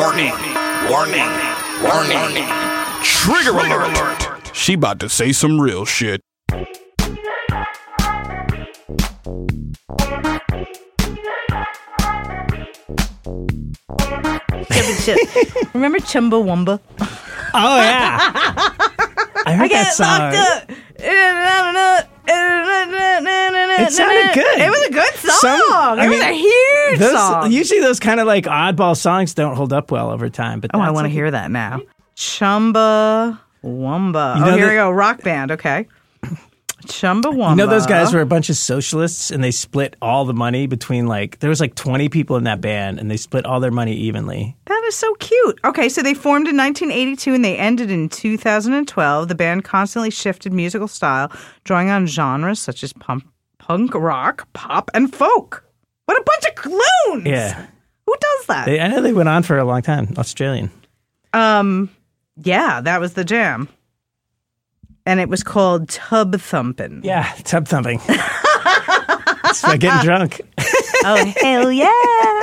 Warning, warning, warning. Trigger alert. She about to say some real shit. Remember Chumbawamba? Oh yeah, I heard that song. It sounded good. It was a good song. Some- I it was a huge Those, song. usually those kind of like oddball songs don't hold up well over time. But oh, I want to like- hear that now. Chumba Wumba. You oh, here that- we go. Rock band. Okay. Chumbawamba. You know those guys were a bunch of socialists and they split all the money between like there was like 20 people in that band and they split all their money evenly. That is so cute. Okay, so they formed in 1982 and they ended in 2012. The band constantly shifted musical style, drawing on genres such as pump, punk rock, pop, and folk. What a bunch of clones! Yeah. Who does that? They, I know they went on for a long time. Australian. um, yeah, that was the jam. And it was called Tub Thumping. Yeah, tub thumping. it's like getting drunk. Oh, hell yeah.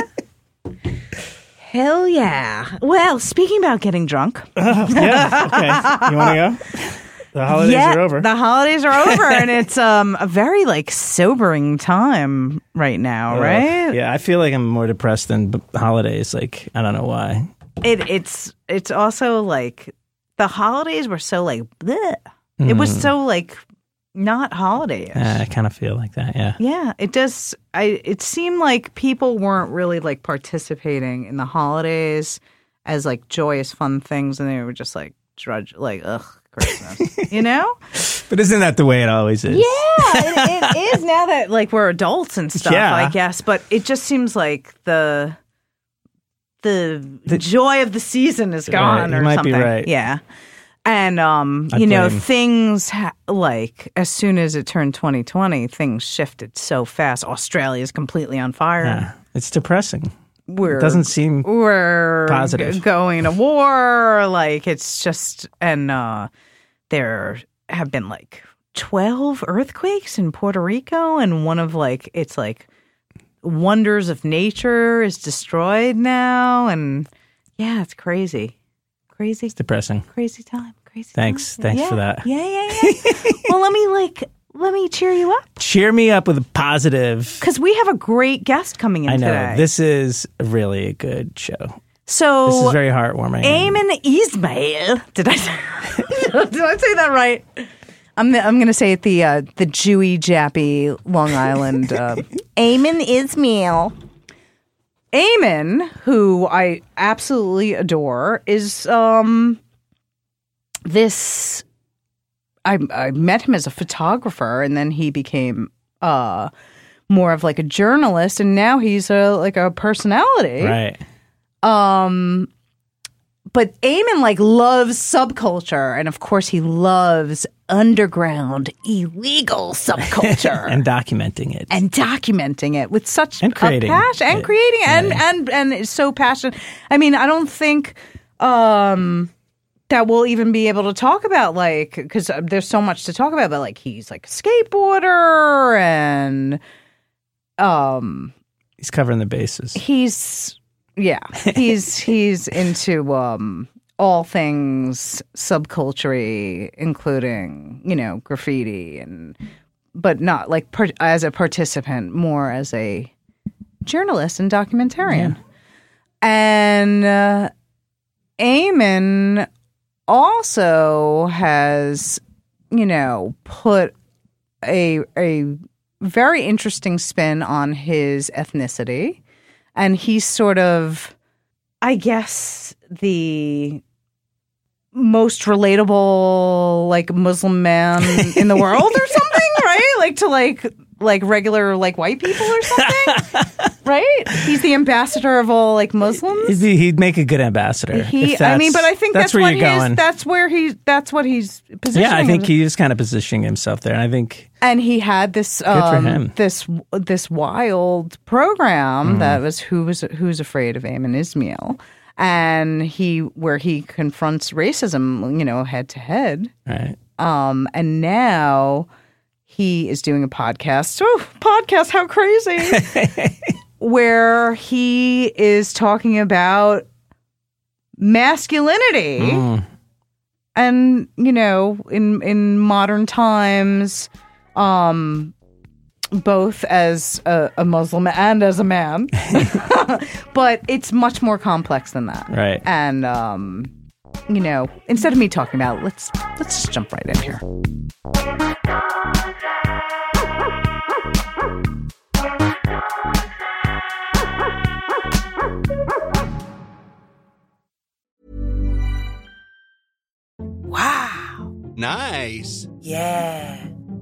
Hell yeah. Well, speaking about getting drunk. yeah. Okay. You want to go? The holidays yeah, are over. The holidays are over, and it's um a very like sobering time right now, right? Yeah, I feel like I'm more depressed than b- holidays. Like I don't know why. It it's it's also like the holidays were so like bleh. it was so like not holiday. Uh, I kind of feel like that. Yeah. Yeah, it does. I it seemed like people weren't really like participating in the holidays as like joyous, fun things, and they were just like drudge, like ugh, Christmas. you know? But isn't that the way it always is? Yeah, it, it is now that like we're adults and stuff. Yeah. I guess, but it just seems like the the, the joy of the season is gone, you or something. right. Yeah. And um, I you know, things ha- like as soon as it turned 2020, things shifted so fast. Australia is completely on fire. Yeah. It's depressing. We're It doesn't seem we're positive. g- going to war. Like it's just, and uh, there have been like twelve earthquakes in Puerto Rico, and one of like it's like wonders of nature is destroyed now, and yeah, it's crazy, crazy, depressing. crazy time, crazy. Thanks. time. Thanks Yeah, for that. Yeah, yeah, yeah. well, let me like let me cheer you up Cheer me up with a positive. because we have a great guest coming in I know today. this is really a good show. So This is very heartwarming. Ayman Ismail. Did I say, did I say that right? I'm I'm going to say it the uh, the Jewy Jappy Long Island. Uh, Ayman Ismail. Ayman, who I absolutely adore, is um this. I I met him as a photographer, and then he became uh more of like a journalist, and now he's a like a personality right. Um but Ayman like loves subculture and of course he loves underground illegal subculture And documenting it. and documenting it with such And a creating passion and it. creating and Yeah. and and it's so passionate. I mean, I don't think um that we'll even be able to talk about like because there's so much to talk about. But like he's like a skateboarder and um He's covering the bases. he's yeah. He's he's into um all things subculture including you know graffiti and but not like per, as a participant more as a journalist and documentarian. And uh, Ayman also has you know put a a very interesting spin on his ethnicity and he's sort of i guess the most relatable like muslim man in the world or something right like to like like regular like white people or something right he's the ambassador of all like muslims He'd, he'd make a good ambassador. he i mean but i think that's, where what you're he's going. that's where he. that's what he's positioning yeah, I think himself. he is kind of positioning himself there, and I think and he had this um, this this wild program Mm-hmm. that was who was who's afraid of Ayman Ismail, and he where he confronts racism, you know, head to head. right. Um, and now he is doing a podcast. Oh, podcast! How crazy! where he is talking about masculinity Mm. and you know in in modern times um both as a, a muslim and as a man but it's much more complex than that Right. and um you know instead of me talking about it, let's let's just jump right in here Wow. Nice.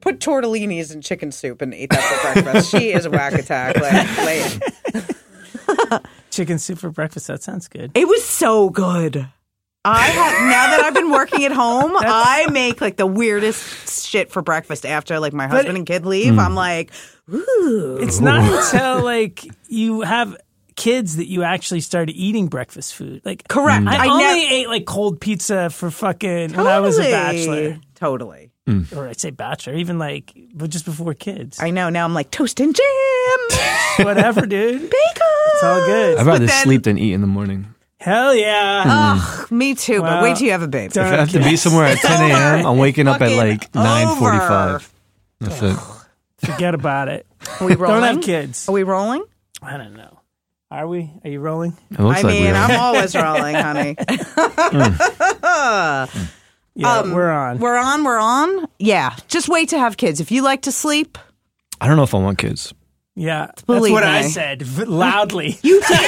Put tortellinis in chicken soup and eat that for breakfast she is a whack attack like, like Chicken soup for breakfast. That sounds good. It was so good. I have now that I've been working at home, I make like the weirdest shit for breakfast after like my husband and kid leave. Hmm. I'm like, ooh. It's not until like you have kids that you actually started eating breakfast food. Like Correct. I, I only nev- ate like cold pizza for fucking when I was a bachelor. Totally. Mm. Or I'd say bachelor, even like but just before kids. I know. Now I'm like toast and jam. Whatever, dude. Bacon. It's all good. I'd rather then- sleep than eat in the morning. Hell yeah. Ugh, mm. me too. Well, but wait till you have a baby. If I have to be somewhere at 10 a.m., I'm waking up at like 9:45. That's it. Forget about it. Are we rolling? Don't have kids. Are we rolling? I don't know. Are we? Are you rolling? It looks I like mean, we are. I'm always rolling, honey. Mm. Yeah, um, we're on. We're on. We're on. Yeah. Just wait to have kids. If you like to sleep, I don't know if I want kids. Yeah, that's Believe what I said v- loudly. You did.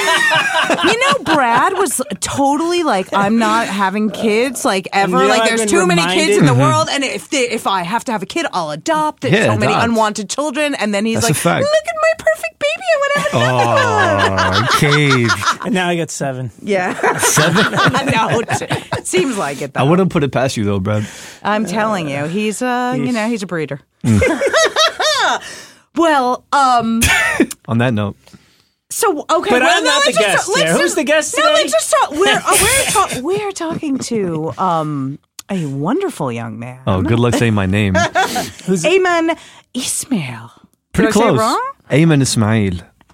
you know, Brad was totally like, I'm not having kids, like ever. you know, like, I've there's too many kids in the reminded- world, and if they, if I have to have a kid, I'll adopt. There's Yeah, so many adopt. unwanted children, and then he's That's like, look at my perfect baby. I want to have Oh, cage. and now I got seven. Yeah, seven. no, it, it seems like it. Though. I wouldn't put it past you though, Brad. I'm telling you, he's uh, you know, he's a breeder. Well, um. On that note, So okay, But well, I'm no, not the guest here. Who's just- the guest No, today? let's just talk. We're uh, we're, ta- we're talking to um a wonderful young man. oh, good luck saying my name. Who's Ayman Ismail. Pretty Did I close. wrong? Ayman Ismail.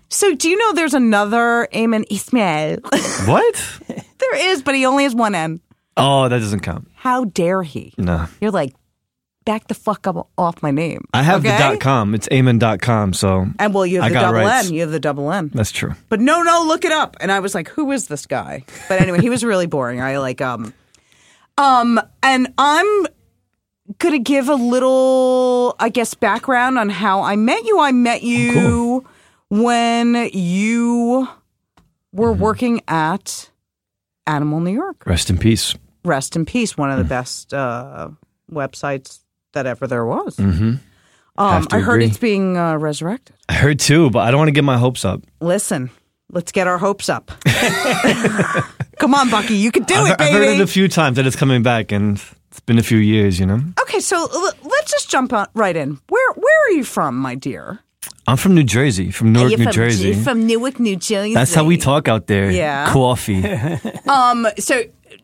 So do you know there's another Ayman Ismail? What? there is, but he only has one N. Oh, that doesn't count. How dare he? No. You're like, back the fuck up off my name. I have okay? the dot com. It's Ayman.com, so And well, you have I the double rights. N. You have the double N. That's true. But no, no, look it up. And I was like, who is this guy? But anyway, he was really boring. I like um um and I'm gonna give a little, I guess, background on how I met you. I met you when you were working at Animal New York. Rest in peace. Rest in peace, one of the best uh websites that ever there was. Mm-hmm. Um, I heard agree. it's being uh, resurrected. I heard too, but I don't want to get my hopes up. Listen, let's get our hopes up. Come on, Bucky, you can do I've, it, I've heard it a few times that it's coming back, and it's been a few years, you know? okay, so l- let's just jump on, right in. Where where are you from, my dear? I'm from New Jersey, from Newark, New Jersey. from Newark, New Jersey. That's how we talk out there. Yeah. Coffee. Um, so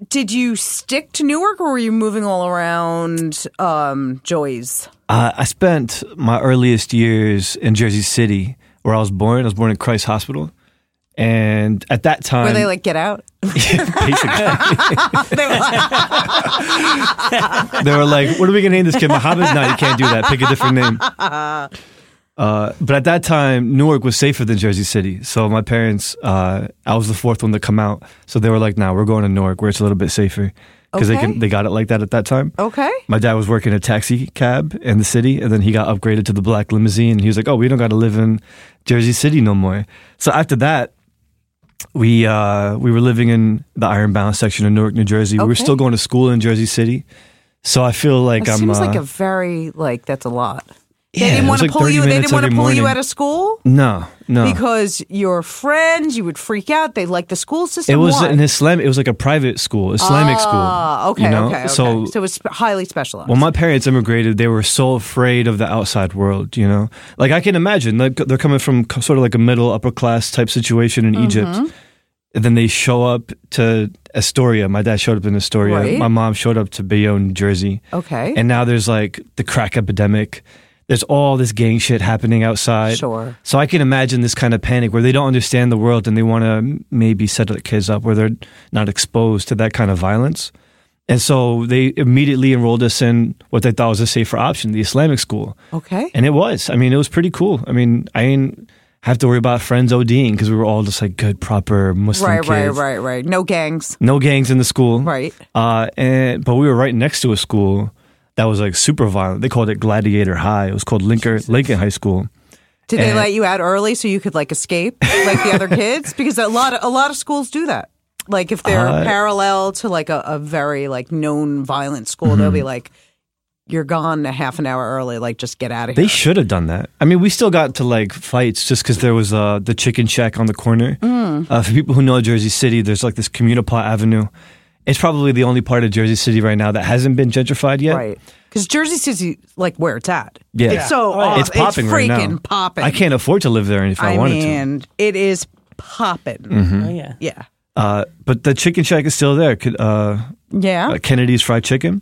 did you stick to Newark, or were you moving all around um, Joy's? Uh, I spent my earliest years in Jersey City, where I was born. I was born in Christ Hospital. And at that time, Were they like, get out? basically, They were like, they were like, "What are we gonna name this kid? Muhammad? No, you can't do that. Pick a different name." Uh, but at that time, Newark was safer than Jersey City. So my parents, uh, I was the fourth one to come out. So they were like, "Nah, we're going to Newark, where it's a little bit safer." Because they can, they got it like that at that time. okay. My dad was working a taxi cab in the city, and then he got upgraded to the black limousine. And he was like, "Oh, we don't got to live in Jersey City no more." So after that, we uh, we were living in the Ironbound section of Newark, New Jersey. Okay. We were still going to school in Jersey City. So I feel like It I'm. seems uh, like a very like that's a lot. They Yeah, didn't want to like pull you. They didn't want to pull you out of school No, no. because your friends. You would freak out. They like the school system. it was Why? an Islam. It was like a private school, Islamic school. Ah, okay, you know? okay, okay. So, So, it was highly specialized. when my parents immigrated, they were so afraid of the outside world. You know, like I can imagine, like they're coming from sort of like a middle upper class type situation in Mm-hmm. Egypt. And then they show up to Astoria. My dad showed up in Astoria. Right. My mom showed up to Bayonne, Jersey. okay. And now there's like the crack epidemic. There's all this gang shit happening outside. Sure. So I can imagine this kind of panic where they don't understand the world and they want to maybe set the kids up where they're not exposed to that kind of violence. And so they immediately enrolled us in what they thought was a safer option, the Islamic school. okay. And it was. I mean, it was pretty cool. I mean, I didn't have to worry about friends ODing because we were all just like good, proper Muslim right, right, kids. right, right. No gangs. No gangs in the school. Right. Uh, and but we were right next to a school that was like super violent. They called it Gladiator High. It was called Lincoln Lincoln High School. Did they let you out early so you could like escape like the other kids? Because a lot of a lot of schools do that. Like if they're Uh, parallel to like a, a very like known violent school, they'll be like, "You're gone a half an hour early. Like just get out of here." They should have done that. I mean, we still got to like fights just because there was uh, the chicken shack on the corner. Mm. Uh, for people who know Jersey City, there's like this Communipaw Avenue. It's probably the only part of Jersey City right now that hasn't been gentrified yet. right? Because Jersey City, like where it's at, Yeah. it's so Oh, yeah. off. It's popping right now. freaking popping. I can't afford to live there if I, I wanted to. mean, it is popping. Mm-hmm. Oh yeah. Yeah, Uh, but the chicken shack is still there. Could- Uh, yeah. uh, Kennedy's Fried Chicken.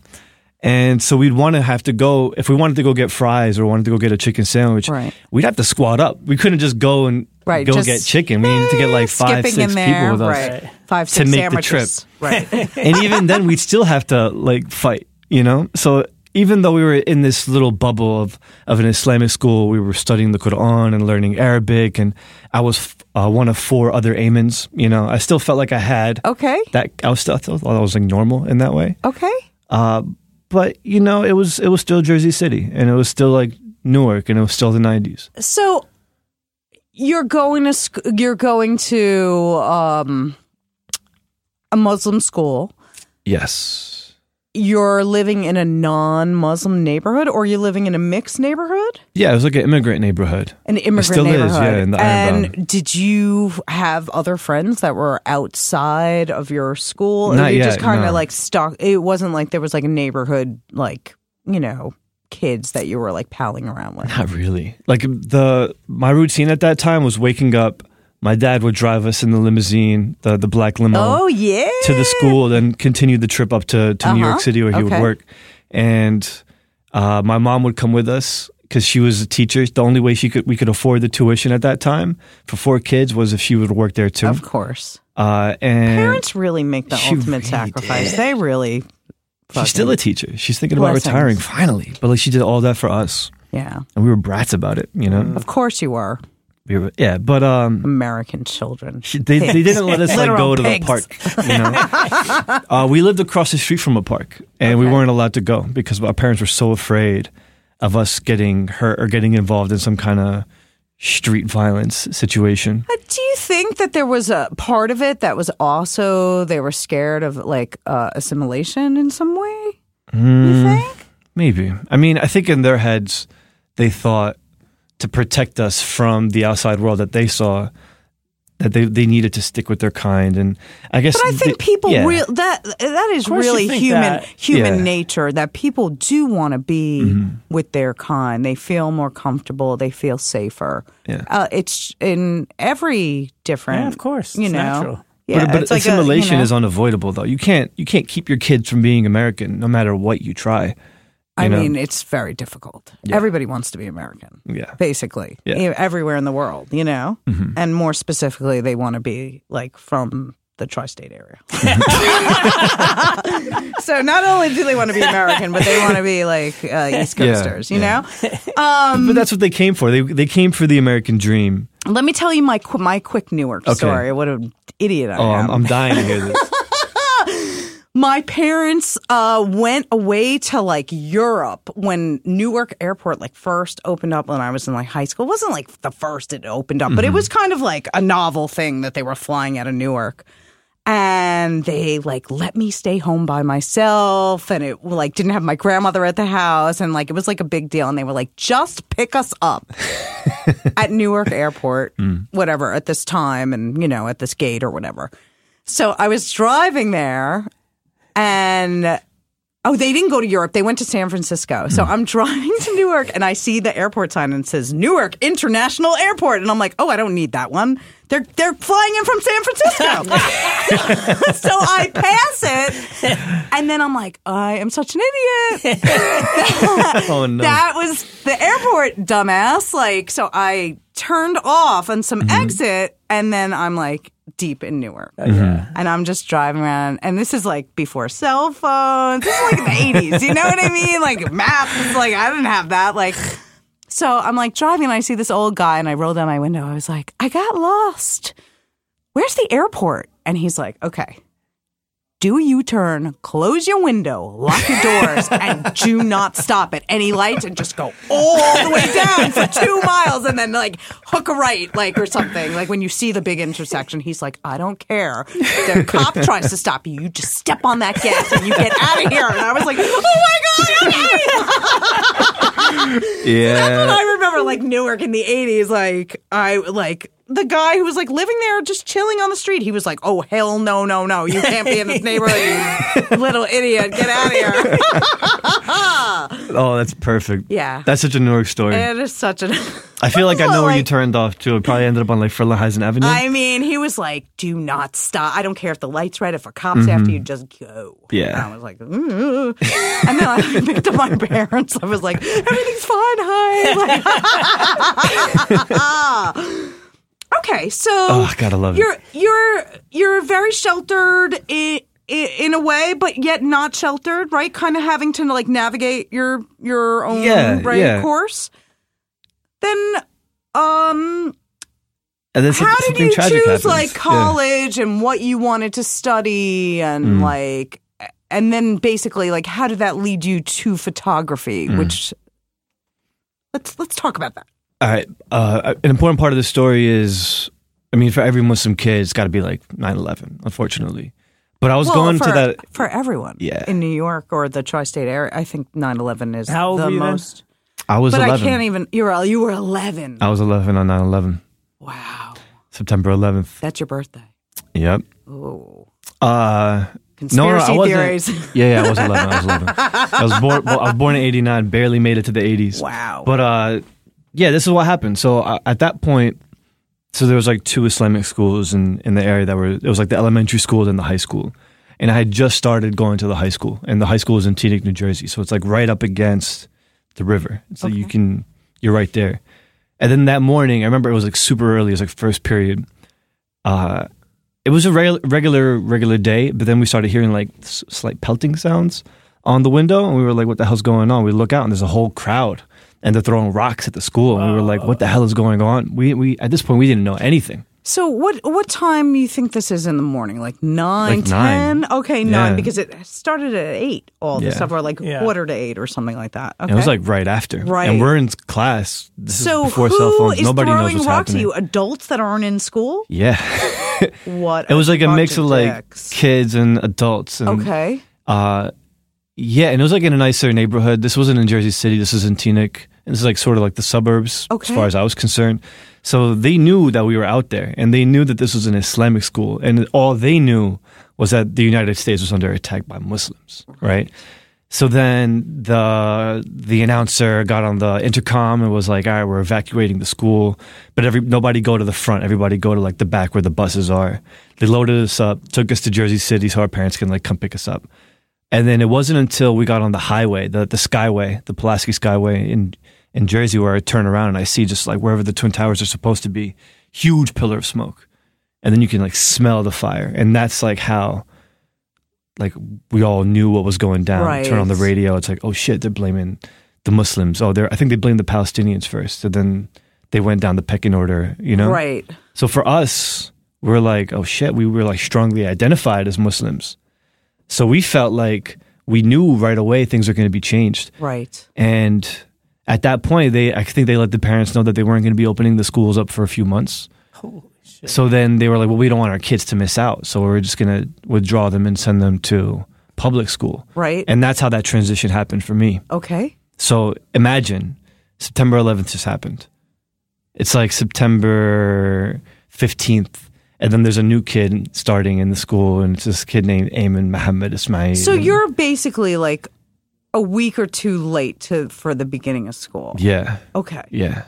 And so we'd want to have to go if we wanted to go get fries or wanted to go get a chicken sandwich. Right. We'd have to squat up. We couldn't just go and Right, go just get chicken. We needed to get like five, skipping six in people there, with us. right? Five, to six make the trip. right? and even then, we'd still have to like fight. You know. So even though we were in this little bubble of of an Islamic school, we were studying the Quran and learning Arabic, and I was uh, one of four other Aymans. You know, I still felt like I had Okay, that. I was still I thought I was like normal in that way. okay. Uh, but you know, it was it was still Jersey City, and it was still like Newark, and it was still the '90s. So you're going to sc- you're going to um, a Muslim school. Yes. You're living in a non-Muslim neighborhood, or you're living in a mixed neighborhood, Yeah, it was like an immigrant neighborhood. an immigrant still is, neighborhood. yeah, in the and Ironbound. did you have other friends that were outside of your school? or Not you yet, just kind of no. like stuck. It wasn't like there was like a neighborhood, like you know, kids that you were like palling around with. Not really. Like the my routine at that time was waking up. My dad would drive us in the limousine, the the black limo, Oh yeah, to the school, then continue the trip up to, to New Uh-huh. York City where he would work. And uh, my mom would come with us because she was a teacher. The only way she could we could afford the tuition at that time for four kids was if she would work there too. Of course. Uh, and Parents really make the ultimate really sacrifice. did. They really. She's still a teacher. She's thinking about Blessings. retiring finally, but like she did all that for us, Yeah. and we were brats about it. You know, Of course you were. we were, yeah. But um, American children. She, they, they didn't let us like Literal go to pigs. the park. You know, uh, we lived across the street from a park, and we Okay. weren't allowed to go because our parents were so afraid of us getting hurt or getting involved in some kind of street violence situation. Uh, Do you think that there was a part of it that was also they were scared of like uh, assimilation in some way? Hmm. You think? Maybe. I mean, I think in their heads, they thought to protect us from the outside world that they saw that they, they needed to stick with their kind, and I guess. But I think they- people yeah. real that that is really human that. human Yeah. nature that people do want to be Mm-hmm. with their kind. They feel more comfortable. They feel safer. Yeah. Uh, it's in every different. Yeah, of course. You It's know. natural. Yeah, but, but it's like a, you assimilation know- is unavoidable, though. You can't you can't keep your kids from being American, no matter what you try. I know? mean, it's very difficult. Everybody wants to be American. Yeah. basically Yeah. Mm-hmm. everywhere in the world you know and more specifically they want to be like from the tri-state area so not only do they want to be american but they want to be like uh, east Yeah, coasters you yeah. know um, But that's what they came for. They they came for the American dream. let me tell you my qu- my quick newark Okay. story what an idiot i Oh, am I'm, I'm dying to hear this. my parents uh, went away to like Europe when Newark Airport like first opened up when I was in like high school. It wasn't like the first it opened up, but it was kind of like a novel thing that they were flying out of Newark. and they like let me stay home by myself and it like didn't have my grandmother at the house and like it was like a big deal and they were like just pick us up at Newark Airport whatever at this time and you know at this gate or whatever so I was driving there and Oh, they didn't go to Europe. They went to San Francisco. So hmm. I'm driving to Newark and I see the airport sign and it says Newark International Airport. And I'm like, oh, I don't need that one. They're they're flying in from San Francisco. so I pass it. And then I'm like, I am such an idiot. Oh no. That was the airport, dumbass. Like, so I turned off on some mm-hmm. exit, and then I'm like deep in Newark, oh, mm-hmm. and I'm just driving around. And this is like before cell phones. This is like the '80s. You know what I mean? Like maps. Like I didn't have that. Like. So I'm like driving and I see this old guy and I roll down my window. I was like, I got lost. Where's the airport? And he's like, okay, do you turn, close your window, lock your doors, and do not stop at any lights and just go all the way down for two miles and then like hook a right, like or something. Like when you see the big intersection, he's like, I don't care. The cop tries to stop you. You just step on that gas and you get out of here. And I was like, oh my God, okay. yeah. I remember like Newark in the 80s, like I like the guy who was like living there just chilling on the street. He was like, "Oh hell no, no, no. You can't be in this neighborhood, you little idiot. Get out of here." Oh, that's perfect. Yeah. That's such a Newark story. it is such an I feel like I know where you turned off to. It probably ended up on like Frelinghuysen Avenue. I mean, he was like, "Do not stop. I don't care if the lights red. If a cop's after you, just go." Yeah. And I was like, "Mm." and then I picked up my parents. I was like, "Everything's fine, hi." Like- okay, so oh, gotta love it. you're you're you're very sheltered in, in a way, but yet not sheltered, right? Kind of having to like navigate your your own Yeah, right yeah. course. Then, um, And then how did you choose happens. like Yeah. college and what you wanted to study and Mm. like and then basically like how did that lead you to photography Mm. which let's let's talk about that All right. Uh, an important part of the story is, I mean, for every Muslim kid, it's got to be like 9/11. Unfortunately, but I was well, going for, to that. for everyone Yeah. in New York or the tri-state area i think 9-11 is How the were then? most I was but 11. i can't even you're you were 11 I was 11 on 9/11, wow September 11th. that's your birthday Yep. oh Uh, no, no, conspiracy I wasn't. theories Yeah, yeah, I was 11. I was 11. I was born. Well, I was born in '89. Barely made it to the '80s. wow But uh, yeah, this is what happened. So uh, at that point, so there was like two Islamic schools in in the area that were. It was like the elementary school and the high school, and I had just started going to the high school, and the high school was in Teaneck, New Jersey. So it's like right up against the river. So you can you're right there. And then that morning, I remember it was like super early. It was like first period. Uh, it was a reg- regular regular day, but then we started hearing like s- slight pelting sounds on the window, and we were like, "What the hell's going on?" We look out, and there's a whole crowd, and they're throwing rocks at the school, and we were like, "What the hell is going on?" We we at this point we didn't know anything. So what what time you think this is in the morning? Like nine, Like nine. ten? Okay, nine Yeah. because it started at eight. All this Yeah. stuff, or like Yeah. quarter to eight, or something like that. Okay. And It was like right after, Right. And we're in class. This so is before who cell phones. is Nobody knows throwing what's rocks happening. at you? Adults that aren't in school? Yeah, What? it was like a mix of like kids and adults. And, Okay. Uh, yeah, and it was like in a nicer neighborhood. This wasn't in Jersey City. This is in Teaneck. And this is like sort of like the suburbs, Okay. as far as I was concerned. So they knew that we were out there, and they knew that this was an Islamic school, and all they knew was that the United States was under attack by Muslims, right? So then the the announcer got on the intercom and was like, "All right, we're evacuating the school, but every nobody go to the front. Everybody go to like the back where the buses are." They loaded us up, took us to Jersey City so our parents can like come pick us up. And then it wasn't until we got on the highway, the the Skyway, the Pulaski Skyway in in Jersey, where I turn around and I see just like wherever the twin towers are supposed to be, huge pillar of smoke, and then you can like smell the fire, and that's like how, like we all knew what was going down. Right. Turn on the radio, it's like oh shit, they're blaming the Muslims. Oh, they're I think they blamed the Palestinians first, and then they went down the pecking order. You know, Right. so for us, we're like, oh shit, we were like strongly identified as Muslims. So we felt like we knew right away things were going to be changed. Right. And at that point, they I think they let the parents know that they weren't going to be opening the schools up for a few months. Holy shit. So then they were like, well, we don't want our kids to miss out. So we're just going to withdraw them and send them to public school. Right. And that's how that transition happened for me. Okay. So imagine September 11th just happened. It's like September 15th. And then there's a new kid starting in the school, and it's this kid named Ayman Mohammed Ismail. So And- you're basically like a week or two late to for the beginning of school. Yeah. Okay. Yeah.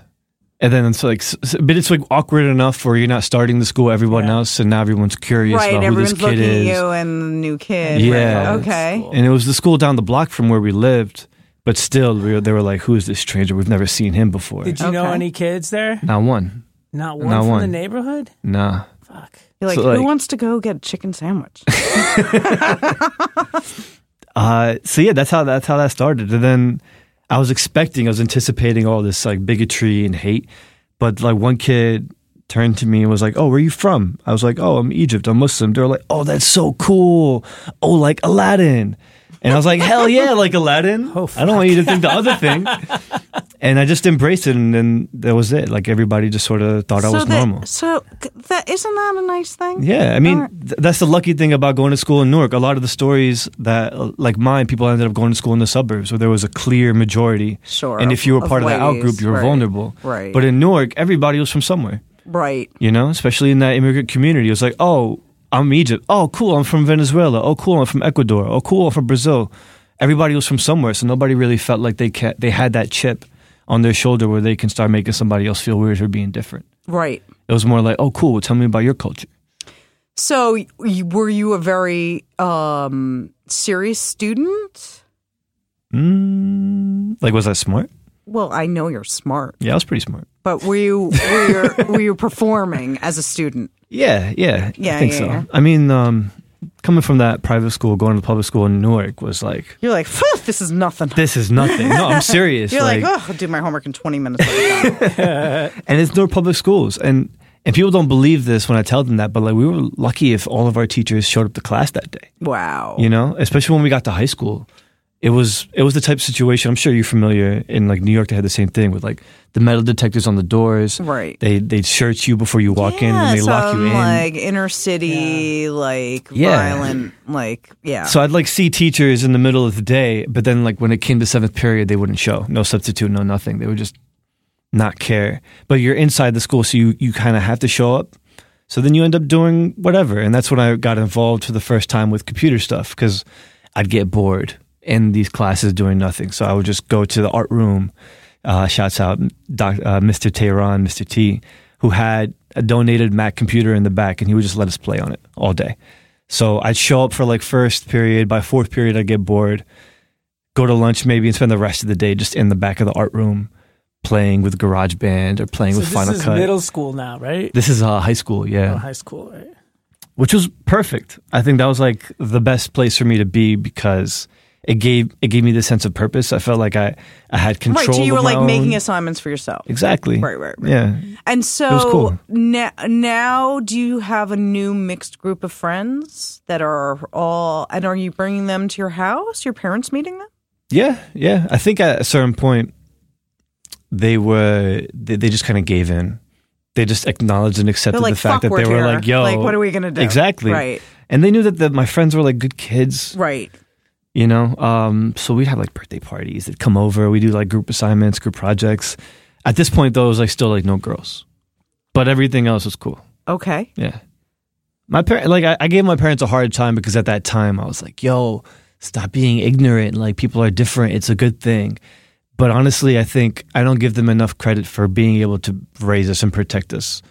And then it's like, s- s- but it's like awkward enough where you're not starting the school, everyone else, and now everyone's curious Right. about who Everyone's this kid looking is. at you and the new kid. Yeah. Right. Okay. And it was the school down the block from where we lived, but still, we were, they were like, "Who is this stranger? We've never seen him before." Did you know any kids there? Not one. Not one Not from one. the neighborhood. Nah. Fuck. You're like, So, who wants to go get a chicken sandwich? Uh, so yeah, that's how that's how that started. And then I was expecting, I was anticipating all this like bigotry and hate, but like one kid turned to me and was like, "Oh, where are you from?" I was like, "Oh, I'm Egypt. I'm Muslim." They were like, "Oh, that's so cool. Oh, like Aladdin." And I was like, "Hell yeah, like Aladdin." Oh, I don't want you to think the other thing. And I just embraced it, and then that was it. Like everybody just sort of thought I was that, normal. So that isn't that a nice thing? Yeah, I mean, Alright. th- that's the lucky thing about going to school in Newark. A lot of the stories that, like mine, people ended up going to school in the suburbs where there was a clear majority. Sure, And if you were of part of the out ways, group, you were right, vulnerable. right. But in Newark, everybody was from somewhere, Right. you know, especially in that immigrant community. It was like, oh, I'm Egypt. Oh, cool, I'm from Venezuela. Oh, cool, I'm from Ecuador. Oh, cool, I'm from Brazil. Everybody was from somewhere, so nobody really felt like they ca- they had that chip on their shoulder where they can start making somebody else feel weird for being different. Right. It was more like, oh, cool, tell me about your culture. So y- were you a very um, serious student? Mm, like, was I smart? Well, I know you're smart, Yeah, I was pretty smart. but were you were you, were you performing as a student? Yeah, yeah, Yeah, I think yeah, so. yeah. I mean, um, coming from that private school, going to the public school in Newark was like, You're like, this is nothing. this is nothing. No, I'm serious. You're like, oh, I'll do my homework in 20 minutes. and it's no public schools, and and people don't believe this when I tell them that, but like we were lucky if all of our teachers showed up to class that day. wow. You know, especially when we got to high school. It was it was the type of situation. I'm sure you're familiar in like New York. They had the same thing with like the metal detectors on the doors. Right. They they search you before you walk in and they lock you in. like inner city, like Yeah. violent, like yeah. So I'd like see teachers in the middle of the day, but then like when it came to seventh period, they wouldn't show. No substitute, no nothing. They would just not care. But you're inside the school, so you, you kind of have to show up. So then you end up doing whatever. And that's when I got involved for the first time with computer stuff because I'd get bored in these classes doing nothing. So I would just go to the art room. Uh, shouts out doc, uh, Mr. Tehran, Mr. T, who had a donated Mac computer in the back, and he would just let us play on it all day. So I'd show up for like first period. By fourth period, I'd get bored, go to lunch maybe, and spend the rest of the day just in the back of the art room playing with GarageBand or playing So with this Final is Cut. middle school now, right? This is uh, high school, yeah, Oh, high school, right? which was perfect. I think that was like the best place for me to be because it gave it gave me the sense of purpose. I felt like I I had control. right. So you were like making assignments for yourself. exactly Right, right, right. Yeah, And so cool. na- now, do you have a new mixed group of friends that are all, and are you bringing them to your house? Your parents meeting them? yeah, yeah. I think at a certain point they were they, they just kind of gave in. They just acknowledged and accepted like, the fact that they were here." like, "Yo, Like, what are we gonna do? Exactly, Right. And they knew that the, my friends were like good kids, Right. You know. Um, so we'd have like birthday parties. They'd come over. We do like group assignments, group projects. At this point, though, it was like still like no girls, but everything else was cool. Okay. Yeah. My parent, like, I, I gave my parents a hard time because at that time I was like, yo, stop being ignorant. Like, people are different. It's a good thing. But honestly, I think I don't give them enough credit for being able to raise us and protect us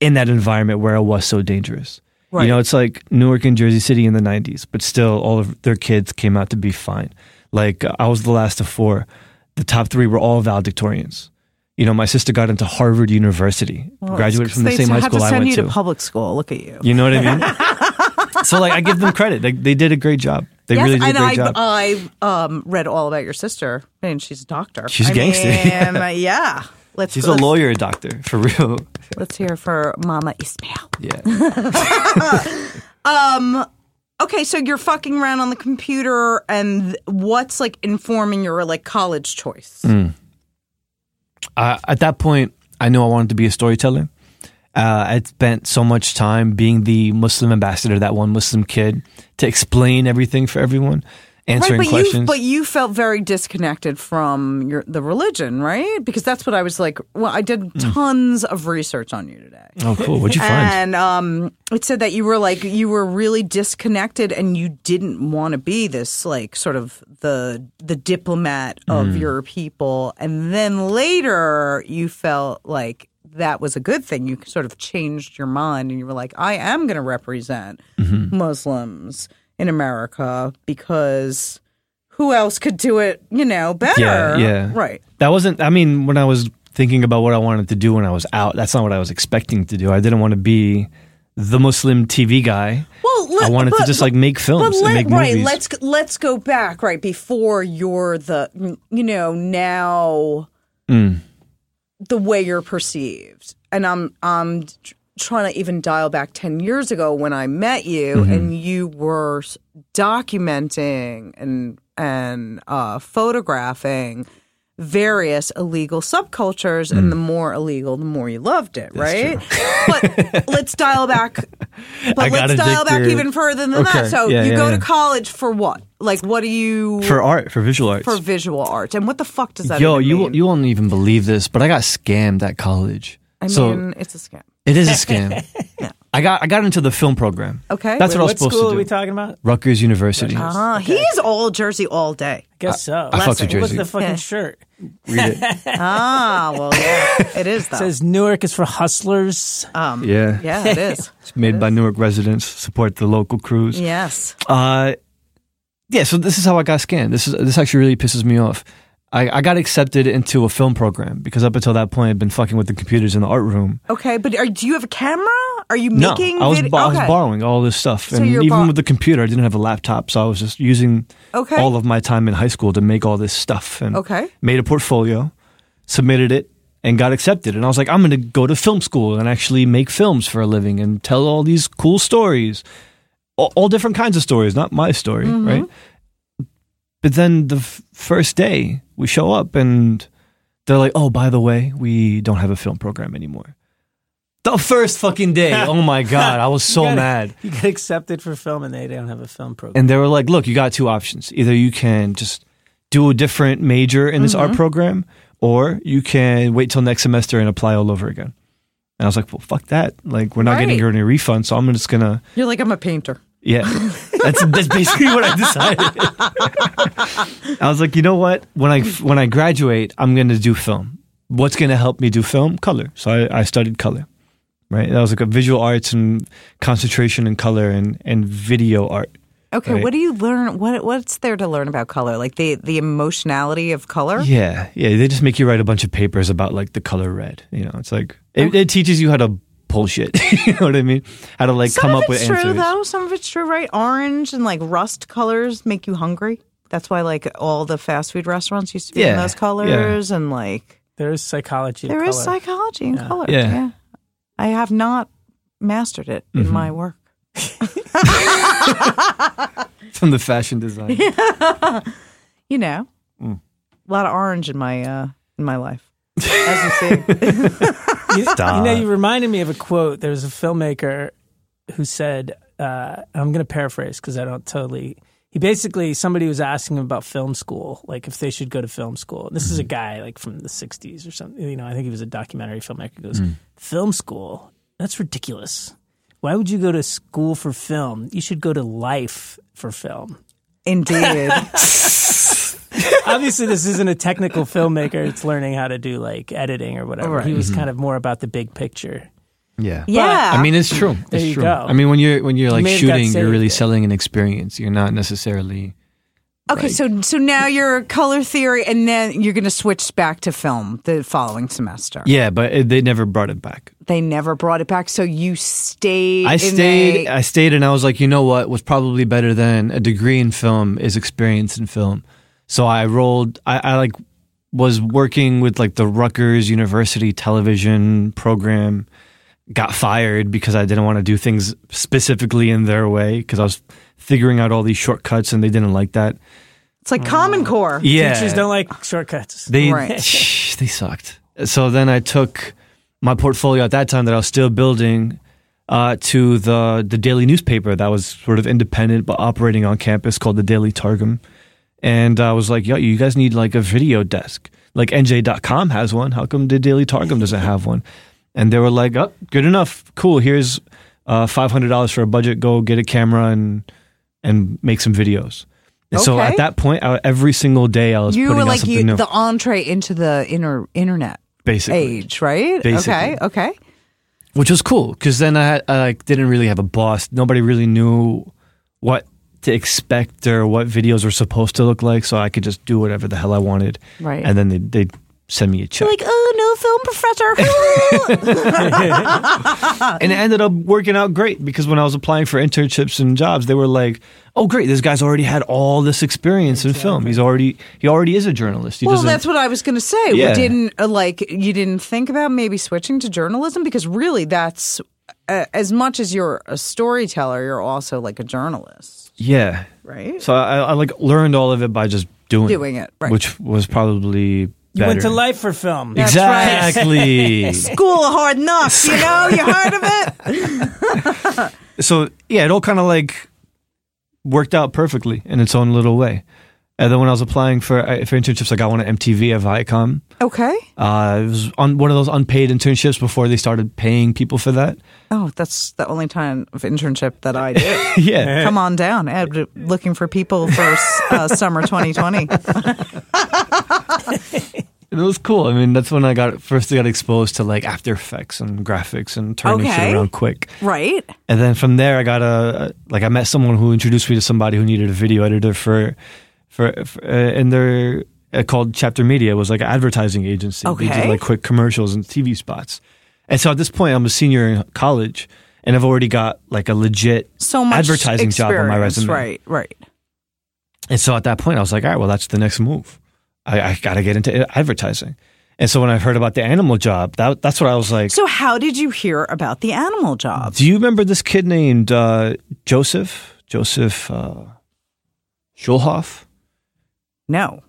in that environment where it was so dangerous. Right. You know, it's like Newark and Jersey City in the 90s, but still all of their kids came out to be fine. Like, I was the last of four. The top three were all valedictorians. You know, my sister got into Harvard University, graduated from the they same high school to I send went you to. to public school. Look at you. You know what I mean? so like I give them credit. Like they did a great job. They yes, really did a great I, job. I um, read all about your sister, and she's a doctor. She's a I gangster, mean, yeah. Let's, She's a let's- lawyer doctor for real. Let's hear for Mama Ismail. Yeah. um. Okay, so you're fucking around on the computer, and what's like informing your like college choice? uh, at that point, I knew I wanted to be a storyteller, Uh, I spent so much time being the Muslim ambassador, that one Muslim kid, to explain everything for everyone, answering right, but questions. you but you felt very disconnected from your the religion, right? Because that's what I was like. Well, I did tons of research on you today. oh, cool. What'd you find? And um, it said that you were like you were really disconnected, and you didn't want to be this like sort of the the diplomat of Mm. your people. And then later, you felt like that was a good thing. You sort of changed your mind, and you were like, I am going to represent Mm-hmm. Muslims in America because who else could do it? You know, better. Yeah, yeah. right. That wasn't. I mean, when I was thinking about what I wanted to do when I was out, that's not what I was expecting to do. I didn't want to be the Muslim TV guy. Well, I let- wanted to just like make films But and let, make right, movies. let's let's go back right before you're the you know now Mm. the way you're perceived, and I'm I'm trying to even dial back ten years ago when I met you, Mm-hmm. and you were documenting and and uh, photographing various illegal subcultures, and the more illegal, the more you loved it, right? but let's dial back. But let's dial back even further than Okay, that. So yeah, you yeah, go yeah. to college for what? Like, what do you for art, for visual arts. for visual art? And what the fuck does that? Yo, you mean? you won't even believe this, but I got scammed at college. I so mean, it's a scam. It is a scam. I got I got into the film program. Okay. That's Wait, what I was supposed school to do. are we talking about? Rutgers University. Uh, He's all Jersey all day. I guess so. I fucked with What's Jersey. the fucking Yeah. shirt? Read it. Ah, well, yeah, it is though. It says Newark is for hustlers. um, Yeah. yeah, it is. It's made by Newark residents. Support the local crews. yes. Uh, yeah. So this is how I got scanned. This is this actually really pisses me off. I, I got accepted into a film program because up until that point I'd been fucking with the computers in the art room. Okay, but are, do you have a camera? Are you No, making? I was vid- bo- I was borrowing all this stuff, So and even bor- with the computer, I didn't have a laptop, so I was just using Okay. all of my time in high school to make all this stuff. And Okay. made a portfolio, submitted it, and got accepted. And I was like, I'm going to go to film school and actually make films for a living and tell all these cool stories, all, all different kinds of stories, not my story, Mm-hmm. right? But then the f- first day we show up and they're like, oh, by the way, we don't have a film program anymore. The first fucking day. oh my God. I was so You got- mad. You get accepted for film and they don't have a film program. And they were like, look, you got two options. Either you can just do a different major in this art mm-hmm. program, or you can wait till next semester and apply all over again. And I was like, well, fuck that. Like, we're not getting Right. any refund, so I'm just gonna, You're like I'm a painter. yeah. That's that's basically what I decided. I was like, you know what? When I when I graduate, I'm gonna do film. What's gonna help me do film? Color. So I, I studied color. Right. That was like a visual arts and concentration in color and and video art. Okay, Right. what do you learn? What what's there to learn about color? Like the the emotionality of color? Yeah, yeah. They just make you write a bunch of papers about like the color red. You know, it's like it, it teaches you how to bullshit. you know what I mean? How to like Some come up it's with true answers. though. Some of it's true, right? Orange and like rust colors make you hungry. That's why like all the fast food restaurants used to be in those colors, and like There is psychology. there to is psychology in color. Yeah. Yeah. I have not mastered it in Mm-hmm. my work. From the fashion design. You know, Mm. a lot of orange in my uh in my life, as you see. You, Stop. you know, you reminded me of a quote. There was a filmmaker who said, uh, I'm going to paraphrase because I don't totally. He basically, somebody was asking him about film school, like if they should go to film school. And this is a guy like from the 60s or something. You know, I think he was a documentary filmmaker. He goes, Film school? That's ridiculous. Why would you go to school for film? You should go to life for film. Indeed. Obviously, this isn't a technical filmmaker. It's learning how to do like editing or whatever. He was mm-hmm. kind of more about the big picture. Yeah. yeah. I mean, it's true. There it's you true. go. I mean, when you're when you're like may have got shooting, you're really there. selling an experience. You're not necessarily. Okay, so so now you're color theory, and then you're going to switch back to film the following semester. Yeah, but it, they never brought it back. They never brought it back, so you stayed. I stayed. the- I stayed, and I was like, you know what? What's probably better than a degree in film is experience in film. So I rolled. I, I like was working with like the Rutgers University television program. Got fired because I didn't want to do things specifically in their way because I was figuring out all these shortcuts and they didn't like that. it's like Common Core. Yeah, Teachers don't like shortcuts. they Right. they sucked. So then I took my portfolio at that time that I was still building uh, to the the daily newspaper that was sort of independent but operating on campus called the Daily Targum. And I was like, yo, you guys need like a video desk. Like NJ.com has one. How come the Daily Targum doesn't have one? And they were like, oh, good enough. Cool. Here's uh, $500 for a budget. Go get a camera and and make some videos. And so at that point, I, every single day I was You putting were like something you, new. the entree into the inner internet basically. age, right? Basically. Okay, okay. which was cool because then I, had, I like didn't really have a boss. Nobody really knew what to expect or what videos were supposed to look like, so I could just do whatever the hell I wanted. Right. And then they they send me a check, Like, oh, no film professor. and it ended up working out great because when I was applying for internships and jobs, they were like, "Oh, great! This guy's already had all this experience in film. He's already he already is a journalist. He well, that's what I was going to say. Yeah. Didn't uh, like you didn't think about maybe switching to journalism because really that's uh, as much as you're a storyteller, you're also like a journalist, yeah. right? So I, I like learned all of it by just doing Doing it, right. which was probably You better. went to life for film. That's right. exactly. School of Hard Knocks, you know, you heard of it? so yeah, it all kind of like worked out perfectly in its own little way. And then when I was applying for uh, for internships, I got one at MTV at Viacom. Okay. Uh, it was on one of those unpaid internships before they started paying people for that. Oh, that's the only time of internship that I did. yeah, Come on down, Ed. Looking for people for uh, summer 2020. it was cool. I mean, that's when I got first got exposed to like After Effects and graphics and turning Okay. shit around quick. Right. And then from there, I got a like I met someone who introduced me to somebody who needed a video editor for for, for uh, and they're uh, called Chapter Media. It was like an advertising agency. They Okay. did like quick commercials and TV spots. And so at this point, I'm a senior in college, and I've already got like a legit So much advertising job on my resume. Right, right. And so at that point, I was like, all right, well, that's the next move. I, I got to get into advertising. And so when I heard about the animal job, that that's what I was like. So, how did you hear about the animal job? Do you remember this kid named uh, Joseph? Joseph uh, Schulhoff? No.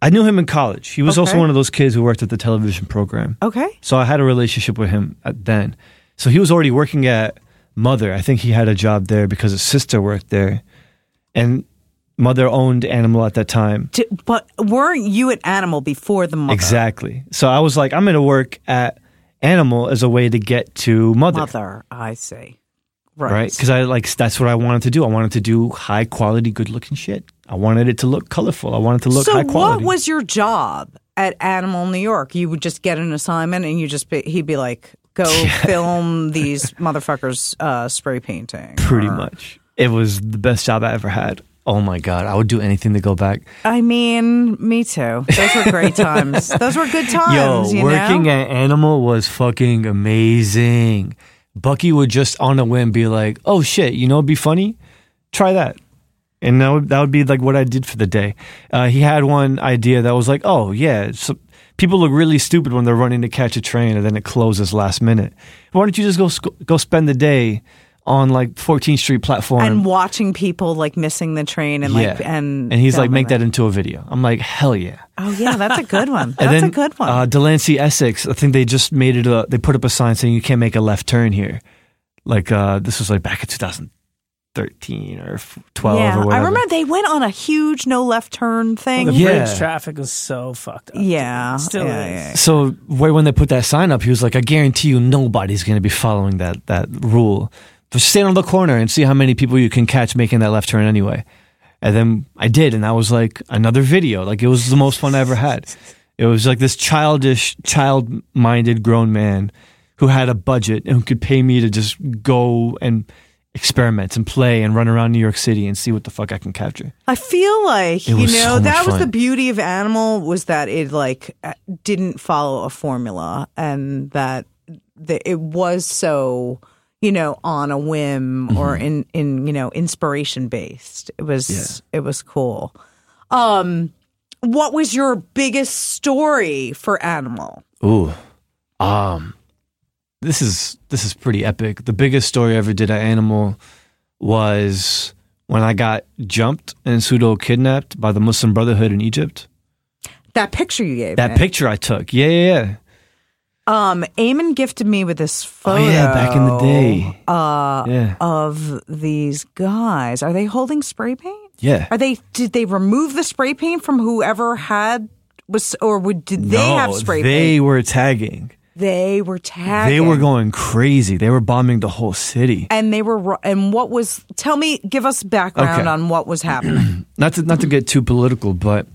I knew him in college. He was also one of those kids who worked at the television program. Okay. So I had a relationship with him at then. So he was already working at Mother. I think he had a job there because his sister worked there. And Mother owned Animal at that time. Di- but weren't you at animal before the mother? Exactly. So I was like, I'm going to work at Animal as a way to get to Mother. Mother, I see. Right. right? Because I like that's what I wanted to do. I wanted to do high quality, good looking shit. I wanted it to look colorful. I wanted to look so, high quality. what was your job at Animal New York? You would just get an assignment, and you just be, he'd be like, "Go film these motherfuckers uh, spray painting." pretty or- much? It was the best job I ever had. Oh my god, I would do anything to go back. I mean, me too. Those were great times. Those were good times. Yo, working know? at Animal was fucking amazing. Bucky would just on a whim be like, "Oh shit, you know, it'd be funny. Try that." And that would, that would be like what I did for the day. Uh, he had one idea that was like, "Oh yeah, so people look really stupid when they're running to catch a train and then it closes last minute. Why don't you just go go spend the day on like 14th Street platform and watching people like missing the train and like and and he's like, make it. that into a video. I'm like, hell yeah. Oh yeah, that's a good one. That's And then, a good one. Uh, Delancey Essex, I think they just made it. A, they put up a sign saying you can't make a left turn here. Like uh, this was like back in 2013 or 12 yeah, or whatever. I remember they went on a huge no left turn thing. The Yeah. bridge traffic was so fucked up. Yeah, Still yeah, is. yeah. So where when they put that sign up, he was like, I guarantee you nobody's going to be following that that rule. Just stand on the corner and see how many people you can catch making that left turn anyway. And then I did, and that was like another video. Like it was the most fun I ever had. It was like this childish, child-minded grown man who had a budget and who could pay me to just go and experiment and play and run around New York City and see what the fuck I can capture. I feel like It you know so that was fun. the beauty of Animal was that it like uh, didn't follow a formula and that the, it was so you know on a whim or Mm-hmm. in in you know inspiration based. It was it was cool. Um, what was your biggest story for Animal? Ooh. Um this is this is pretty epic. The biggest story I ever did at Animal was when I got jumped and pseudo kidnapped by the Muslim Brotherhood in Egypt. That picture you gave That picture I took. Yeah, yeah, yeah. Um, Ayman gifted me with this photo. Oh yeah, back in the day. Uh, yeah, of these guys. Are they holding spray paint? yeah. Are they? Did they remove the spray paint from whoever had was, or would, did they have spray they paint? They were tagging. They were tagging. They were going crazy. They were bombing the whole city. and they were. And what was? Tell me. Give us background Okay. on what was happening. not to not to get too political, but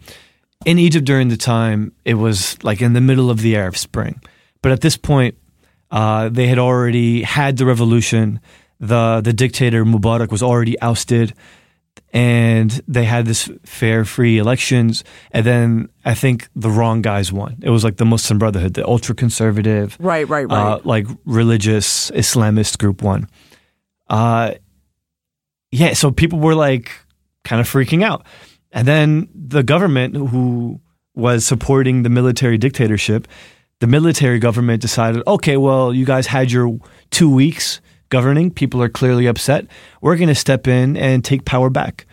in Egypt during the time, it was like in the middle of the Arab Spring. But at this point, uh, they had already had the revolution. the The dictator Mubarak was already ousted, and they had this fair, free elections. And then I think the wrong guys won. It was like the Muslim Brotherhood, the ultra conservative, right. Right. Right. uh, like religious Islamist group one. Uh, yeah, so people were like kind of freaking out. And then the government, who was supporting the military dictatorship, the military government decided, okay, well, you guys had your two weeks governing. People are clearly upset. We're going to step in and take power back.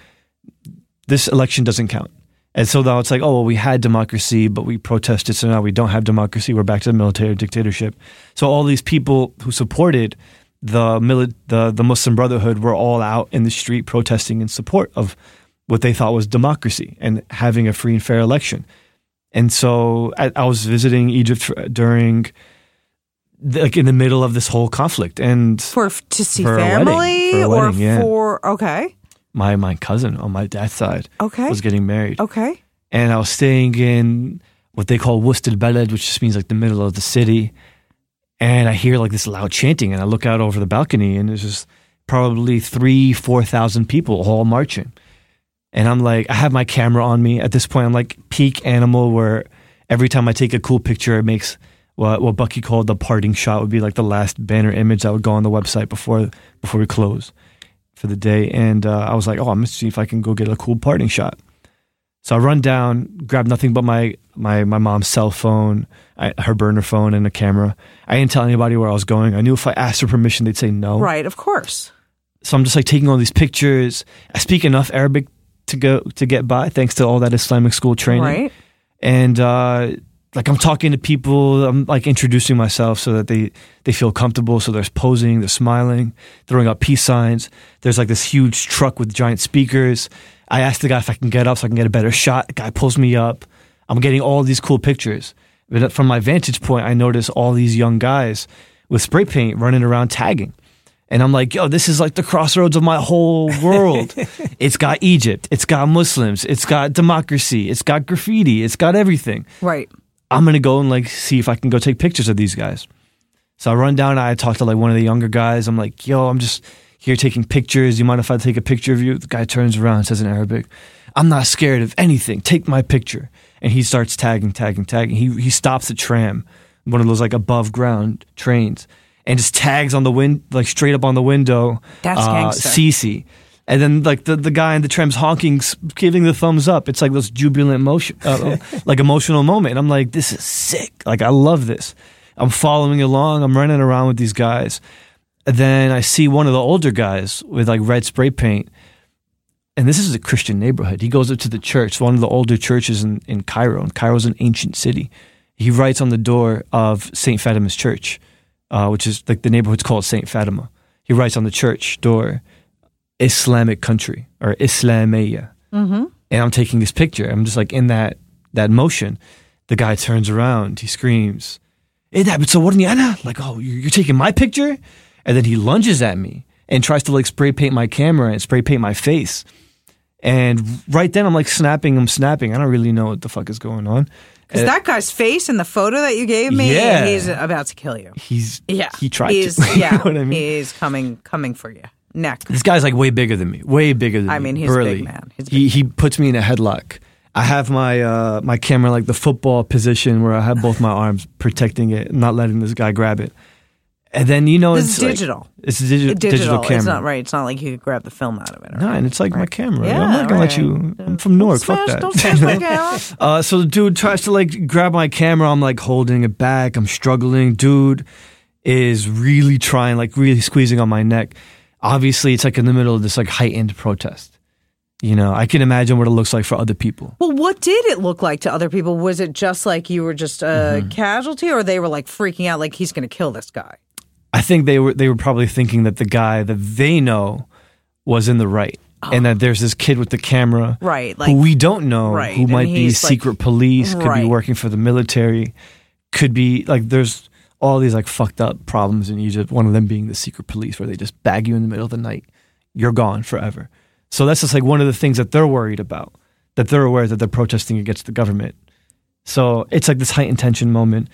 This election doesn't count. And so now it's like, oh, well, we had democracy, but we protested, so now we don't have democracy. We're back to the military dictatorship. So all these people who supported the mili- the the Muslim Brotherhood were all out in the street protesting in support of what they thought was democracy and having a free and fair election. And so I, I was visiting Egypt during, like, in the middle of this whole conflict, and for to see for a wedding. family For a or yeah. for okay. my my cousin on my dad's side Okay. was getting married. Okay. and I was staying in what they call Wusted Beled, which just means like the middle of the city. And I hear like this loud chanting, and I look out over the balcony, and there's just probably three, four thousand people all marching. And I'm like, I have my camera on me at this point. I'm like peak animal, where every time I take a cool picture, it makes what what Bucky called the parting shot would be like the last banner image that would go on the website before before we close for the day. And uh, I was like, oh, I'm gonna see if I can go get a cool parting shot. So I run down, grab nothing but my my my mom's cell phone, I, her burner phone, and a camera. I didn't tell anybody where I was going. I knew if I asked for permission, they'd say no. Right. Of course. So I'm just like taking all these pictures. I speak enough Arabic to go to get by, thanks to all that Islamic school training. Right. And uh, like I'm talking to people, I'm like introducing myself so that they they feel comfortable. So there's posing, they're smiling, throwing up peace signs. There's like this huge truck with giant speakers. I asked the guy if I can get up so I can get a better shot. The guy pulls me up. I'm getting all these cool pictures. But from my vantage point, I notice all these young guys with spray paint running around tagging. And I'm like, yo, this is like the crossroads of my whole world. it's got Egypt, it's got Muslims, it's got democracy, it's got graffiti, it's got everything. Right. I'm gonna go and like see if I can go take pictures of these guys. So I run down, I talk to like one of the younger guys. I'm like, yo, I'm just here taking pictures. You mind if I take a picture of you? The guy turns around says in Arabic, I'm not scared of anything. Take my picture. And he starts tagging, tagging, tagging. He he stops a tram, one of those like above ground trains, and just tags on the wind like straight up on the window. That's uh, gangster. Cece. And then like the, the guy in the tram's honking, giving the thumbs up. It's like this jubilant motion, uh, like emotional moment. And I'm like, this is sick. Like I love this. I'm following along. I'm running around with these guys. And then I see one of the older guys with like red spray paint. And this is a Christian neighborhood. He goes up to the church, one of the older churches in, in Cairo. And Cairo's an ancient city. He writes on the door of St. Fatima's church, uh, which is like the neighborhood's called St. Fatima. He writes on the church door, Islamic country or Islamia. Mm-hmm. And I'm taking this picture. I'm just like in that that motion. The guy turns around. He screams, "Hey, that so what Anna?" Like, oh, you're, you're taking my picture? And then he lunges at me and tries to like spray paint my camera and spray paint my face. And right then, I'm like snapping. I'm snapping. I don't really know what the fuck is going on. Because that guy's face in the photo that you gave me, Yeah. he's about to kill you. He's Yeah. He tried he's, to. You Yeah. know what I mean? He's coming coming for you. Neck. This guy's like way bigger than me. Way bigger than me. I mean, he's a burly. big man. He's a he he puts me in a headlock. I have my uh, my camera like the football position where I have both my arms protecting it, not letting this guy grab it. And then you know This it's is like- digital. it's a digi- Digital. digital, camera. It's not right. It's not like you could grab the film out of it. or No, and it's like my camera. Yeah, I'm not gonna let you. I'm from Newark. Fuck that. Don't smash my camera. Uh, so the dude tries to like grab my camera. I'm like holding it back. I'm struggling. Dude is really trying, like really squeezing on my neck. Obviously, it's like in the middle of this like heightened protest. You know, I can imagine what it looks like for other people. Well, what did it look like to other people? Was it just like you were just a Mm-hmm. casualty, or they were like freaking out, like he's going to kill this guy? I think they were they were probably thinking that the guy that they know was in the right, and that there's this kid with the camera, Right, like- who we don't know, Right, who and might be he's, like- secret police, could Right. be working for the military, could be like there's all these like fucked up problems in Egypt. One of them being the secret police, where they just bag you in the middle of the night, you're gone forever. So that's just like one of the things that they're worried about, that they're aware that they're protesting against the government. So it's like this heightened tension moment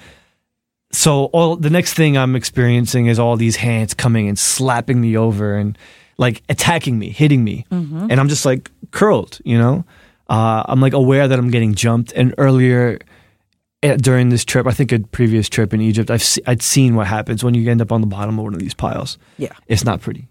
so all the next thing I'm experiencing is all these hands coming and slapping me over and like attacking me, hitting me, and I'm just like curled, you know. Uh, I'm like aware that I'm getting jumped. And earlier eh, during this trip, I think a previous trip in Egypt, I've se- I'd seen what happens when you end up on the bottom of one of these piles. Yeah. it's not pretty.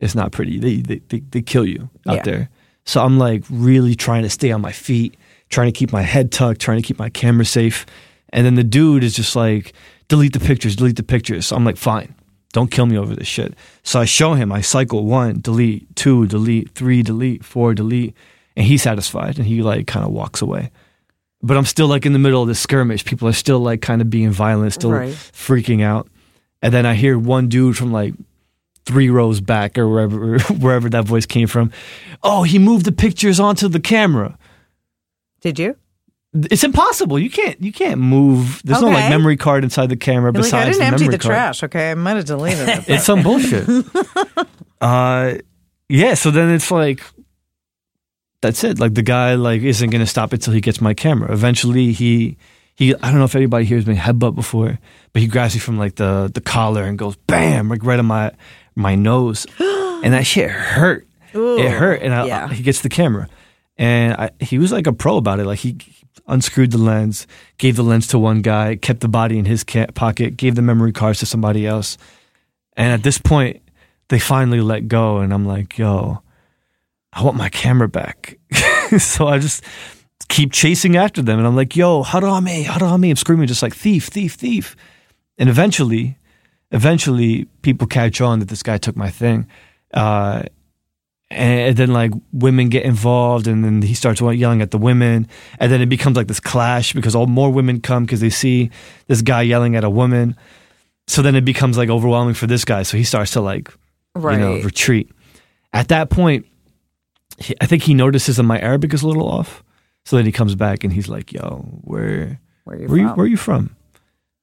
It's not pretty. They they they, they kill you out Yeah. there. So I'm like really trying to stay on my feet, trying to keep my head tucked, trying to keep my camera safe. And then the dude is just like, delete the pictures, delete the pictures. So I'm like, fine, don't kill me over this shit. So I show him, I cycle one, delete, two, delete, three, delete, four, delete. And he's satisfied and he like kind of walks away. But I'm still like in the middle of the skirmish. People are still like kind of being violent, still Right. freaking out. And then I hear one dude from like three rows back or wherever wherever that voice came from. Oh, he moved the pictures onto the camera. Did you? It's impossible. You can't. You can't move. There's no like Okay. memory card inside the camera. Like, besides I didn't the empty memory the card. trash. Okay, I might have deleted it. It's some bullshit. uh, yeah. So then it's like, that's it. Like the guy like isn't gonna stop it until he gets my camera. Eventually, he he. I don't know if anybody here has been headbutt before, but he grabs me from like the the collar and goes bam, like right on my my nose, and that shit hurt. it hurt, and I, yeah. He gets the camera, and I, he was like a pro about it. Like he unscrewed the lens, gave the lens to one guy, kept the body in his ca- pocket, gave the memory cards to somebody else, and at this point, they finally let go, and I'm like, yo, I want my camera back. so I just keep chasing after them, and I'm like, yo, Harame, Harame. I'm screaming just like thief, thief, thief, and eventually, eventually, people catch on that this guy took my thing. Uh, and then like women get involved and then he starts yelling at the women and then it becomes like this clash because all more women come because they see this guy yelling at a woman. So then it becomes like overwhelming for this guy so he starts to like you know Right. retreat. At that point he, i think he notices that my arabic is a little off so then he comes back and he's like yo where Where are you where, you, from? where are you from?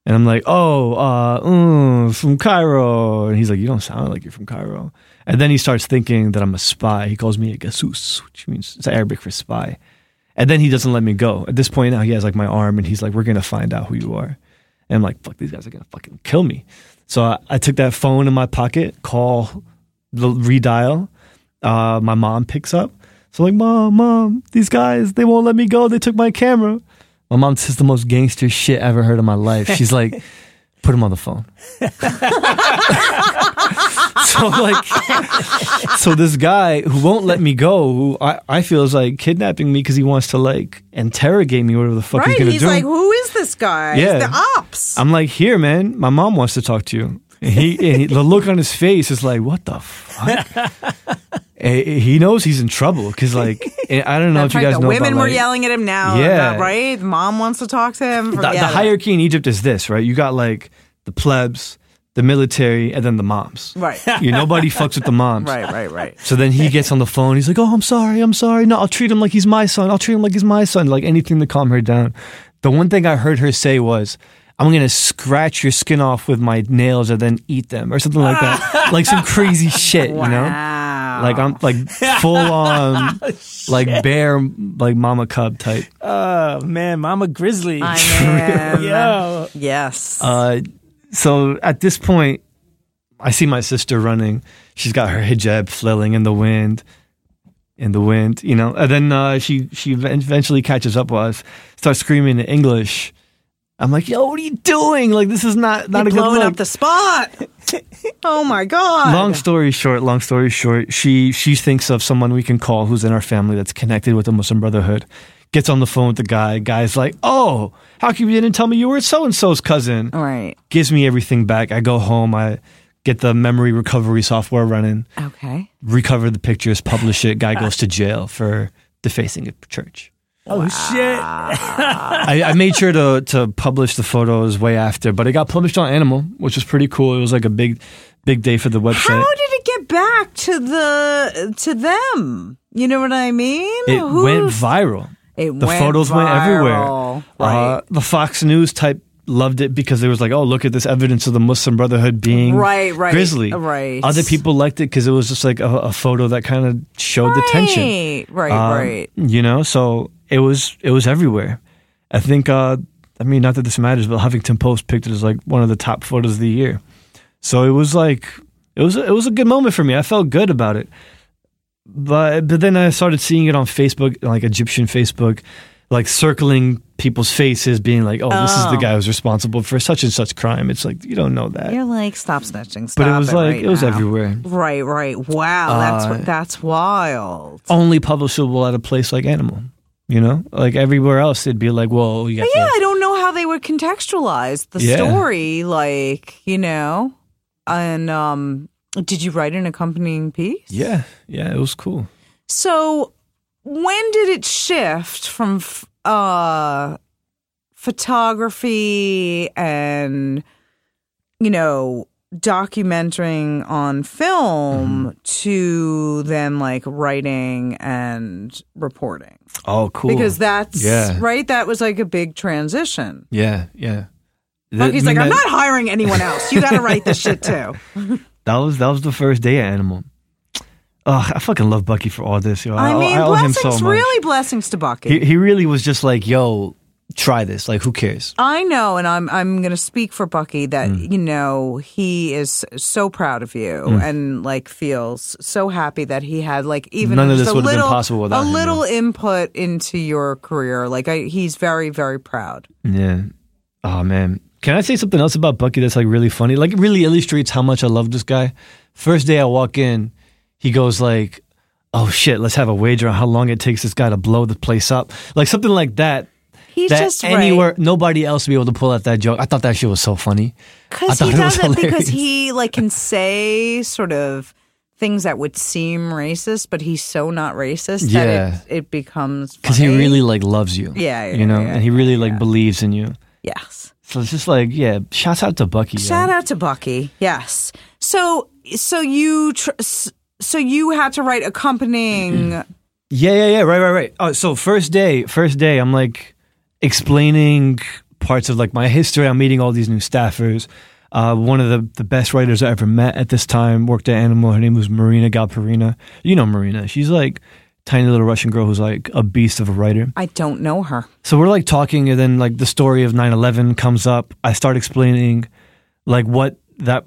And i'm like oh uh mm, from cairo. And he's like you don't sound like you're from cairo and then he starts thinking that I'm a spy. He calls me a gasus, which means it's Arabic for spy. And then he doesn't let me go. At this point now, he has like my arm and he's like, we're going to find out who you are. And I'm like, fuck, these guys are going to fucking kill me. So I, I took that phone in my pocket, call, the redial. Uh, my mom picks up. So I'm like, mom, mom, these guys, they won't let me go. They took my camera. My mom says the most gangster shit I ever heard in my life. She's like, put him on the phone. so like so this guy who won't let me go who i, I feel is like kidnapping me because he wants to like interrogate me whatever the fuck he's gonna He's do like, who is this guy? Yeah. He's the ops. i'm like here man my mom wants to talk to you he, and he the look on his face is like what the fuck he knows he's in trouble because like i don't know if you guys The know women about, were like, yelling at him now. Yeah. about- right? Mom wants to talk to him. the, the hierarchy in egypt is this right you got like the plebs the military and then the moms Right. you nobody fucks with the moms Right, right, right. So then he gets on the phone. He's like, "Oh, I'm sorry. I'm sorry. No, I'll treat him like he's my son. I'll treat him like he's my son. Like anything to calm her down." The one thing I heard her say was, "I'm gonna scratch your skin off with my nails and then eat them," or something like that. like some crazy shit, you know? Like I'm like full on, like bear, like mama cub type. Oh man, Mama Grizzly. I am. Yo. Yes. Uh, so at this point, I see my sister running. She's got her hijab flailing in the wind, in the wind, you know. And then uh, she she eventually catches up with us, starts screaming in English. I'm like, "Yo, what are you doing? Like, this is not not You're a good blowing look." up the spot. oh my god. long story short, long story short, she she thinks of someone we can call who's in our family that's connected with the Muslim Brotherhood. Gets on the phone with the guy. Guy's like, "Oh, how come you didn't tell me you were so and so's cousin?" All right. gives me everything back. I go home. I get the memory recovery software running, Okay. recover the pictures, publish it. Guy goes to jail for defacing a church. Oh shit! I, I made sure to to publish the photos way after, but it got published on Animal, which was pretty cool. It was like a big, big day for the website. How did it get back to the to them? You know what I mean? it Who- went viral. It went viral. the went photos went everywhere. viral. Uh, the Fox News type loved it because they was like, "Oh, look at this evidence of the Muslim Brotherhood being Right, right, grisly." right. Other people liked it because it was just like a, a photo that kind of showed the tension. Right, right, Um, right. You know, so it was it was everywhere. I think. uh I mean, not that this matters, but Huffington Post picked it as like one of the top photos of the year. So it was like it was it was a good moment for me. I felt good about it. But but then I started seeing it on Facebook, like Egyptian Facebook, like circling people's faces, being like, "Oh, this is the Oh. guy who's responsible for such and such crime." It's like you don't know that, You're like, stop snitching. Stop but it was like right it was now. everywhere. Right, right. Wow, that's Uh, that's wild. Only publishable at a place like Animal. You know, like everywhere else, it'd be like, "Well, you got Yeah, to I don't know how they would contextualize the Yeah. story, like you know. And um, did you write an accompanying piece? Yeah, yeah, it was cool. So, when did it shift from f- uh, photography and, you know, documenting on film Mm-hmm. to then like writing and reporting? Oh, cool. Because that's Yeah. right. That was like a big transition. yeah, yeah. He's I like, I'm that- not hiring anyone else. You got to write this shit too. That was that was the first day at Animal. Oh, I fucking love Bucky for all this. Yo. I mean, I owe him blessings, so much. really blessings to Bucky. He, he really was just like, "Yo, try this. Like, who cares?" I know, and I'm I'm going to speak for Bucky that Mm. you know he is so proud of you Mm. and like feels so happy that he had like even None of this a would have been little possible without a him, little input into your career. Like I, he's very very proud. Yeah. Oh man. Can I say something else about Bucky that's like really funny? Like it really illustrates how much I love this guy. First day I walk in, he goes like, "Oh shit, let's have a wager on how long it takes this guy to blow the place up." Like something like that. He's that just anywhere right. nobody else would be able to pull out that joke. I thought that shit was so funny. Because he it does it because he like can say sort of things that would seem racist, but he's so not racist Yeah. that it, it becomes because he really like loves you. Yeah, yeah, you know, yeah, and he really like believes in you. yes. So it's just like, yeah, shouts out to Bucky. Shout out to Bucky. Yes. So so you tr- so you had to write accompanying. Yeah, yeah, yeah. Right, right, right. Oh, so first day, first day, I'm like explaining parts of like my history. I'm meeting all these new staffers. Uh, one of the, the best writers I ever met at this time worked at Animal. Her name was Marina Galperina. You know Marina. She's like tiny little Russian girl who's like a beast of a writer. I don't know her. So we're like talking, and then like the story of 9/11 comes up. I start explaining like what that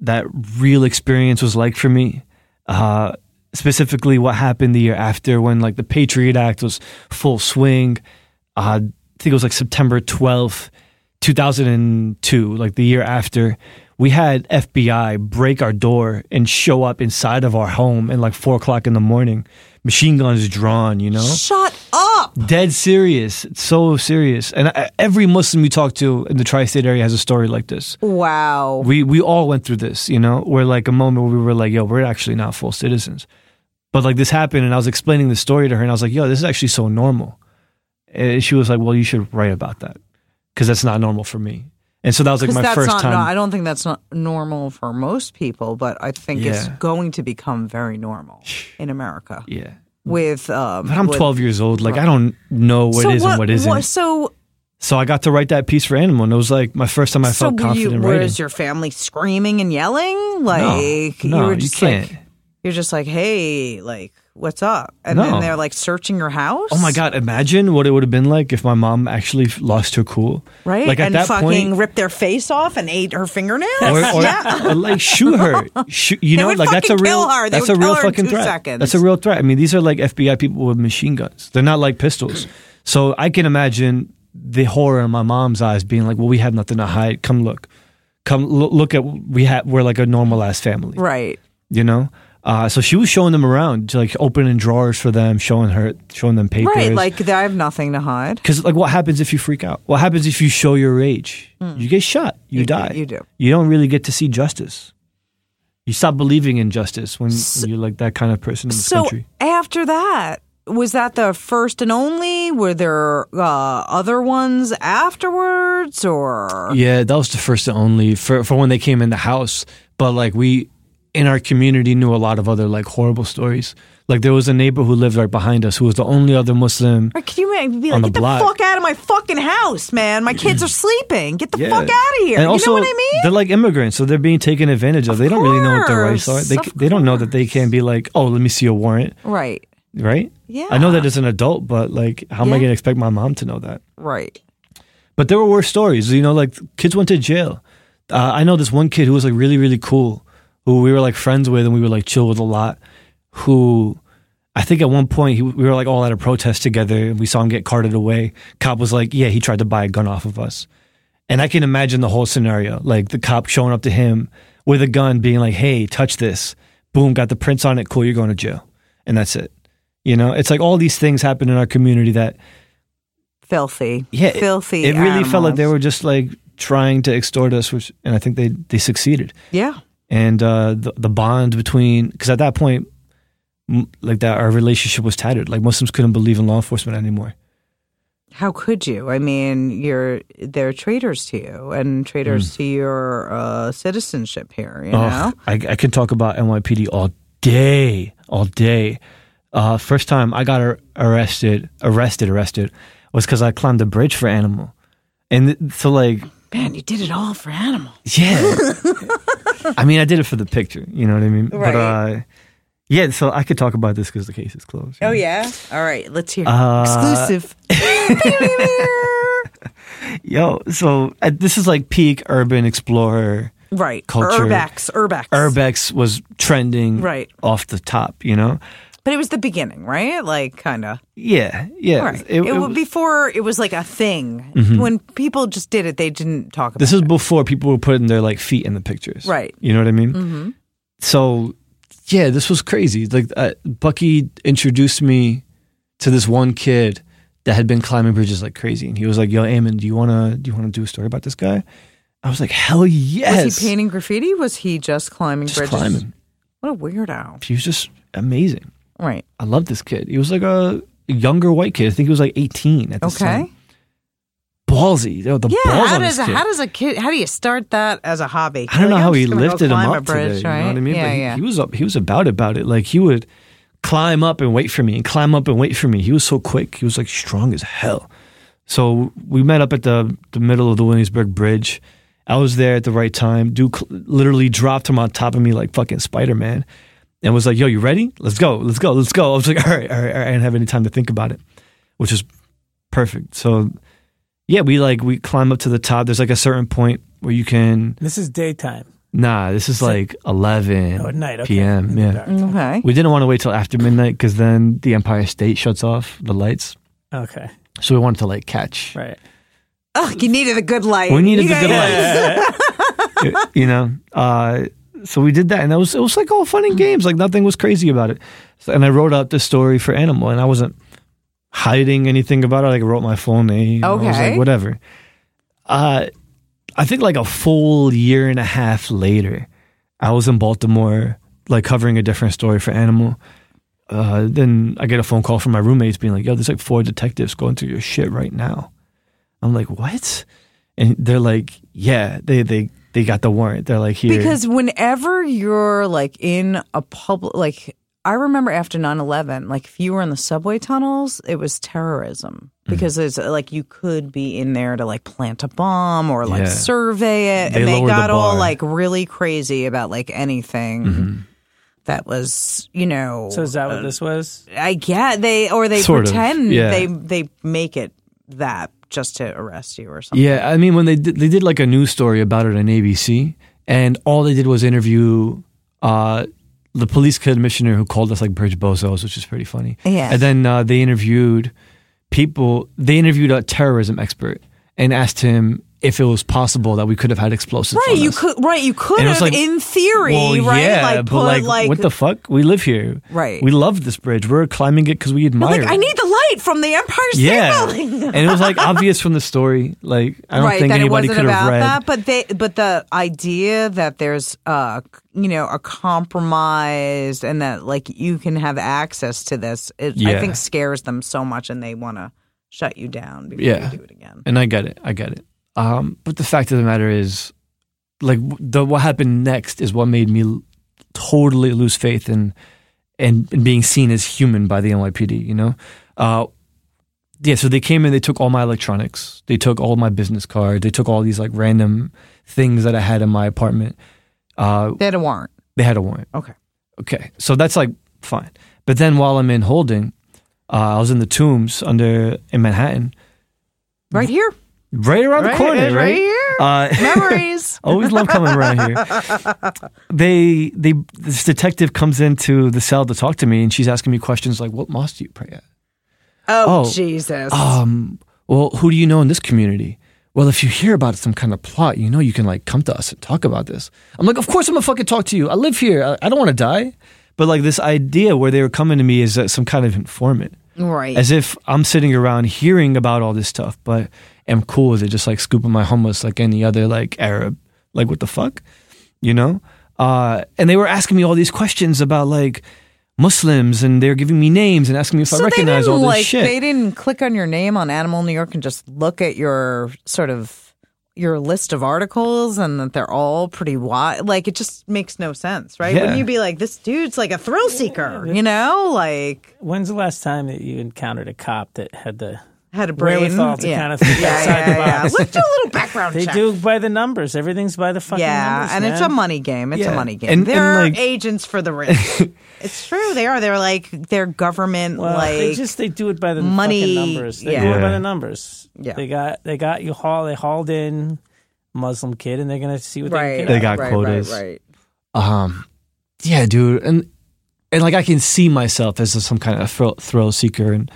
that real experience was like for me. Uh, specifically, what happened the year after when like the Patriot Act was full swing. Uh, think it was like September 12th, 2002, like the year after. We had FBI break our door and show up inside of our home at like four o'clock in the morning, machine guns drawn, you know? Shut up. dead serious. It's so serious. And I, every Muslim we talk to in the tri-state area has a story like this. Wow. We we all went through this, you know, where like a moment where we were like, yo, we're actually not full citizens. But like this happened and I was explaining the story to her and I was like, yo, this is actually so normal. And she was like, well, you should write about that because that's not normal for me. And so that was like my that's first not. time. No, I don't think that's not normal for most people, but I think it's going to become very normal in America. yeah. With um, But I'm with- 12 years old. Like I don't know what so is and what isn't. so so I got to write that piece for Animal and it was like my first time I so felt confident. you, writing. was your family screaming and yelling? Like no, you were you just can't. like you're just like, hey, like what's up? And No. then they're like searching your house. Oh my god! Imagine what it would have been like if my mom actually lost her cool, Right? Like at and that fucking point, ripped their face off and ate her fingernails. or, or, yeah. or, like shoot her. Shoot, you know, like that's a real kill her. They that's a real kill her in fucking threat. seconds. That's a real threat. I mean, these are like FBI people with machine guns. They're not like pistols. So I can imagine the horror in my mom's eyes, being like, "Well, we have nothing to hide. Come look, come lo- look at we have. We're like a normal ass family, Right. you know." Uh, so she was showing them around, like opening drawers for them, showing her, showing them papers. Right. Like I have nothing to hide. Because like, what happens if you freak out? What happens if you show your age? You get shot. You, You- die. you do. You don't really get to see justice. you stop believing in justice when, when you're like that kind of person in this So country. after that, was that the first and only? Were there uh, other ones afterwards, or Yeah, that was the first and only for for when they came in the house. But like we in our community knew a lot of other like horrible stories. Like there was a neighbor who lived right behind us who was the only other Muslim. Or can you ma- be On like, the get block. the fuck out of my fucking house, man? My kids are sleeping. Get the Yeah. fuck out of here. And you also, know what I mean? they're like immigrants, so they're being taken advantage of. they don't really know what their rights are. They of they don't know that they can't be like, oh, let me see a warrant, Right. right? Yeah. I know that as an adult, but like, how am I going to expect my mom to know that? Right. But there were worse stories. You know, like kids went to jail. Uh, I know this one kid who was like really, really cool, who we were like friends with and we were like chill with a lot. Who I think at one point he, we were like all at a protest together and we saw him get carted away. Cop was like, "Yeah, he tried to buy a gun off of us," and I can imagine the whole scenario. Like the cop showing up to him with a gun, being like, "Hey, touch this." Boom, got the prints on it. Cool, you're going to jail, and that's it. You know, it's like all these things happen in our community that Filthy. yeah, Filthy. It, really felt like they were just like trying to extort us, which, and I think they they succeeded. Yeah. And uh, the the bond between, because at that point, like that, our relationship was tattered. Like Muslims couldn't believe in law enforcement anymore. How could you? I mean, you're they're traitors to you and traitors to your uh, citizenship here. You know. I, I can talk about NYPD all day, all day. Uh, first time I got ar- arrested, arrested, arrested, was because I climbed a bridge for animal, and th- so like Man, you did it all for animal Yeah. I mean, I did it for the picture. You know what I mean? But Right. uh, yeah, so I could talk about this because the case is closed. Oh yeah. All right. Let's hear Uh, exclusive. Yo, so uh, this is like peak urban explorer. right. culture. Urbex. Urbex. Urbex was trending Right. off the top. You know? But it was the beginning, right? Like kind of. Yeah, yeah. Right. It- It, it was- before it was like a thing. When people just did it, they didn't talk about it. this is it. before people were putting their like feet in the pictures. Right. You know what I mean? Mm-hmm. So yeah, this was crazy. Like uh, Bucky introduced me to this one kid that had been climbing bridges like crazy, and he was like, "Yo, Ayman, do you wanna do you wanna do a story about this guy?" I was like, "Hell yes!" Was he painting graffiti? Was he just climbing Just bridges? climbing. What a weirdo. He was just amazing. Right. I love this kid. He was like a younger white kid. I think he was like 18 at the time. Okay. time. Ballsy. The Yeah. balls How does a, kid. how does a kid? How do you start that as a hobby? I don't Like, know how he just gonna go lifted him up bridge, today. right? You know what I mean? Yeah, But he, yeah. he was up. He was about about it. Like he would climb up and wait for me, and climb up and wait for me. He was so quick. He was like strong as hell. So we met up at the the middle of the Williamsburg Bridge. I was there at the right time. Dude literally dropped him on top of me like fucking Spider Man, and was like, "Yo, you ready? Let's go, let's go, let's go." I was like, "All right, all right, all right." I didn't have any time to think about it, which is perfect. So yeah, we like we climb up to the top. There's like a certain point where you can This is daytime. Nah, this is like 11 Oh, at night. Okay. p.m. Yeah. Okay. We didn't want to wait till after midnight because then the Empire State shuts off the lights. Okay. So we wanted to like catch, Right. Oh, you needed a good light. We needed You the good guys- light. you know. Uh, so we did that, and that was it was like all fun and games. Like nothing was crazy about it. So, and I wrote out the story for Animal, and I wasn't hiding anything about it. Like I wrote my full name. I was Okay. like whatever. Uh, I think like a full year and a half later, I was in Baltimore, like covering a different story for Animal. Uh, then I get a phone call from my roommates being like, "Yo, there's like four detectives going through your shit right now." I'm like, "What?" And they're like, "Yeah, they they they got the warrant. They're like here Because whenever you're like in a public, like I remember after 9 11, like if you were in the subway tunnels, it was terrorism Mm-hmm. because it's like you could be in there to like plant a bomb or like Yeah. survey it. They and they lowered the got all like really crazy about like anything. Mm-hmm. That was, you know, So is that what this was? I get they or they Sort of, pretend yeah. they they make it that just to arrest you or something. Yeah, I mean when they did, they did like a news story about it on ABC, and all they did was interview uh, the police commissioner who called us like bridge bozos, which is pretty funny. Yeah. and then uh, they interviewed people. They interviewed a terrorism expert and asked him if it was possible that we could have had explosives. Right, you could right, you could And it was have like, in theory, Well, right? yeah, like but put like, like, what the fuck? We live here, Right. We love this bridge. We're climbing it because we admire. like it. I need the light. Right from the Empire State yeah, Building. and it was like obvious from the story. Like I don't right think that it anybody wasn't could have about read. that but they but the idea that there's uh you know a compromise and that like you can have access to this it, i think scares them so much and they want to shut you down before Yeah. you do it again and I get it. I get it. Um, but the fact of the matter is, like the what happened next is what made me totally lose faith in and in being seen as human by the NYPD. You know, uh, yeah. So they came in, they took all my electronics, they took all my business cards, they took all these like random things that I had in my apartment. Uh, they had a warrant they had a warrant. okay Okay, so that's like fine. But then while I'm in holding, uh, I was in the tombs under in Manhattan, right here right around Right- the corner, right right? here. Uh, memories always love coming around here. They, they, this detective comes into the cell to talk to me, and she's asking me questions like, "What mosque do you pray at?" Oh, Oh. jesus Um, well, who do you know in this community? Well, if you hear about some kind of plot, you know you can like come to us and talk about this. I'm like, of course I'm gonna fucking talk to you. I live here. I, I don't want to die. But like this idea where they were coming to me as uh, some kind of informant, right as if I'm sitting around hearing about all this stuff, but am cool with it, just like scooping my hummus like any other like Arab. Like what the fuck, you know? Uh, and they were asking me all these questions about like Muslims, and they're giving me names and asking me if I so they recognize all this like shit. they didn't click on your name on animal new york and just look at your sort of your list of articles and that they're all pretty wide like it just makes no sense right Yeah. wouldn't you be like this dude's like a thrill seeker you know like When's the last time that you encountered a cop that had the had a brain wherewithal to yeah. kind of think yeah, outside yeah, the yeah. box? let's do a little background They check do by the numbers. Everything's by the fucking yeah, numbers. and it's a money game. It's a money game. And- they're and, like- agents for the rich. it's true. They are. They're like they're government. Well, like they just they do it by the money- fucking numbers. They yeah. do it by the numbers. Yeah. They got they got you haul they hauled in Muslim kid and they're gonna see what right. they can They got right, quotas. Right, right. Um, yeah, dude, and and like I can see myself as some kind of thrill, thrill seeker. And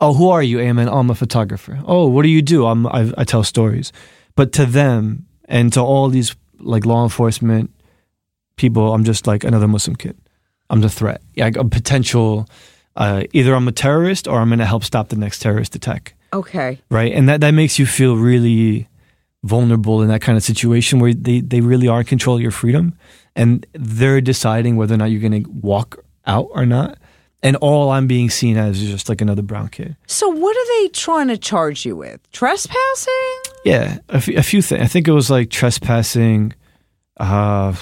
oh, who are you, Ayman? Oh, I'm a photographer. Oh, what do you do? I'm I, I tell stories. But to them and to all these like law enforcement people, I'm just like another Muslim kid. I'm the threat. Yeah, like a potential. Uh, either I'm a terrorist or I'm going to help stop the next terrorist attack. Okay. right? And that, that makes you feel really vulnerable in that kind of situation where they, they really are in control of your freedom and they're deciding whether or not you're going to walk out or not. And all I'm being seen as is just like another brown kid. So what are they trying to charge you with? Trespassing? Yeah, a few- few things. I think it was like trespassing. Uh,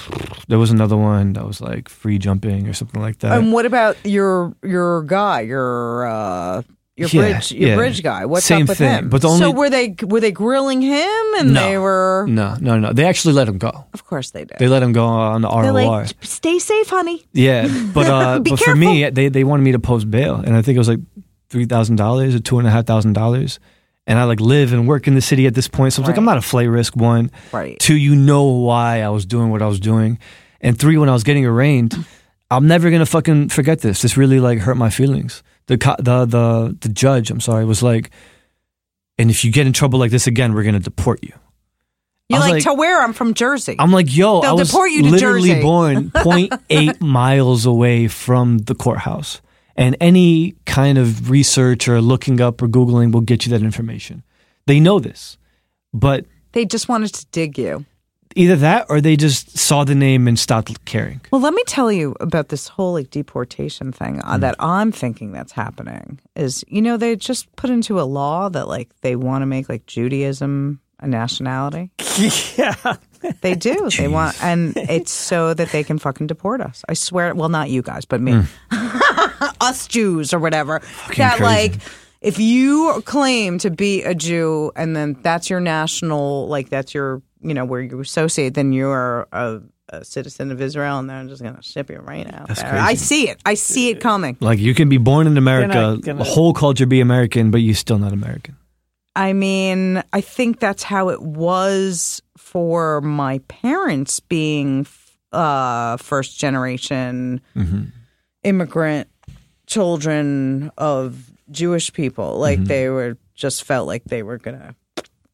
there was another one that was like free jumping or something like that. and what about your your guy, your uh your Yeah, bridge your yeah. bridge guy? What's Same up with thing, him? but the so were they were they grilling him and No. they were no, no, no. They actually let him go. Of course they did. They let him go on the They're ROR. like, stay safe, honey. Yeah, but uh, Be but for me, they they wanted me to post bail, and I think it was like three thousand dollars or two and a half thousand dollars. And I like live and work in the city at this point, so I was like, I'm not a flight risk. One, Right. Two, you know why I was doing what I was doing, and three, when I was getting arraigned, I'm never gonna fucking forget this. This really like hurt my feelings. The the the the judge, I'm sorry, was like, and if you get in trouble like this again, we're gonna deport you. You're was like, to where? I'm from Jersey. I'm like, yo, They'll I was deport you to literally Jersey. born 0.8 miles away from the courthouse. And any kind of research or looking up or Googling will get you that information. They know this. But they just wanted to dig you. Either that or they just saw the name and stopped caring. Well, let me tell you about this whole like deportation thing uh, that I'm thinking that's happening. Is you know they just put into a law that like they want to make like Judaism a nationality. yeah. They do. They want, and it's so that they can fucking deport us. I swear. Well, not you guys, but me, us Jews or whatever. that crazy. like, if you claim to be a Jew and then that's your national, like that's your, you know, where you associate, then you're a, a citizen of Israel, and they're just gonna ship you right out That's there. crazy. I see it. I see it coming. Like you can be born in America, gonna- the whole culture be American, but you're still not American. I mean, I think that's how it was for my parents being uh, first generation immigrant children of Jewish people. Like they were just felt like they were gonna,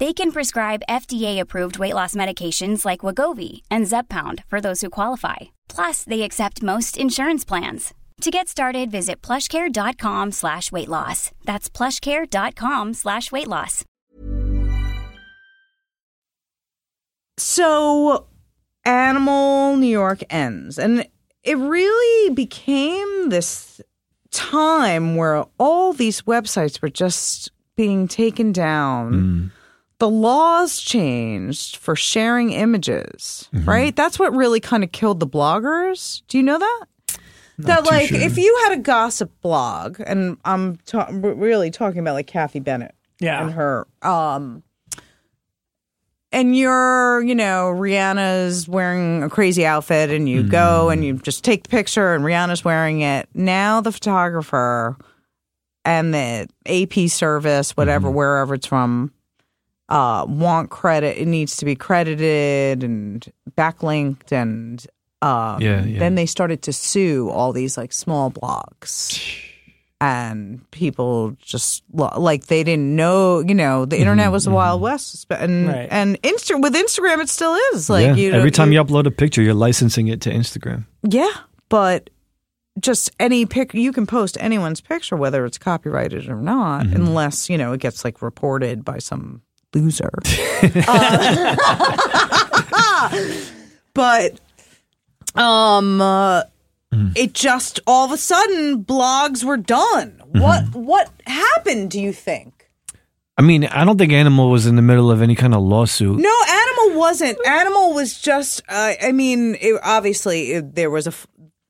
They can prescribe FDA-approved weight loss medications like Wegovy and Zepbound for those who qualify. Plus, they accept most insurance plans. To get started, visit plushcare.com slash weight loss. That's plushcare.com slash weight loss. So, Animal New York ends, and it really became this time where all these websites were just being taken down. Mm. The laws changed for sharing images, mm-hmm. right? That's what really kind of killed the bloggers. Do you know that? that like sure. if you had a gossip blog, and I'm ta- really talking about like Kathy Bennett Yeah. and her um and you're you know rihanna's wearing a crazy outfit and you go mm-hmm. and you just take the picture and rihanna's wearing it now the photographer and the ap service whatever mm-hmm. wherever it's from uh want credit it needs to be credited and backlinked and um Yeah, yeah. then they started to sue all these like small blogs and people just like they didn't know you know the internet was the wild west and Right. and Insta- with instagram it still is like yeah. you know, Every time you upload a picture, you're licensing it to Instagram. yeah but just any pic you can post anyone's picture whether it's copyrighted or not Mm-hmm. unless you know it gets like reported by some loser. Uh, but um uh, Mm-hmm. it just all of a sudden blogs were done. What what happened do you think? I mean, I don't think Animal was in the middle of any kind of lawsuit. no animal wasn't. Animal was just uh, i mean it, obviously it, there was a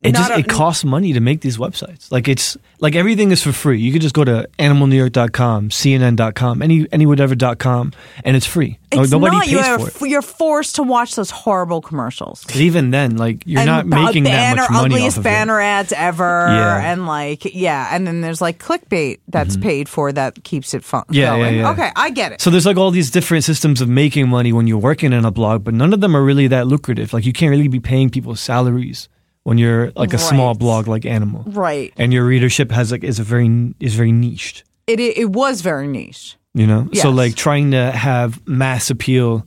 It not just a- it costs money to make these websites. Like it's like everything is for free. You could just go to animalnewyork.com, cnn.com, any any whatever.com and it's free. It's Nobody not. pays you for it. You're forced to watch those horrible commercials. 'Cause even then, like you're and not making that much money ugliest off of banner ads ever. Yeah. And like, yeah. And then there's like clickbait that's paid for that keeps it fun. Mm-hmm. Yeah, yeah, yeah. Okay, I get it. it. So there's like all these different systems of making money when you're working in a blog, but none of them are really that lucrative. Like you can't really be paying people salaries when you're like a small blog like Animal. right. And your readership has like is a very is very niched. It, it was very niche. You know, so like trying to have mass appeal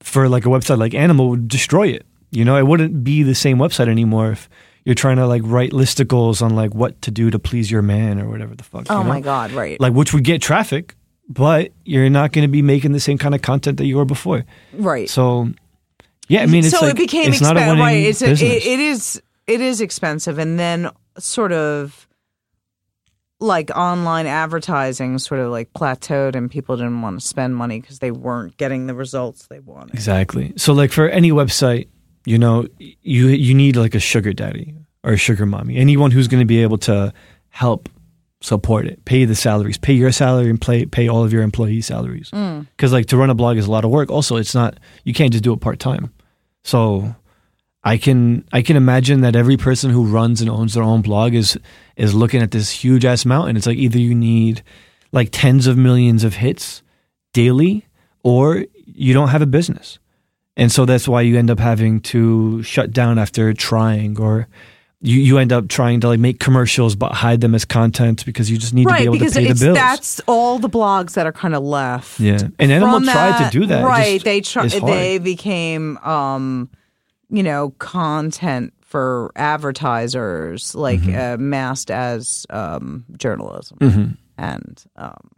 for like a website like Animal would destroy it. You know, it wouldn't be the same website anymore if you're trying to like write listicles on like what to do to please your man or whatever the fuck. Oh you know? my god, right. Like which would get traffic, but you're not going to be making the same kind of content that you were before. right. So, yeah, I mean, it's so like it became it's not a right. It's a, it, it is it is expensive, and then sort of like online advertising sort of like plateaued, and people didn't want to spend money because they weren't getting the results they wanted. Exactly. So like for any website, you know, you you need like a sugar daddy or a sugar mommy. Anyone who's going to be able to help support it, pay the salaries, pay your salary and pay pay all of your employee salaries. Mm. Cuz like to run a blog is a lot of work. Also, it's not you can't just do it part-time. So I can I can imagine that every person who runs and owns their own blog is is looking at this huge ass mountain. It's like either you need like tens of millions of hits daily or you don't have a business. And so that's why you end up having to shut down after trying or you, you end up trying to like make commercials but hide them as content because you just need to be able to pay the bills. that's all the blogs that are kind of left. yeah. And Animal from tried that- to do that. Right. just they hard. they became um you know content for advertisers like Mm-hmm. uh, masked as um journalism. And um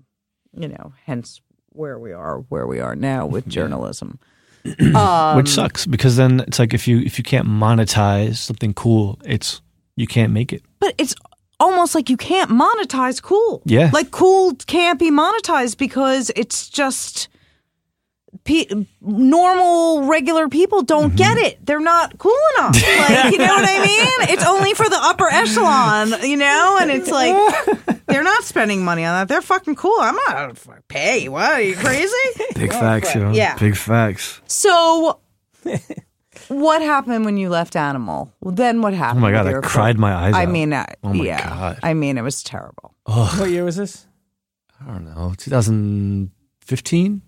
you know hence where we are where we are now with journalism. Um, which sucks because then it's like if you if you can't monetize something cool, it's you can't make it. But it's almost like you can't monetize cool. Yeah. Like cool can't be monetized because it's just pe- normal regular people don't Mm-hmm. get it. They're not cool enough. Like, you know what I mean? It's only for the upper echelon, you know? And it's like they're not spending money on that. They're fucking cool. I'm not gonna pay. What? Are you crazy? Big facts, yo. Yeah. Big facts. So what happened when you left Animal? Well, then what happened? Oh my God, I your cried my eyes I out. mean, uh, Oh my yeah. God. I mean, it was terrible. What year was this? I don't know, 2015,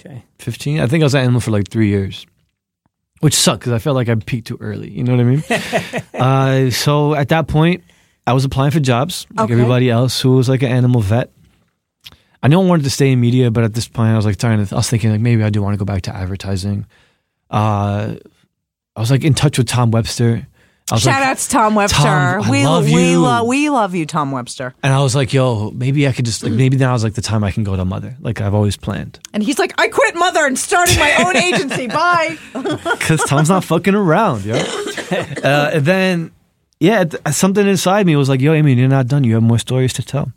Okay. 15. I think I was at Animal for like three years, which sucked because I felt like I peaked too early. You know what I mean? uh, so at that point, I was applying for jobs like Okay. everybody else who was like an animal vet. I knew I wanted to stay in media, but at this point, I was like trying to. I was thinking like maybe I do want to go back to advertising. Uh, I was like in touch with Tom Webster. Shout like, out to Tom Webster. Tom, we love we you. we love you, Tom Webster. And I was like, yo, maybe I could just like maybe now is like the time I can go to mother, like I've always planned. And he's like, I quit Mother and starting my own agency. Bye. Because Tom's not fucking around, yo. Uh, then, yeah, th- something inside me was like, yo, Ayman, you're not done. You have more stories to tell.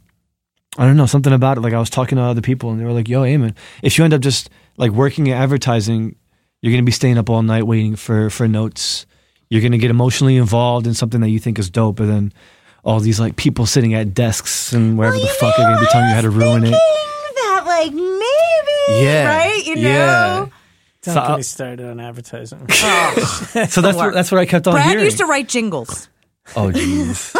I don't know, something about it. Like I was talking to other people and they were like, yo, Ayman, if you end up just like working in advertising, you're going to be staying up all night waiting for, for notes. You're going to get emotionally involved in something that you think is dope. And then all these like people sitting at desks and wherever the fuck are going to be telling you how to ruin it. That like maybe Yeah. right, you know. Yeah. Don't So, get me started on advertising. Oh, so that's what, that's what I kept on Brad hearing. used to write jingles oh, jeez.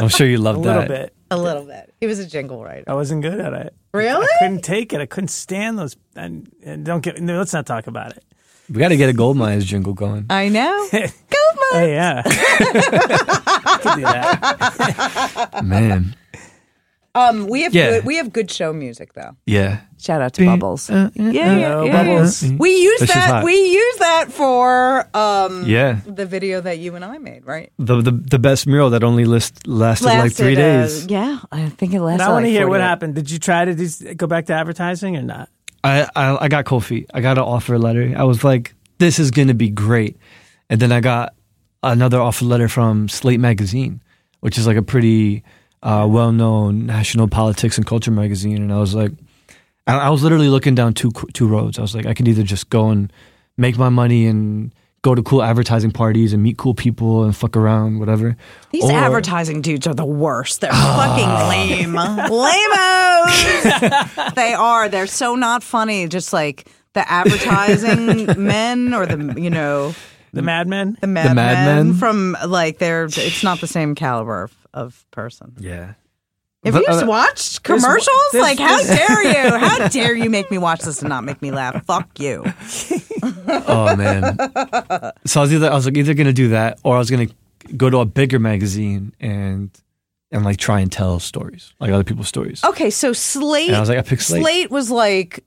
I'm sure you loved that a little bit. a little bit. He was a jingle writer. I wasn't good at it. Really? I couldn't take it. I couldn't stand those. And, and don't get. No, let's not talk about it. We got to get a gold mines jingle going. I know. gold Go, Oh yeah. Do that. Man. Um, we have Yeah. good, we have good show music though. Yeah. Shout out to Bubbles. Uh, yeah, yeah, Oh, yeah, Bubbles. yeah. We use This is that. hot. We use that for um Yeah. the video that you and I made, right? The, the the best mural that only list, lasted, like three Lasted, uh, days. yeah, I think it lasted. And I want to like hear what 48. happened. Did you try to do, go back to advertising or not? I, I I got cold feet. I got an offer letter. I was like, this is gonna be great. And then I got another offer letter from Slate magazine, which is like a pretty uh, well known national politics and culture magazine. And I was like, I, I was literally looking down two two roads. I was like, I could either just go and make my money and go to cool advertising parties and meet cool people and fuck around, whatever. These Or- advertising dudes are the worst. They're ah. fucking lame. Lamos! they are. They're so not funny. Just like the advertising men or the, you know, The Mad Men. the mad, Mad men, Men? from like they're, it's not the same caliber of, of person. Yeah. Have But, you commercials? there's- commercials? there's- like, how dare you? How dare you make me watch this and not make me laugh? Fuck you. Oh man. so I was either I was like either gonna do that or I was gonna go to a bigger magazine and and like try and tell stories like other people's stories. Okay, so Slate. And I was like, I picked Slate. was like,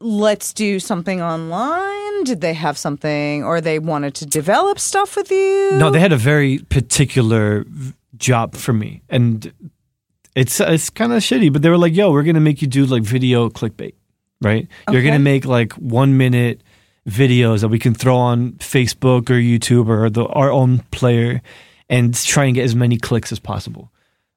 let's do something online. Did they have something, or they wanted to develop stuff with you? No, they had a very particular job for me, and it's it's kind of shitty. But they were like, "Yo, we're gonna make you do like video clickbait, right? You're gonna make like one minute videos that we can throw on Facebook or YouTube or the, our own player, and try and get as many clicks as possible."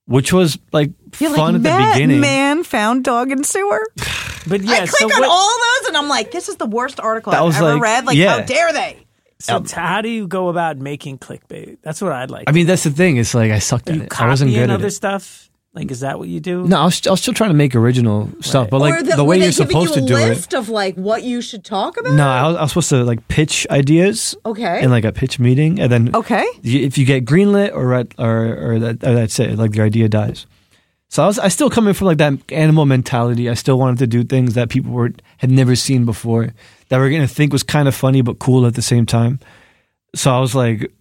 Which was like You're fun like, at the beginning. Man found dog in sewer. But yeah, I so click on what- all those, and I'm like, this is the worst article That I've was ever like- read. Like, yeah. how dare they? So um, t- how do you go about making clickbait? That's what I'd like. I mean, that's the thing. It's like I sucked at you it. I wasn't copy good at other it. stuff. Like, is that what you do? No, I was, I was still trying to make original stuff, but like or the, the, way they you're giving supposed you to a do it. list of like what you should talk about. No, I was, I was supposed to like pitch ideas Okay. in like a pitch meeting, and then Okay. you, if you get greenlit or red, or or, that, or that's it, like your idea dies. So I was I still coming from like that animal mentality. I still wanted to do things that people were had never seen before, that were gonna think was kind of funny but cool at the same time. So I was like,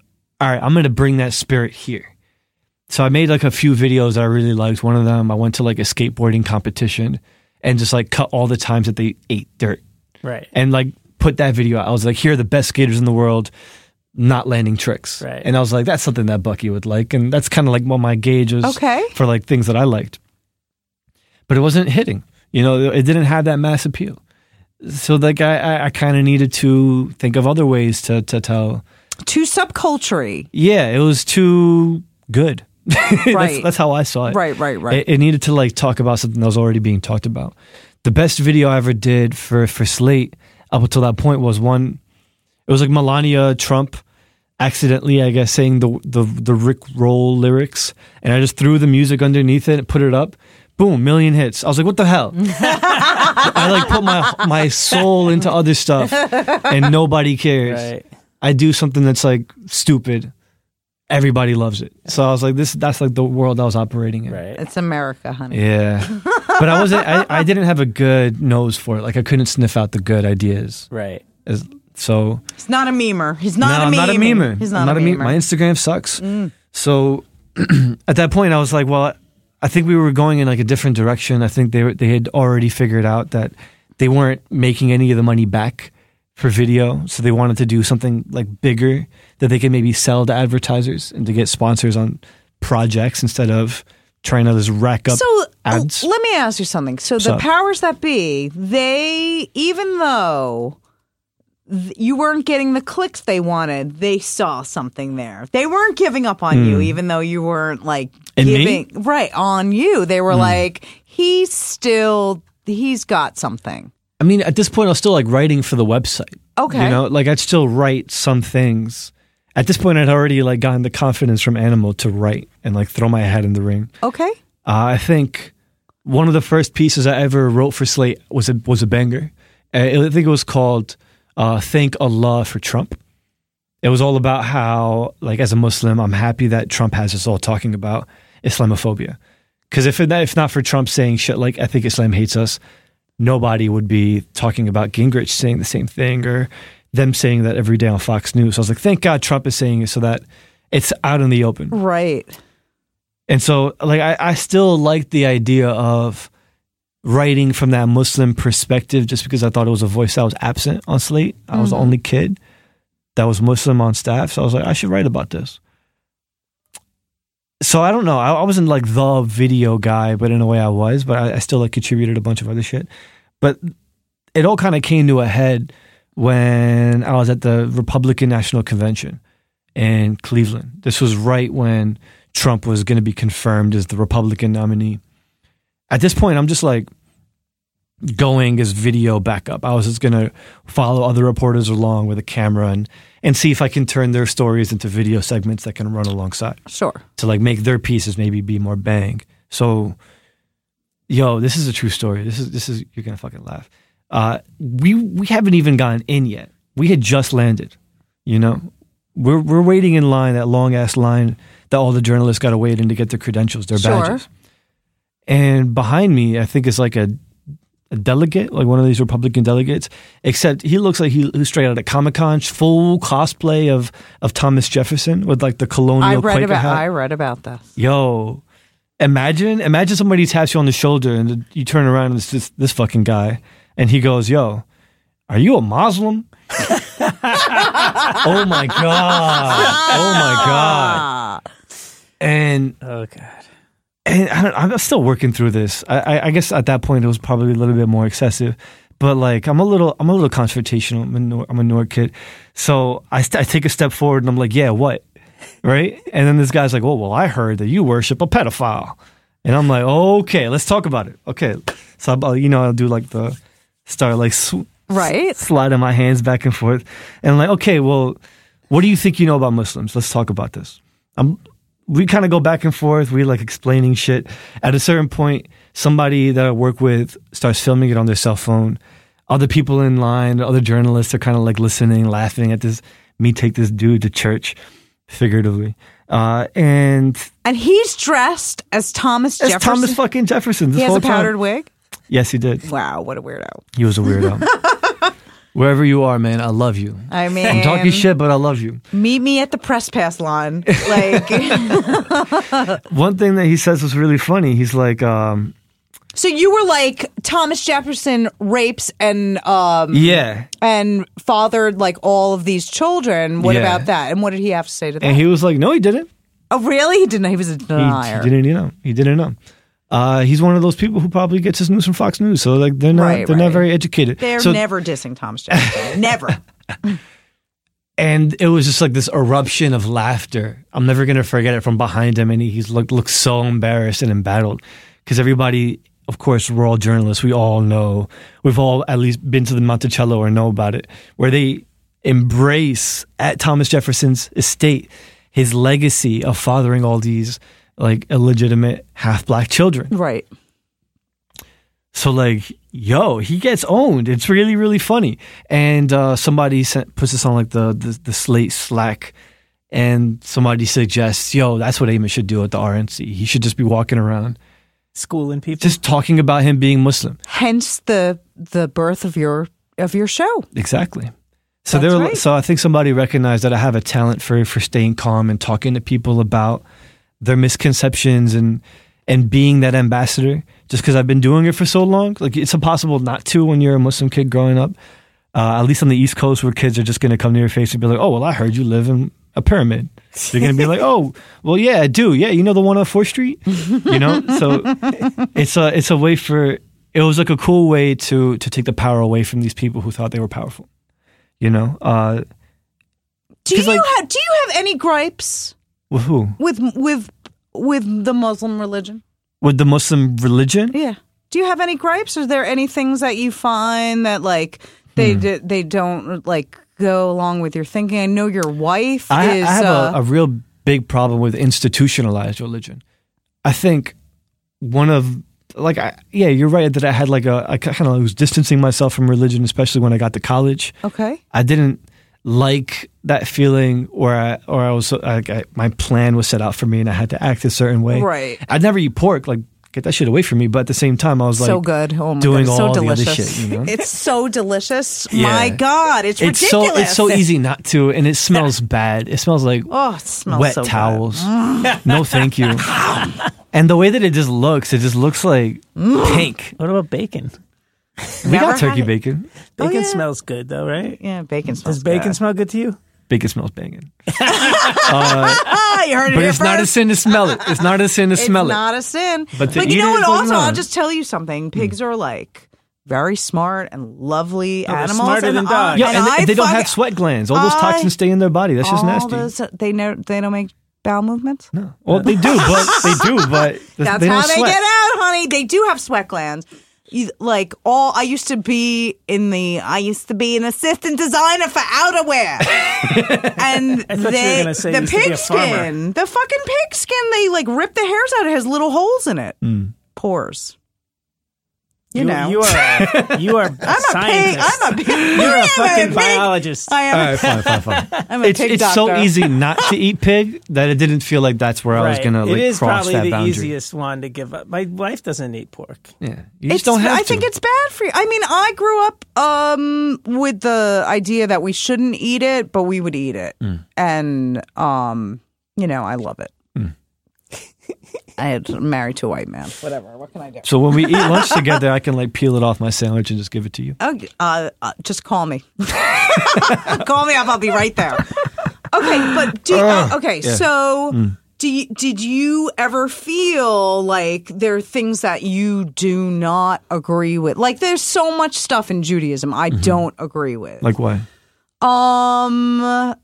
all right, I'm gonna bring that spirit here. So I made like a few videos that I really liked. One of them, I went to like a skateboarding competition and just like cut all the times that they ate dirt Right. and like put that video out. I was like, here are the best skaters in the world not landing tricks. Right. And I was like, that's something that Bucky would like. And that's kind of like what my gauge was Okay. for like things that I liked. But it wasn't hitting. You know, it didn't have that mass appeal. So like I, I, I kind of needed to think of other ways to, to tell. Too subculture Yeah, it was too good. that's, Right. that's how I saw it. Right, right, right. It, it needed to like talk about something that was already being talked about. The best video I ever did for for Slate, up until that point was one. It was like Melania Trump accidentally, I guess, saying the the the Rick Roll lyrics, and I just threw the music underneath it, and put it up. Boom, million hits. I was like, "What the hell?" I like put my my soul into other stuff, and nobody cares. Right. I do something that's like stupid. Everybody loves it. So I was like, "This." That's like the world I was operating in. Right. It's America, honey. Yeah, but I wasn't. I, I didn't have a good nose for it. Like I couldn't sniff out the good ideas. Right. As- So He's not a memer. He's not no, a I'm not a memer. He's I'm not, a meme- memer. My Instagram sucks. Mm. So at that point, I was like, well, I think we were going in like a different direction. I think they were, they had already figured out that they weren't making any of the money back for video, so they wanted to do something like bigger that they could maybe sell to advertisers and to get sponsors on projects instead of trying to just rack up So ads. let me ask you something. So the up? powers that be, they even though th- you weren't getting the clicks they wanted, they saw something there. They weren't giving up on you, even though you weren't like And Hmm. me? giving right on you. They were like, he's still he's got something. I mean, at this point, I was still like writing for the website. Okay. You know, like I'd still write some things. At this point, I'd already like gotten the confidence from Animal to write and like throw my hat in the ring. Okay. Uh, I think one of the first pieces I ever wrote for Slate was a was a banger. Uh, I think it was called uh, "Thank Allah for Trump." It was all about how, like, as a Muslim, I'm happy that Trump has us all talking about Islamophobia. Because if it, if not for Trump saying shit like "I think Islam hates us," nobody would be talking about Gingrich saying the same thing or them saying that every day on Fox News. So I was like, thank God Trump is saying it so that it's out in the open. Right. And so, like, I, I still like the idea of writing from that Muslim perspective just because I thought it was a voice that was absent on Slate. I was the mm-hmm. only kid that was Muslim on staff. So I was like, I should write about this. So I don't know. I, I wasn't like the video guy, but in a way I was, but I, I still like contributed a bunch of other shit. But it all kind of came to a head when I was at the Republican National Convention in Cleveland. This was right when Trump was going to be confirmed as the Republican nominee. At this point, I'm just like going as video backup. I was just going to follow other reporters along with a camera and and see if I can turn their stories into video segments that can run alongside Sure. to like make their pieces maybe be more bang. So, yo, this is a true story. This is this is you're gonna fucking laugh. Uh, we we haven't even gotten in yet. We had just landed. You know, we're we're waiting in line that long ass line that all the journalists got to wait in to get their credentials, their Sure. badges. And behind me, I think is like a a delegate, like one of these Republican delegates, except he looks like he who's straight out of Comic Con, full cosplay of of Thomas Jefferson with like the colonial I read Quaker about hat. I read about this. Yo, imagine imagine somebody taps you on the shoulder and you turn around and it's this this fucking guy and he goes, "Yo, are you a Muslim?" oh my god! Oh my god! And Oh god. And I don't, I'm still working through this. I, I, I guess at that point it was probably a little bit more excessive, but like I'm a little I'm a little confrontational. I'm a Nor- I'm a Newark kid, so I, st- I take a step forward and I'm like, yeah, what, right? And then this guy's like, oh well, I heard that you worship a pedophile, and I'm like, okay, let's talk about it. Okay, so I'll, you know I'll do like the start like sw- Right. sliding my hands back and forth, and I'm like, okay, well, what do you think you know about Muslims? Let's talk about this. I'm we kind of go back and forth. We like explaining shit. At a certain point, somebody that I work with starts filming it on their cell phone. Other people in line, other journalists are kind of like listening, laughing at this me take this dude to church, figuratively. Uh, and And he's dressed as Thomas it's Jefferson. Thomas fucking Jefferson. This he has a powdered time. wig. Yes, he did. Wow, what a weirdo. He was a weirdo. Wherever you are, man, I love you. I mean, I'm talking shit, but I love you. Meet me at the press pass line. Like, One thing that he says was really funny. He's like, um, so you were like Thomas Jefferson rapes and um yeah. and fathered like all of these children. What Yeah. about that? And what did he have to say to that? And he was like, no, he didn't. oh, really? He didn't. He was a He, denier. he didn't, you know, he didn't know. Uh, he's one of those people who probably gets his news from Fox News, so like they're not Right, they're not very educated. They're so, never dissing Thomas Jefferson. never. and it was just like this eruption of laughter. I'm never gonna forget it from behind him, and he, he's looked looked so embarrassed and embattled because everybody of course, we're all journalists. We all know. We've all at least been to the Monticello or know about it, where they embrace at Thomas Jefferson's estate his legacy of fathering all these like illegitimate half black children. Right. So like, yo, he gets owned. It's really really funny. And uh, somebody sent, puts this on like the, the the Slate Slack, and somebody suggests, yo, that's what Ayman should do at the RNC. He should just be walking around, Schooling people. just talking about him being Muslim. Hence the the birth of your of your show. Exactly. So That's there. right. So I think somebody recognized that I have a talent for for staying calm and talking to people about their misconceptions and and being that ambassador. Just because I've been doing it for so long, like it's impossible not to when you're a Muslim kid growing up. Uh, at least on the East Coast, where kids are just going to come to your face and be like, "Oh, well, I heard you live in a pyramid." They're going to be like, "Oh, well, yeah, I do. Yeah, you know the one on Fourth Street, you know." So it's a it's a way for it was like a cool way to to take the power away from these people who thought they were powerful. You know, uh, Do you like- have do you have any gripes with who? with with with the Muslim religion? With the Muslim religion? Yeah. Do you have any gripes? Are there any things that you find that like they Hmm. d- they don't like go along with your thinking? I know your wife I, is I have uh, a, a real big problem with institutionalized religion. I think one of like I, yeah, you're right that I had like a I kind of was distancing myself from religion, especially when I got to college. okay. I didn't like that feeling where I or I was like I, my plan was set out for me and I had to act a certain way. Right. I'd never eat pork. Like get that shit away from me. But at the same time, I was like so good. Oh my doing god, it's all so the other delicious. shit. You know. It's so delicious. Yeah. My god, it's, it's ridiculous. so it's so easy not to, and it smells bad. It smells like Oh, it smells wet so good. towels. Mm. no, thank you. and the way that it just looks, it just looks like mm. pink. what about bacon? We got turkey had it. bacon. Bacon yeah. smells good though, right? Yeah, bacon smells good. Does bacon good. smell good to you? Bacon smells banging, Ah, you heard it but here it's not a sin to smell it. It's not a sin to It's smell not it. Not a sin. But to But you eat know it what? is Also. I'll just tell you something. Pigs are like very smart and lovely Oh, animals. smarter and than dogs. Yeah, and, I they, they don't have sweat glands. All those I- toxins stay in their body. That's just all nasty. those- they know they don't make bowel movements. No. Well, they do, but they do, but That's they don't how they sweat. get out, honey. They do have sweat glands. Like all, I used to be in the. I used to be an assistant designer for outerwear, and I thought you were they the used to be a pig farmer. skin, the fucking pigskin. They like rip the hairs out. It has little holes in it, Hmm. pores. You, know, you are you are a I'm a pig. scientist. I'm a pig. You're a fucking pig. biologist. I am. All right, fine, fine, fine. I'm a it's pig it's so easy not to eat pig that it didn't feel like that's where I was Right. gonna like it is cross probably that the boundary. easiest one to give up. My wife doesn't eat pork. Yeah, you just It's, don't have I to. think it's bad for you. I mean, I grew up um, with the idea that we shouldn't eat it, but we would eat it, Mm. and um, you know, I love it. I had married to a white man. Whatever. What can I do? So when we eat lunch together, I can like peel it off my sandwich and just give it to you. Oh, uh, uh, just call me. call me up. I'll be right there. Okay, but do uh, okay. yeah. So, Mm. do you, did you ever feel like there are things that you do not agree with? Like, there's so much stuff in Judaism I don't agree with. Mm-hmm. Like why? Um.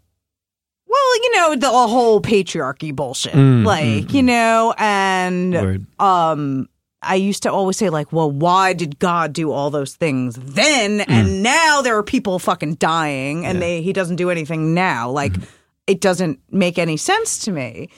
Well, you know the whole patriarchy bullshit, Mm, like you know, and Word. um, I used to always say like, well, why did God do all those things then, Mm. and now there are people fucking dying, and they he doesn't do anything now, like Mm-hmm. it doesn't make any sense to me.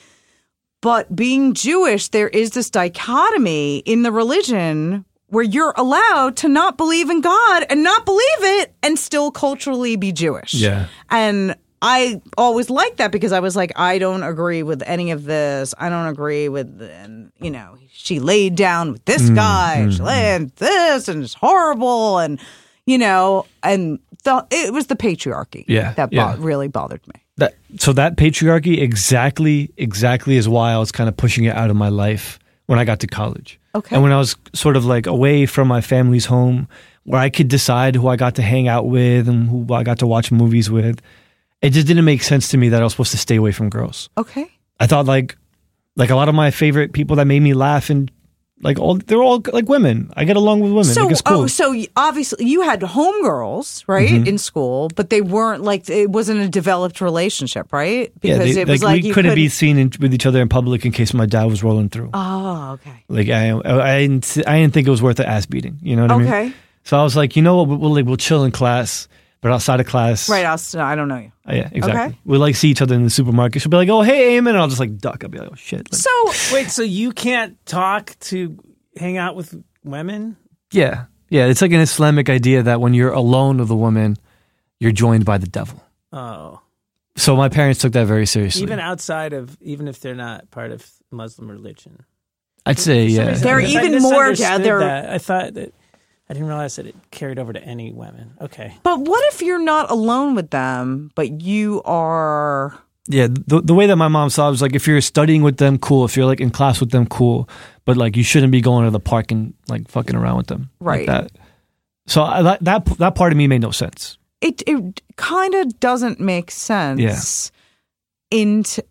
But being Jewish, there is this dichotomy in the religion where you're allowed to not believe in God and not believe it and still culturally be Jewish. Yeah. And I always liked that because I was like, I don't agree with any of this. I don't agree with, and you know, she laid down with this Mm, guy, she laid this, and it's horrible, and you know, and the, it was the patriarchy Yeah, that bo- yeah. really bothered me. That so that patriarchy exactly exactly is why I was kind of pushing it out of my life when I got to college. Okay. And when I was sort of like away from my family's home, where I could decide who I got to hang out with and who I got to watch movies with, it just didn't make sense to me that I was supposed to stay away from girls. Okay. I thought like like a lot of my favorite people that made me laugh and Like all, they're all like women. I get along with women. So, like, cool. oh, so obviously you had homegirls, right, Mm-hmm. in school, but they weren't like it wasn't a developed relationship, right? yeah, Because they- it was like, like, we you couldn't be couldn't- seen in, with each other in public in case my dad was rolling through. Oh, okay. Like I, I, I didn't, I didn't think it was worth the ass beating. You know what I mean? Okay. So I was like, you know what? We'll, we'll, like, we'll chill in class, but outside of class, Right. I, I don't know you. Uh, yeah, exactly. Okay. We like see each other in the supermarket. She'll be like, "Oh, hey, Ayman," and I'll just like duck. I'll be like, "Oh shit!" Like, So Wait, so you can't talk to hang out with women? yeah, yeah. It's like an Islamic idea that when you're alone with a woman, you're joined by the devil. Oh, So my parents took that very seriously. even outside of even if they're not part of Muslim religion. I'd say, yeah. They're I even more misunderstood they're- that. I thought that I didn't realize that it carried over to any women. Okay. But what if you're not alone with them, but you are? Yeah, the the way that my mom saw it was like if you're studying with them, cool. If you're like in class with them, cool. But like you shouldn't be going to the park and like fucking around with them, Right. Like that. So I, that that that part of me made no sense. It it kind of doesn't make sense. Yeah. Into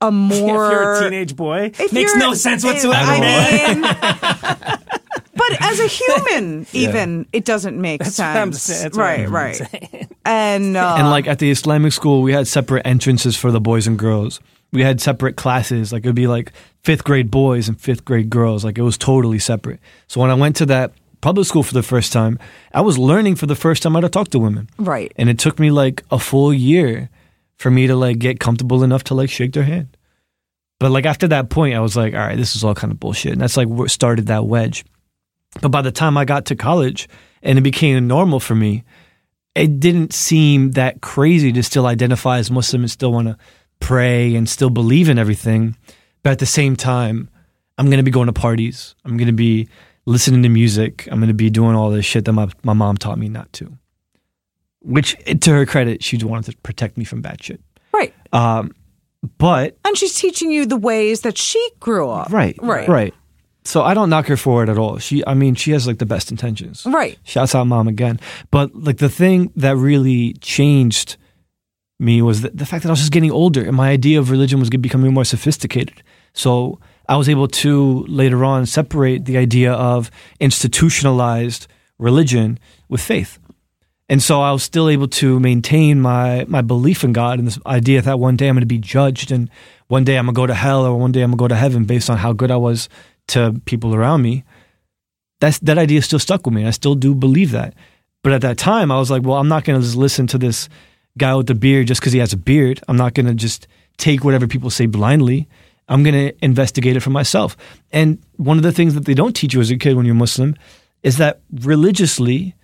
a more if you're a teenage boy, If makes no sense whatsoever. I man. mean, but as a human, even it doesn't make That's sense. what I'm. That's what right, right. And uh, and like at the Islamic school, we had separate entrances for the boys and girls. We had separate classes. Like it would be like fifth grade boys and fifth grade girls. Like it was totally separate. So when I went to that public school for the first time, I was learning for the first time how to talk to women. right, And it took me like a full year for me to like get comfortable enough to like shake their hand. But like after that point, I was like, all right, this is all kind of bullshit. And that's like what started that wedge. But by the time I got to college and it became normal for me, it didn't seem that crazy to still identify as Muslim and still want to pray and still believe in everything. But at the same time, I'm going to be going to parties. I'm going to be listening to music. I'm going to be doing all this shit that my, my mom taught me not to. Which, to her credit, she wanted to protect me from bad shit. right. Um, but And she's teaching you the ways that she grew up. right, right, right. So I don't knock her for it at all. She, I mean, she has like the best intentions. right. Shouts out mom again. But like the thing that really changed me was the, the fact that I was just getting older and my idea of religion was becoming more sophisticated. So I was able to later on separate the idea of institutionalized religion with faith. And so I was still able to maintain my my belief in God and this idea that one day I'm going to be judged and one day I'm going to go to hell or one day I'm going to go to heaven based on how good I was to people around me. That's that idea still stuck with me. and I still do believe that. But at that time, I was like, well, I'm not going to just listen to this guy with the beard just because he has a beard. I'm not going to just take whatever people say blindly. I'm going to investigate it for myself. And one of the things that they don't teach you as a kid when you're Muslim is that religiously,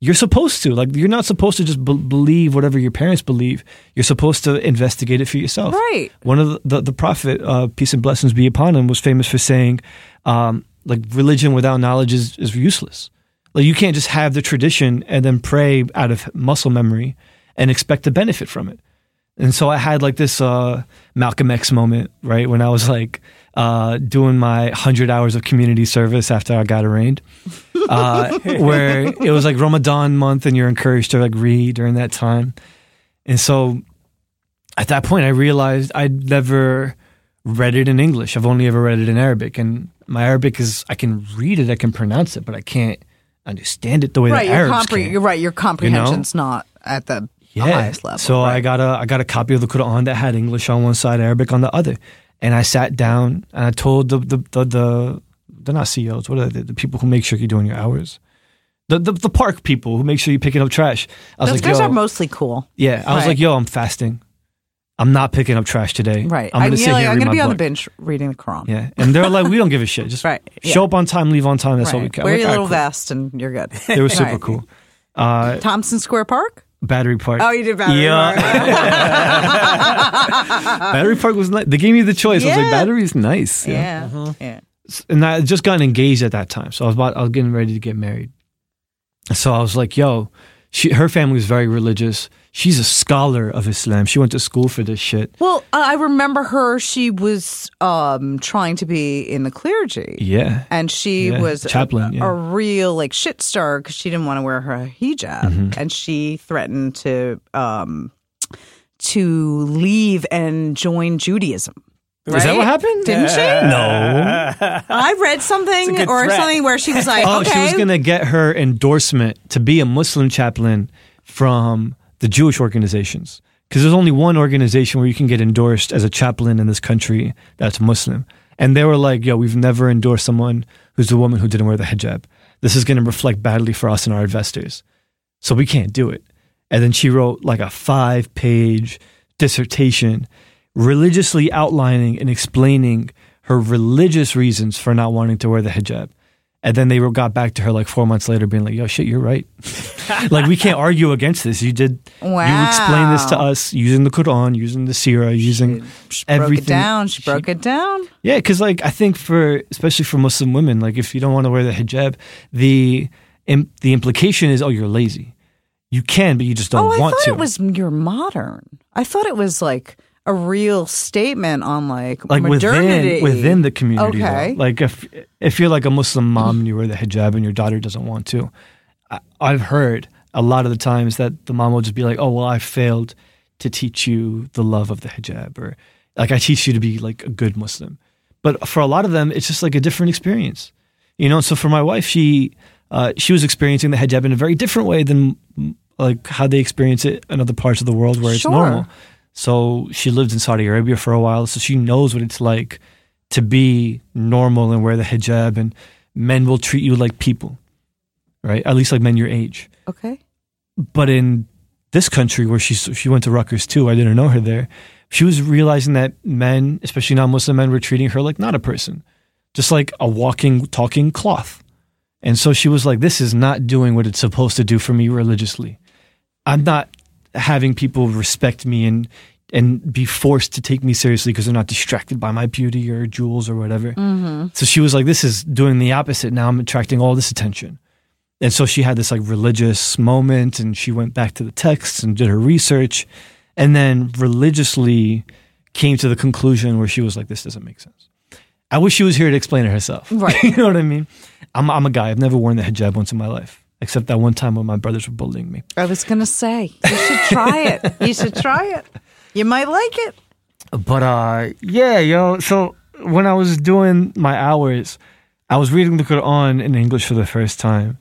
you're supposed to. Like, you're not supposed to just be- believe whatever your parents believe. You're supposed to investigate it for yourself. Right. One of the, the, the prophet, uh, peace and blessings be upon him, was famous for saying, um, like, religion without knowledge is, is useless. Like, you can't just have the tradition and then pray out of muscle memory and expect to benefit from it. And so I had like this uh, Malcolm X moment, right? When I was like uh, doing my 100 hours of community service after I got arraigned, uh, where it was like Ramadan month and you're encouraged to like read during that time. And so at that point, I realized I'd never read it in English. I've only ever read it in Arabic. And my Arabic is, I can read it, I can pronounce it, but I can't understand it the way Right. that Arabs compre- can. you're right. Your comprehension's not at the Yeah. highest level. So I got a I got a copy of the Quran that had English on one side, Arabic on the other, and I sat down and I told the the the, the they're not CEOs. What are they? The people who make sure you're doing your hours. The, the the park people who make sure you're picking up trash. I was Those like, guys yo, are mostly cool. yeah. I was Right. like, yo, I'm fasting. I'm not picking up trash today. Right. I'm gonna sit here. I'm read to be on the book. bench reading the Quran. Yeah, and they're like, we don't give a shit. Just Right, yeah. show up on time, leave on time. That's all we Right. care. Wear I'm your like, little "All right, vest and you're good. cool." They were super Right. cool. Uh, Tompkins Square Park? Battery Park. Oh, you did Battery Yeah. Park. Battery Park was nice. They gave me the choice. I was like, Yeah. Battery's nice. you know? yeah. Yeah. Uh-huh. and I just got engaged at that time, so I was about I was getting ready to get married. So I was like, "Yo, she her family was very religious. She's a scholar of Islam. She went to school for this shit." Well, I remember her. She was um, trying to be in the clergy. Yeah, And she Yeah, was chaplain, a, yeah. a real like shit star because she didn't want to wear her hijab, Mm-hmm. and she threatened to um, to leave and join Judaism. Is that what happened? Didn't she? No. I read something or threat. something where she was like, Oh, okay, she was going to get her endorsement to be a Muslim chaplain from the Jewish organizations. Because there's only one organization where you can get endorsed as a chaplain in this country that's Muslim. And they were like, yo, we've never endorsed someone who's a woman who didn't wear the hijab. This is going to reflect badly for us and our investors. So we can't do it. And then she wrote like a five page dissertation religiously outlining and explaining her religious reasons for not wanting to wear the hijab. And then they got back to her like four months later, being like, "Yo, shit, you're right. like we can't argue against this. You did. You explained this to us using the Quran, using the Sirah, using she broke everything. it down. She broke it down. Yeah, because like I think for especially for Muslim women, like if you don't want to wear the hijab, the im- the implication is, oh, you're lazy. You can, but you just don't oh, I thought to. it was you're modern. I thought it was like a real statement on like, like modernity within within the community. though. Okay. Like if if you're like a Muslim mom and you wear the hijab and your daughter doesn't want to, I, I've heard a lot of the times that the mom will just be like, "Oh well, I failed to teach you the love of the hijab," or like I teach you to be like a good Muslim. But for a lot of them, it's just like a different experience, you know. So for my wife, she uh, she was experiencing the hijab in a very different way than like how they experience it in other parts of the world where it's Sure. normal. So she lived in Saudi Arabia for a while, so she knows what it's like to be normal and wear the hijab, and men will treat you like people, right? At least like men your age. okay. But in this country where she she went to Rutgers too, I didn't know her there. She was realizing that men, especially non-Muslim men, were treating her like not a person, just like a walking, talking cloth. And so she was like, "This is not doing what it's supposed to do for me religiously. I'm not having people respect me and and be forced to take me seriously because they're not distracted by my beauty or jewels or whatever." Mm-hmm. So she was like, "This is doing the opposite. Now I'm attracting all this attention." And so she had this like religious moment and she went back to the texts and did her research and then religiously came to the conclusion where she was like, this doesn't make sense. I wish she was here to explain it herself. Right. you know what I mean? I'm, I'm a guy. I've never worn the hijab once in my life, except that one time when my brothers were bullying me. I was gonna say you should try it. You should try it. You might like it. But uh, yeah, yo. So when I was doing my hours, I was reading the Quran in English for the first time,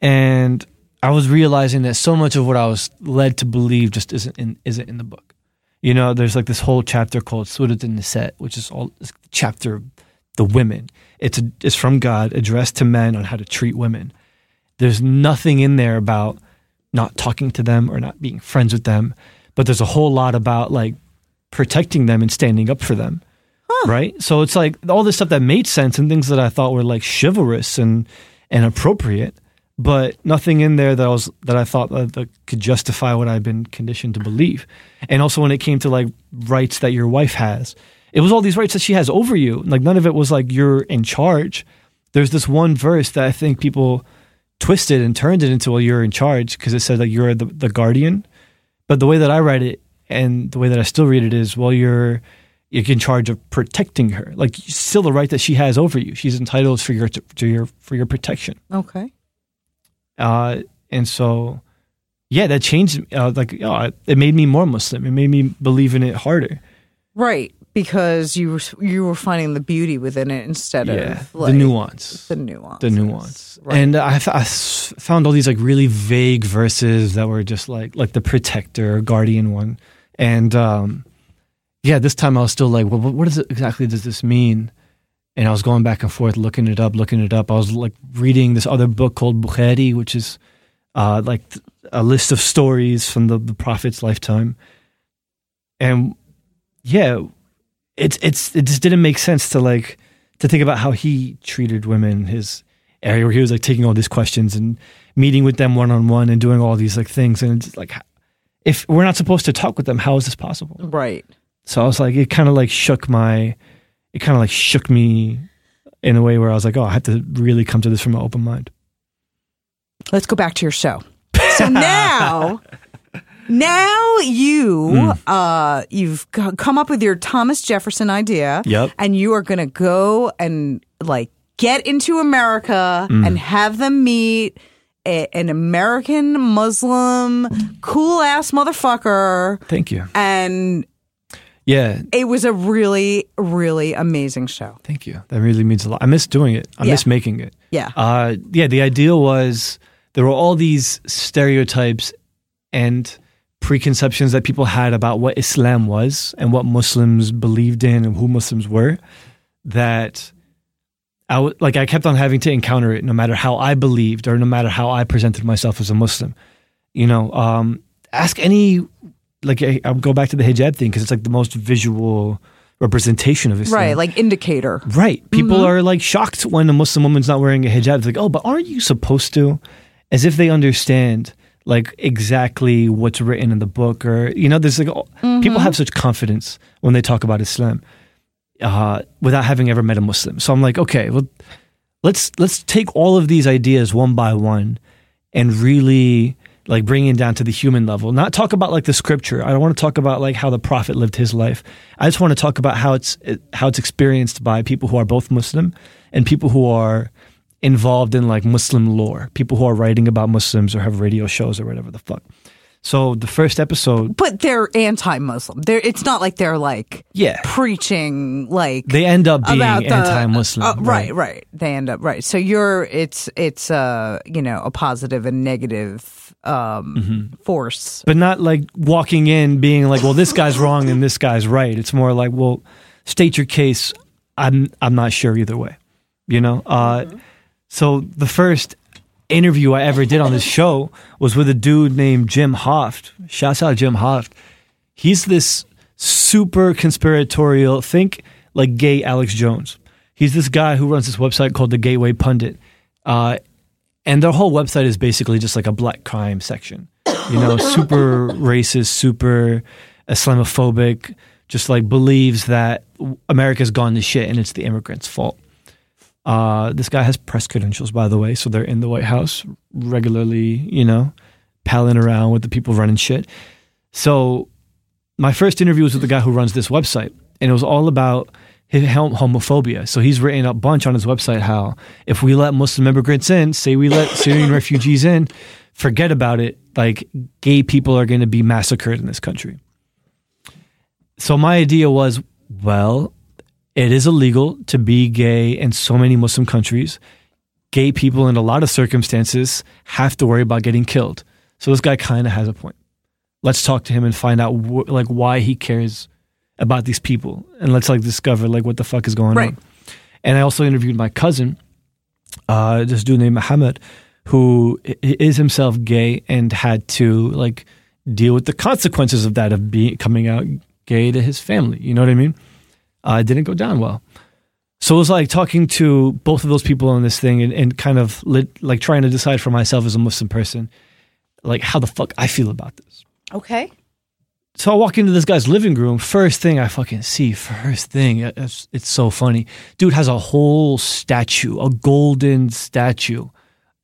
and I was realizing that so much of what I was led to believe just isn't in isn't in the book. You know, there's like this whole chapter called Surat an-Nisa, which is all this chapter of the women. It's a, it's from God addressed to men on how to treat women. There's nothing in there about not talking to them or not being friends with them, but there's a whole lot about like protecting them and standing up for them. Right? So it's like all this stuff that made sense and things that I thought were like chivalrous and and appropriate, but nothing in there that I was that I thought that, that could justify what I've been conditioned to believe. And also when it came to like rights that your wife has, it was all these rights that she has over you. Like none of it was like you're in charge. There's this one verse that I think people twisted and turned it into well you're in charge because it said like you're the, the guardian. But the way that i read it and the way that i still read it is well you're you're in charge of protecting her. Like still the right that she has over you. She's entitled for your to your for your protection. Okay. uh and so yeah that changed uh, like oh, it made me more muslim. It made me believe in it harder. Right, because you were you were finding the beauty within it instead yeah of like, the nuance The nuance. the nuance. And I, I found all these like really vague verses that were just like like the protector, guardian one. And um, yeah, this time I was still like, well, what, what is it exactly does this mean? And I was going back and forth, looking it up, looking it up. I was like reading this other book called Bukhari, which is uh, like a list of stories from the, the Prophet's lifetime. And yeah, it's it's it just didn't make sense to like to think about how he treated women, his area where he was like taking all these questions and meeting with them one on one and doing all these like things, and it's like if we're not supposed to talk with them, how is this possible? Right. So I was like, it kind of like shook my, it kind of like shook me in a way where I was like, oh, I have to really come to this from an open mind. Let's go back to your show. So now, now you uh you've come up with your Thomas Jefferson idea. Yep. And you are going to go and like get into America and have them meet a, an American Muslim cool ass motherfucker Thank you. and Yeah, It was a really, really amazing show. thank you. That really means a lot. I miss doing it. I Yeah. miss making it. Yeah. Uh, yeah, the idea was there were all these stereotypes and preconceptions that people had about what Islam was and what Muslims believed in and who Muslims were that I w- like I kept on having to encounter it no matter how I believed or no matter how I presented myself as a Muslim. You know, um, ask any like I, I'll go back to the hijab thing because it's like the most visual representation of Islam. Right, like indicator. Right. People Mm-hmm. are like shocked when a Muslim woman's not wearing a hijab. It's like, oh, but aren't you supposed to? As if they understand like exactly what's written in the book or you know, there's like Mm-hmm. people have such confidence when they talk about Islam uh, without having ever met a Muslim. So I'm like, okay, well, let's let's take all of these ideas one by one and really like bring it down to the human level. Not talk about like the scripture. I don't want to talk about like how the prophet lived his life. I just want to talk about how it's how it's experienced by people who are both Muslim and people who are involved in like Muslim lore, people who are writing about Muslims or have radio shows or whatever the fuck. So the first episode, But they're anti-Muslim. They're. It's not like they're like yeah, preaching like they end up being about the- anti-Muslim. uh, right, right. They end up right. So you're. It's it's uh you know a positive and negative um Mm-hmm. force. but not like walking in being like, well, this guy's wrong and this guy's right. It's more like, well, state your case. I'm I'm not sure either way. You know. Uh, so the first interview I ever did on this show was with a dude named Jim Hoft. Shouts out Jim Hoft. He's this super conspiratorial. Think like gay Alex Jones. He's this guy who runs this website called the Gateway Pundit. Uh, and their whole website is basically just like a black crime section. You know, super racist, super Islamophobic, just like believes that America's gone to shit and it's the immigrants' fault. Uh, this guy has press credentials, by the way, so they're in the White House regularly, you know, palling around with the people running shit. So, my first interview was with the guy who runs this website, and it was all about his hom- homophobia. So he's written a bunch on his website how if we let Muslim immigrants in, say we let Syrian refugees in, forget about it. Like gay people are going to be massacred in this country. So my idea was, well, it is illegal to be gay in so many Muslim countries. Gay people, in a lot of circumstances, have to worry about getting killed. So this guy kind of has a point. Let's talk to him and find out wh- like why he cares about these people, and let's like discover like what the fuck is going Right. on. And I also interviewed my cousin, uh, this dude named Mohammed, who is himself gay and had to like deal with the consequences of that of being coming out gay to his family. You know what I mean? Uh, it didn't go down well. So it was like talking to both of those people on this thing and, and kind of lit, like trying to decide for myself as a Muslim person, like how the fuck I feel about this. Okay. So I walk into this guy's living room. First thing I fucking see, first thing, it's, it's so funny. Dude has a whole statue, a golden statue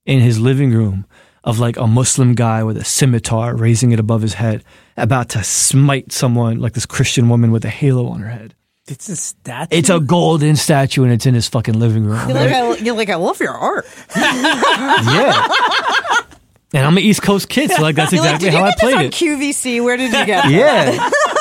in his living room of like a Muslim guy with a scimitar raising it above his head, about to smite someone, like this Christian woman with a halo on her head. It's a statue. It's a golden statue and it's in his fucking living room. You're like, I, you're like, I love your art. yeah. And I'm an East Coast kid, so like that's You're like, exactly did you how I get this played on it. QVC? Where did you get it? Yeah.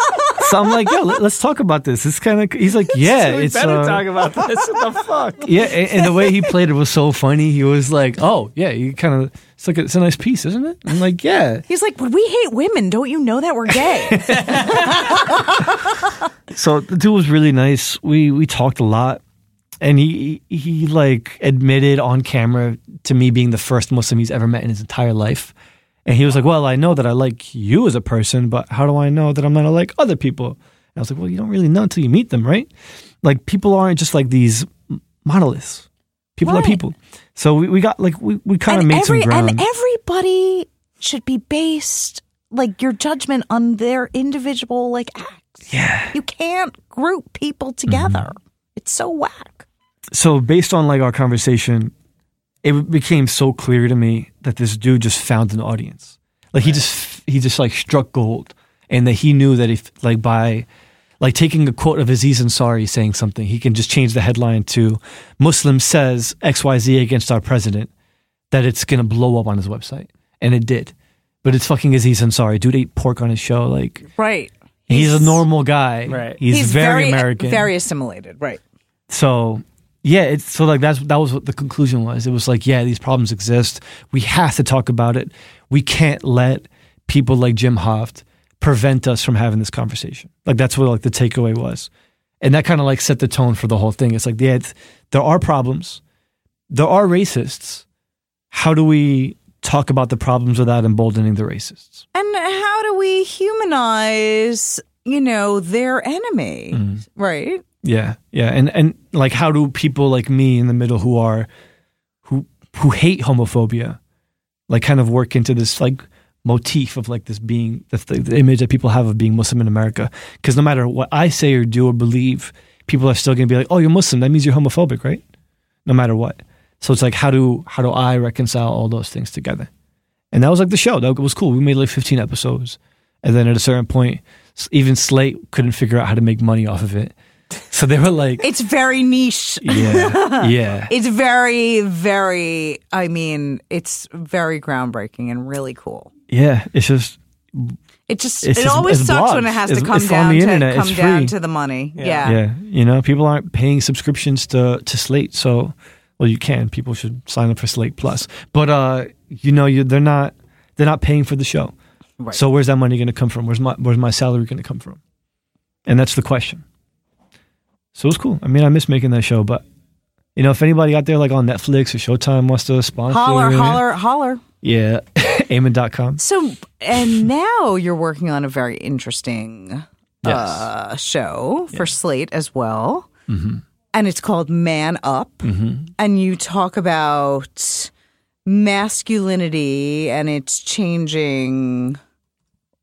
so I'm like, yo, let, us talk about this. It's kind of. He's like, yeah, we it's. better uh, talk about this. What the fuck? yeah, and, and the way he played it was so funny. He was like, "Oh, yeah, you kind of it's like a, it's a nice piece, isn't it?" I'm like, "Yeah." He's like, but we hate women. Don't you know that we're gay? So the dude was really nice. We we talked a lot, and he he, he like admitted on camera to me being the first Muslim he's ever met in his entire life. And he was like, "Well, I know that I like you as a person, but how do I know that I'm gonna like other people?" And I was like, "Well, you don't really know until you meet them, right? Like people aren't just like these monoliths. People are people. So we, we got like we, we kind of made every some ground. and everybody should be based like your judgment on their individual like acts. yeah. You can't group people mm-hmm. together. It's so whack. so based on like our conversation, it became so clear to me that this dude just found an audience. Like he just he just like struck gold, and that he knew that if like by like taking a quote of Aziz Ansari saying something, he can just change the headline to "Muslim says X Y Z against our president," that it's gonna blow up on his website, and it did. But it's fucking Aziz Ansari. Dude ate pork on his show. Like Right. He's, a normal guy. Right. He's, very, American. very assimilated. Right. So yeah, it's so like that's that was what the conclusion was. It was like, yeah, these problems exist. We have to talk about it. We can't let people like Jim Hoft prevent us from having this conversation. Like that's what like the takeaway was. And that kind of like set the tone for the whole thing. It's like, yeah, it's, there are problems. There are racists. How do we talk about the problems without emboldening the racists? And how do we humanize, you know, their enemy? Mm-hmm. Right. Yeah, yeah, and and like, how do people like me in the middle who are who who hate homophobia, like, kind of work into this like motif of like this being the, the, image that people have of being Muslim in America? Because no matter what I say or do or believe, people are still going to be like, "Oh, you're Muslim. That means you're homophobic, right?" No matter what. So it's like, how do how do I reconcile all those things together? And that was like the show. That was cool. We made like 15 episodes, and then at a certain point, even Slate couldn't figure out how to make money off of it. So they were like, It's very niche. yeah, yeah, It's very, very, I mean, it's very groundbreaking and really cool. yeah. It's just It just, It's it just- always sucks blogs. when it has It's- to come it's on down the to internet. come It's down free. to the money. Yeah. yeah. You know, people aren't paying subscriptions to to Slate, so well, you can. People should sign up for Slate Plus, but uh, you know, you they're not they're not paying for the show. Right. So where's that money going to come from? Where's my where's my salary going to come from? And that's the question. So it was cool. I mean, I miss making that show, but you know, if anybody out there like on Netflix or Showtime wants to sponsor, Holler, it, holler, holler. yeah, Aymann.com. So, and now you're working on a very interesting uh, show for Slate as well. Mm-hmm. And it's called Man Up. And you talk about masculinity and its changing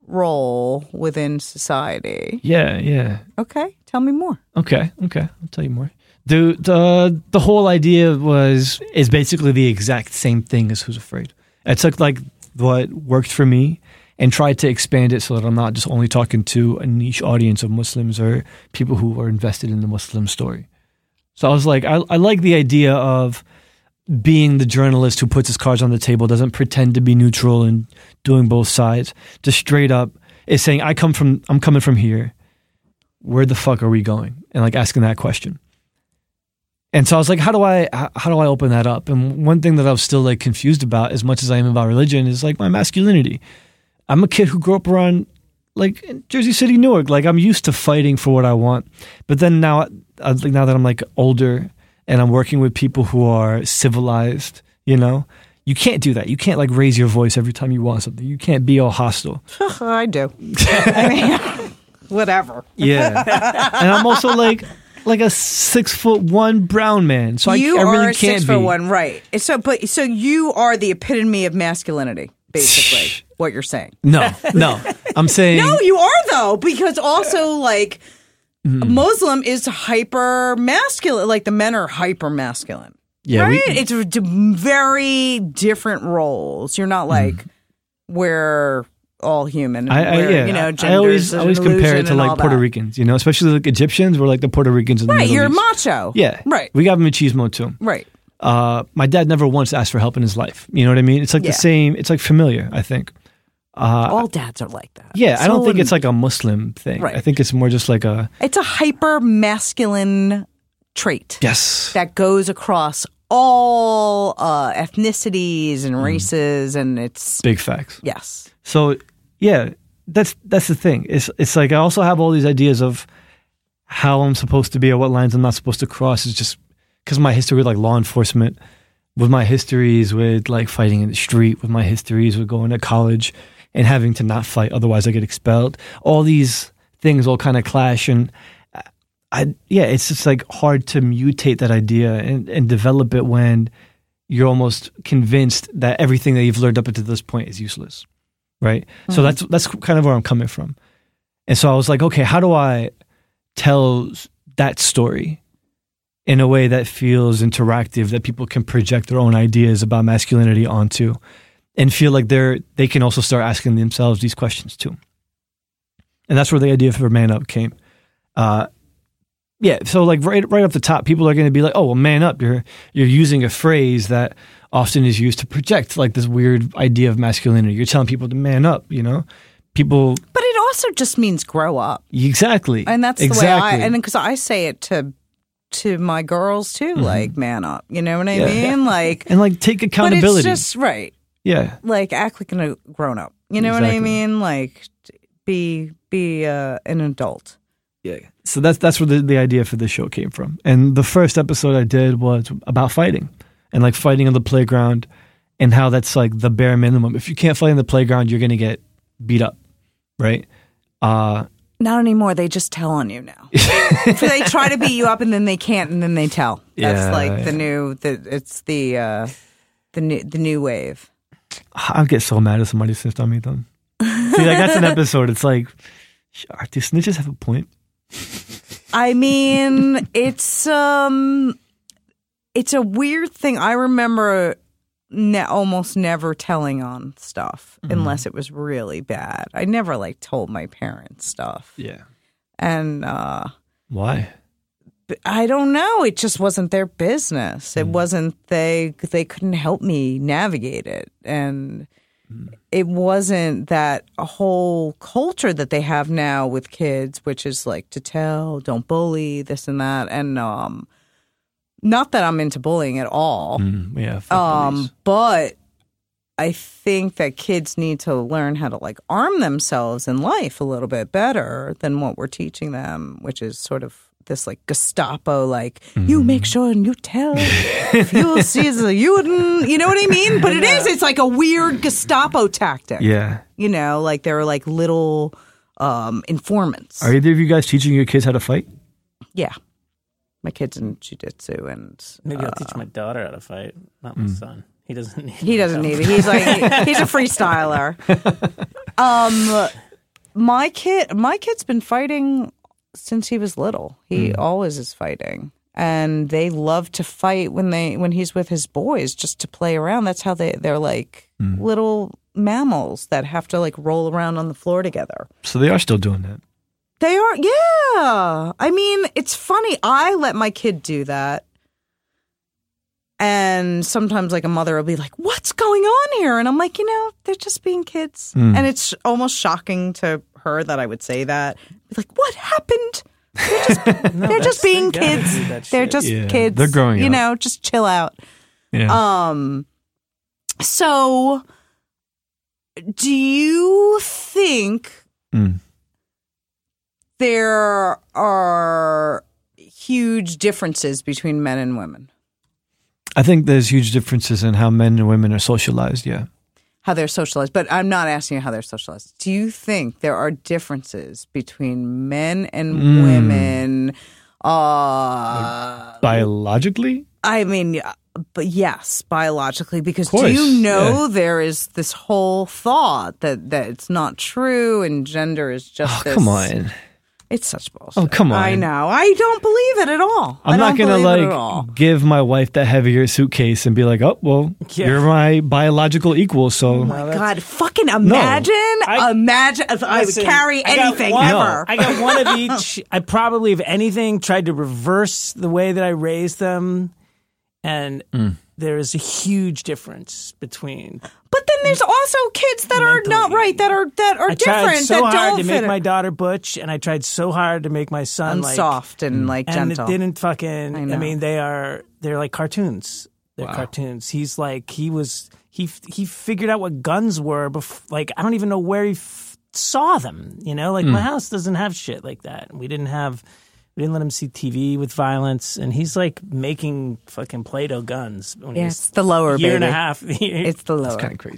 role within society. Yeah, yeah. Okay, tell me more. Okay, okay, I'll tell you more. The the the whole idea was is basically the exact same thing as Who's Afraid. I took like what worked for me and tried to expand it so that I'm not just only talking to a niche audience of Muslims or people who are invested in the Muslim story. So I was like, I, I like the idea of being the journalist who puts his cards on the table, doesn't pretend to be neutral and doing both sides, just straight up is saying, I come from, I'm coming from here. Where the fuck are we going? And like asking that question. And so I was like, how do I, how, do I open that up? And one thing that I was still like confused about, as much as I am about religion, is like my masculinity. I'm a kid who grew up around like Jersey City, Newark. Like I'm used to fighting for what I want. But then now, now that I'm like older and I'm working with people who are civilized, you know, you can't do that. You can't like raise your voice every time you want something. You can't be all hostile. I do. I mean, whatever. Yeah, and I'm also like like a six foot one brown man, so you I, I are really a can't six be. foot one, right? So, but so you are the epitome of masculinity, basically. what you're saying? No, no, I'm saying No, you are though, because also like Muslim is hyper masculine. Like the men are hyper masculine, yeah, right? we, it's a d- very different roles. You're not like we're all human. I, I yeah, you know, I always always compare it to like Puerto that. Ricans, you know, especially like Egyptians. We're like the Puerto Ricans in the Right, Middle you're East. macho. Yeah, right, We got machismo too. right. Uh, my dad never once asked for help in his life. You know what I mean? It's like Yeah. the same. It's like familiar. I think. Uh, all dads are like that. yeah, I don't think it's like a Muslim thing. Right. I think it's more just like a It's a hyper masculine trait yes. that goes across all uh, ethnicities Mm. and races, and it's Big facts. yes, So yeah, that's that's the thing. It's it's like I also have all these ideas of how I'm supposed to be or what lines I'm not supposed to cross. Is just because my history with like law enforcement, with my histories with like fighting in the street, with my histories with going to college and having to not fight, otherwise I get expelled. All these things all kind of clash, and I yeah, it's just like hard to mutate that idea and, and develop it when you're almost convinced that everything that you've learned up until this point is useless right? So mm-hmm. that's that's kind of where I'm coming from. And so I was like, okay, how do I tell that story in a way that feels interactive that people can project their own ideas about masculinity onto and feel like they're they can also start asking themselves these questions too. And that's where the idea for Man Up came. Uh yeah, so like right right off the top, people are going to be like, "Oh, well, man up! You're you're using a phrase that often is used to project like this weird idea of masculinity. You're telling people to man up, you know. people But it also just means grow up. exactly, and that's exactly. the way I and because I say it to to my girls too, like man up. You know what I Mm-hmm. Yeah. mean? Like, and like take accountability. but it's just right. Yeah, Like act like a grown up. You know what I mean? Like be be uh, an adult. yeah. So that's that's where the, the idea for this show came from. And the first episode I did was about fighting and like fighting on the playground and how that's like the bare minimum. If you can't fight on the playground, you're gonna get beat up, right? Uh, Not anymore. They just tell on you now. so they try to beat you up and then they can't and then they tell. That's Yeah, like the new. The it's the uh, the new the new wave. I get so mad if somebody snitched on me. Then see, like that's an episode. It's like, do snitches have a point? I mean, it's um, it's a weird thing. I remember ne- almost never telling on stuff unless it was really bad. I never like told my parents stuff, Yeah. and uh, Why? I don't know. It just wasn't their business. It wasn't they. They couldn't help me navigate it, and it wasn't that a whole culture that they have now with kids, which is like to tell, don't bully, this and that, and um, not that I'm into bullying at all. Mm, yeah. Um, but I think that kids need to learn how to like arm themselves in life a little bit better than what we're teaching them, which is sort of this like Gestapo, like you Mm-hmm. make sure and you tell if you see the Juden, you wouldn't, you know what I mean? But it is, it's like a weird Gestapo tactic. yeah. You know, like there are like little um, informants. Are either of you guys teaching your kids how to fight? yeah. My kids in jujitsu and Maybe I'll teach my daughter how to fight, not my son. He doesn't need. He doesn't need it. He's like he's a freestyler. Um, my kid, my kid's been fighting since he was little. He hmm. always is fighting, and they love to fight when they when he's with his boys just to play around. That's how they they're like hmm. little mammals that have to like roll around on the floor together. So they are still doing that. They are, yeah. I mean, it's funny. I let my kid do that. And sometimes, like, a mother will be like, What's going on here? And I'm like, You know, they're just being kids. Hmm. And it's almost shocking to her that I would say that. Be like, What happened? They're just, they're just being they kids. They're just Yeah, kids. they're growing You up. know, just chill out. Yeah. Um, so do you think Mm. there are huge differences between men and women? I think there's huge differences in how men and women are socialized. Yeah. How they're socialized, but I'm not asking you how they're socialized. Do you think there are differences between men and Mm. women? Uh, Biologically? I mean, but yes, biologically, because do you know yeah. there is this whole thought that that it's not true and gender is just Oh, this. come on. It's such bullshit. Oh, come on. I know. I don't believe it at all. I I'm not don't gonna believe it at like all. give my wife the heavier suitcase and be like, "Oh, well, Yeah. you're my biological equal." So oh my God, fucking imagine, I- imagine if I would Listen, carry I anything one- ever. I got one of each. I probably, if anything, tried to reverse the way that I raised them, and Mm. There is a huge difference between. but then there's also kids that are not right, that are that are I tried different, so that hard don't to fit make my daughter butch, and I tried so hard to make my son and like soft and mm. like and gentle. it didn't fucking. I I, mean, they are they're like cartoons. They're cartoons. He's like he was he he figured out what guns were. Bef- like I don't even know where he f- saw them. You know, like my mm. house doesn't have shit like that. We didn't have. We didn't let him see TV with violence, and he's like making fucking Play-Doh guns. When Yes, he's the lower a year and a half. It's the lower. It's kind of crazy.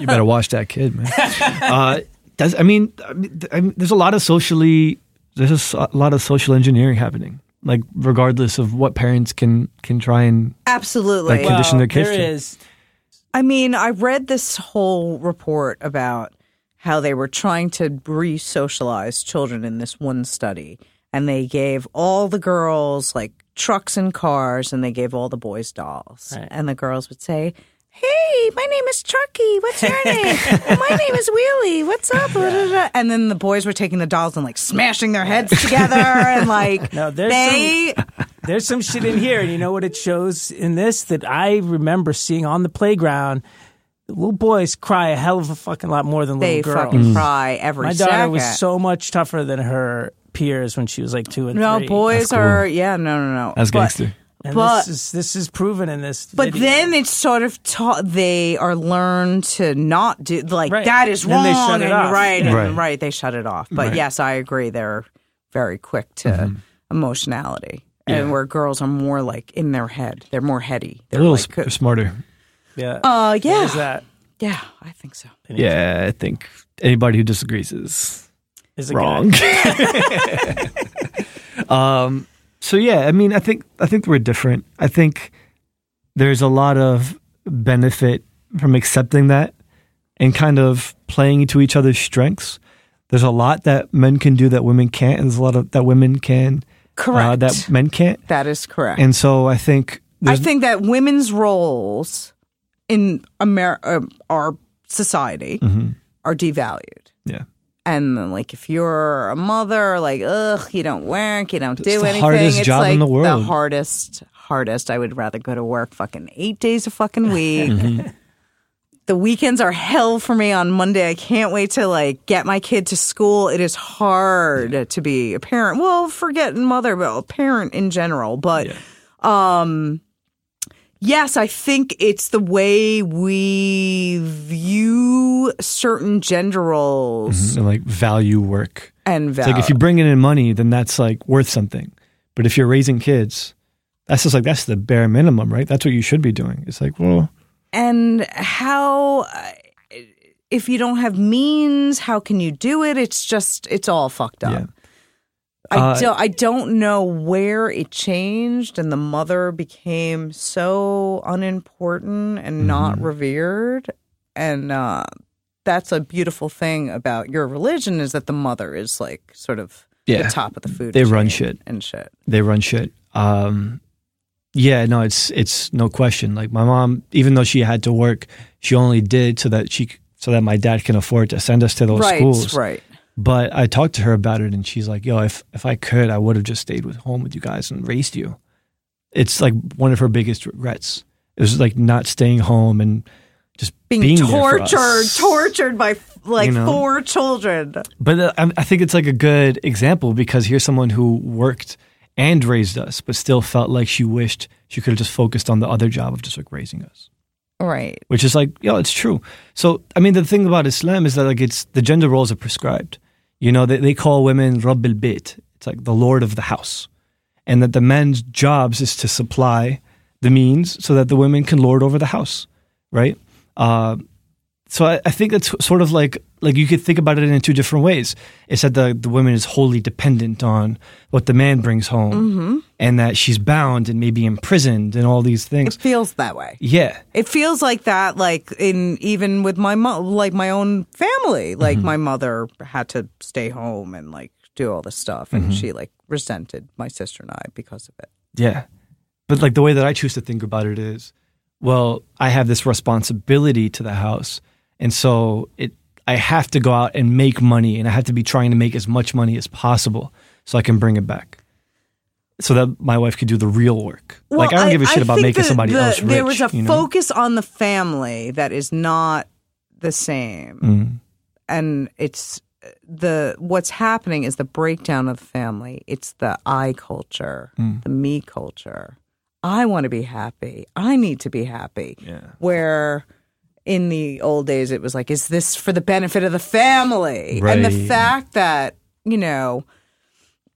you better watch that kid, man. Uh, does I mean, I mean, I mean, there's a lot of socially, there's a lot of social engineering happening. Like regardless of what parents can can try and Absolutely. Like, condition their kids There to. is. I mean, I read this whole report about how they were trying to re socialize children in this one study. And they gave all the girls like trucks and cars, and they gave all the boys dolls. Right. And the girls would say, Hey, my name is Trucky. What's your name? "Oh, my name is Wheelie. What's up? Blah, blah, blah." And then the boys were taking the dolls and like smashing their heads together and like No, there's they There's some shit in here, and you know what it shows in this that I remember seeing on the playground. little boys cry a hell of a fucking lot more than They little girls. fucking cry every My daughter second. was so much tougher than her peers when she was like two and no, three. boys cool. are yeah, no, no, no. That's But- gangster. And but- this is this is proven in this. But video. then it's sort of taught. They are learned to not do like Right. that is Then wrong they shut it and off. right Yeah. and Right. right. They shut it off. But Right. yes, I agree. They're very quick to emotionality, and where girls are more like in their head. They're more heady. They're They're a little like, s- they're smarter. yeah, uh, yeah, is that? yeah. I think so. Yeah, I think anybody who disagrees is Is a wrong. guy. um, so yeah, I mean, I think I think we're different. I think there's a lot of benefit from accepting that and kind of playing into each other's strengths. There's a lot that men can do that women can't, and there's a lot of that women can uh, Correct. that men can't. that is correct. And so I think I think that women's roles in Amer- uh, our society Mhm. are devalued. yeah, And then, like, if you're a mother, like, ugh, you don't work, you don't It's do the anything. hardest it's job like in the world. The hardest, hardest. I would rather go to work fucking eight days a fucking week. Mm-hmm. the weekends are hell for me on Monday. I can't wait to like get my kid to school. It is hard to be a parent. Well, forget mother, but a parent in general. But um yes, I think it's the way we view certain gender roles and like value work. and It's value. like if you bring in money, then that's like worth something. But if you're raising kids, that's just like that's the bare minimum, right? That's what you should be doing. It's like, well, and how uh, if you don't have means, how can you do it? It's just it's all fucked up. yeah. I Uh, don't I don't know where it changed and the mother became so unimportant Mm-hmm. and not revered and uh that's a beautiful thing about your religion is that the mother is like sort of Yeah. the top of the food They run shit. and shit. they run shit. Um, yeah, no, it's it's no question. Like my mom, even though she had to work, she only did so that she so that my dad can afford to send us to those right, schools. right. But I talked to her about it, and she's like, "Yo, if if I could, I would have just stayed with home with you guys and raised you." It's like one of her biggest regrets. It was like not staying home and just Being, being, tortured, tortured by like You know? four children. But uh, I, I think it's like a good example because here's someone who worked and raised us, but still felt like she wished she could have just focused on the other job of just like raising us. Right. Which is like, yeah, it's true. So, I mean, the thing about Islam is that like it's the gender roles are prescribed. You know, they, they call women Rabb al It's like the Lord of the house. And that the men's jobs is to supply the means so that the women can lord over the house, right? Uh, so I, I think it's sort of like like you could think about it in two different ways. It's that the the woman is wholly dependent on what the man brings home, and that she's bound and maybe imprisoned and all these things. It feels that way. Yeah, It feels like that, like in even with my mo- like my own family. Like Mm-hmm. my mother had to stay home and like do all this stuff, and Mm-hmm. she like resented my sister and I because of it. Yeah. But like the way that I choose to think about it is, well, I have this responsibility to the house. And so it I have to go out and make money and I have to be trying to make as much money as possible so I can bring it back. So that my wife could do the real work. like I don't give a shit about making the- somebody the- else rich. There was a you know? focus on the family that is not the same, Mm. and it's the what's happening is the breakdown of the family. It's the I culture, Mm. the me culture. I want to be happy. I need to be happy. Yeah. Where in the old days it was like, is this for the benefit of the family? And the fact that you know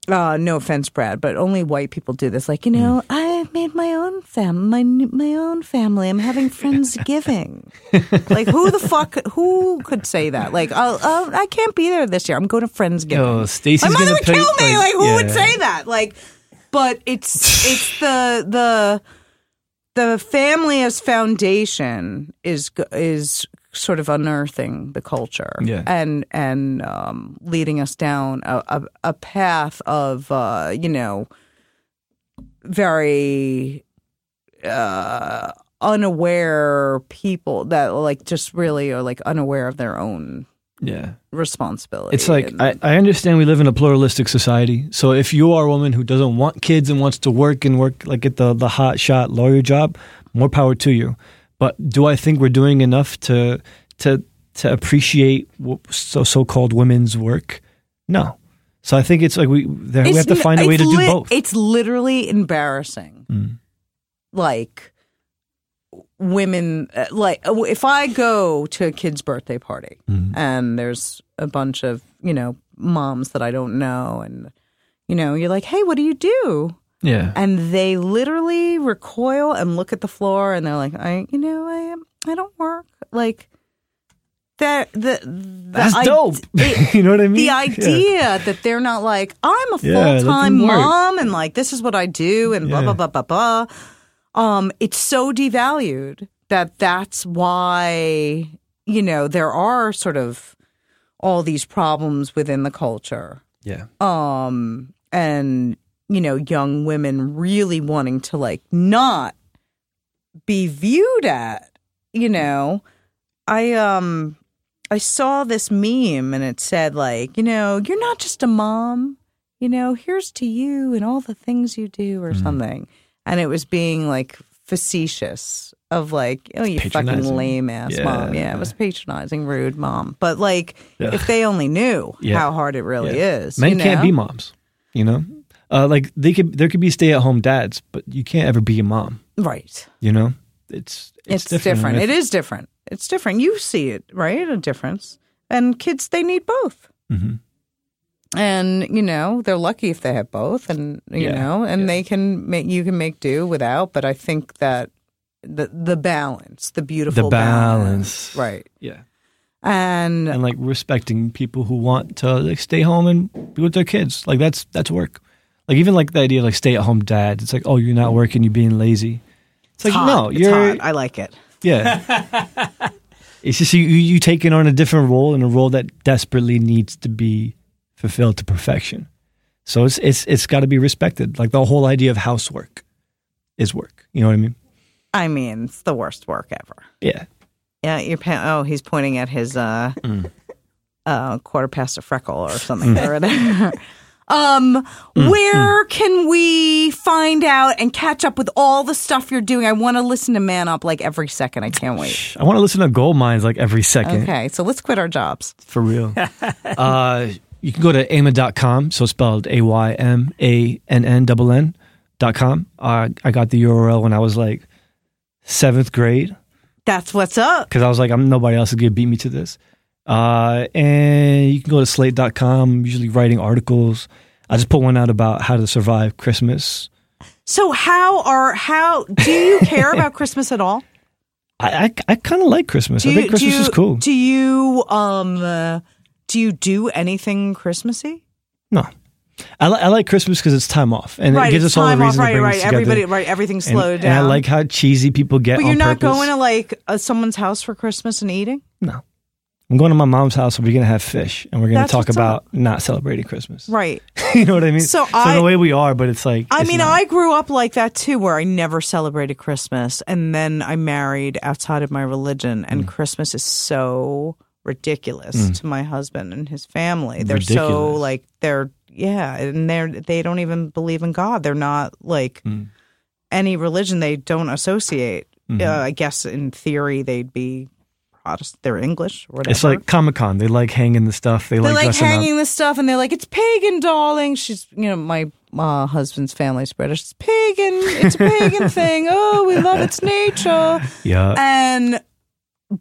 uh, no offense, Brad, but only white people do this. Like, you know, I made my own fam, my my own family. I'm having friendsgiving. like, who the fuck? Who could say that? Like, oh, oh, I can't be there this year. I'm going to friendsgiving. Yo, Stacey's my mother would pay- kill me. like, Like, who would say that? Like, but it's it's the the the family as foundation is is sort of unearthing the culture Yeah. and and um, leading us down a, a, a path of uh, you know very uh, unaware people that like just really are like unaware of their own Yeah. responsibility. It's like and- I, I understand we live in a pluralistic society. So if you are a woman who doesn't want kids and wants to work and work like get the the hot shot lawyer job, more power to you. But do I think we're doing enough to to to appreciate so so called women's work? No. So I think it's like we there, we have to find a way it's to do lit- both. It's literally embarrassing. Mm. Like women, uh, like uh, if I go to a kid's birthday party Mm-hmm. and there's a bunch of you know moms that I don't know, and you know you're like, hey, what do you do? Yeah. And they literally recoil and look at the floor, and they're like, I, you know, I I don't work like. That the, the That's i- dope. it- you know what I mean? the Yeah. idea that they're not like I'm a full time work. mom and like this is what I do and blah blah blah blah blah. Um, it's so devalued that that's why you know there are sort of all these problems within the culture. Yeah. Um, and you know, young women really wanting to like not be viewed at. You know, I um I saw this meme and it said like, you know, you're not just a mom, you know, here's to you and all the things you do or something. And it was being like facetious of like, oh, you fucking lame ass mom. Yeah, it was patronizing, rude mom. But like, Yeah. if they only knew Yeah. how hard it really Yeah. is, Men can't know? be moms. You know, uh, like they could. There could be stay at home dads, but you can't ever be a mom. right. You know, it's It's, different. And It is different. It's different. You see it, right? A difference. And kids, they need both. Mhm. And you know they're lucky if they have both, and you Yeah, know, and yeah. they can make you can make do without. But I think that the the balance, the beautiful the balance. right? Yeah, And, and like respecting people who want to like stay home and be with their kids. Like that's that's work. Like even like the idea of like stay at home dad. It's like oh you're not working, you're being lazy. It's like hot. no, It's you're hot. I like it. yeah. it's just you you taking on a different role and a role that desperately needs to be fulfilled to perfection. So it's it's it's got to be respected. Like the whole idea of housework is work. You know what I mean? I mean, it's the worst work ever. Yeah. Yeah, you're. Pa- oh, he's pointing at his uh, Mm. uh, quarter past a freckle or something whatever. Um, Mm, where can we find out and catch up with all the stuff you're doing? I want to listen to Man Up like every second. I can't wait. I want to listen to Gold Mines like every second. Okay, so let's quit our jobs. For real. uh, you can go to aymann.com, so spelled A Y M A N N double N dot com. Uh, I got the URL when I was like seventh grade That's what's up. because I was like, I'm nobody else is gonna beat me to this. Uh, and you can go to slate.com. I'm usually writing articles. I just put one out about how to survive Christmas. So how are how do you care about Christmas at all? I I, I kind of like Christmas. Do I think Christmas you, is cool. Do you um uh, do you do anything Christmassy? no, I, li- I like Christmas because it's time off and right, it gives us all a time off. reason Right, to bring right. together. Everybody, right. Everything's And- slowed and, down. I like how cheesy people get. but you're not purpose. going to like uh, someone's house for Christmas and eating. No. I'm going to my mom's house and we're going to have fish and we're going to talk about not celebrating Christmas. Right. you know what I mean? So so I- the way we are, but it's like I it's mean, not. I grew up like that too, where I never celebrated Christmas, and then I married outside of my religion, Mm. and Christmas is so ridiculous to my husband and his family. They're so like they're yeah, and they're they don't even believe in God. They're not like Mm. any religion. They don't associate. Mm-hmm. Uh, I guess in theory they'd be Protestant. They're English or whatever. It's like Comic Con. They like hanging the stuff. They, they like like hanging up. this stuff and they're like it's pagan darling she's you know my uh, husband's family's british it's pagan it's a pagan thing oh we love its nature Yeah. and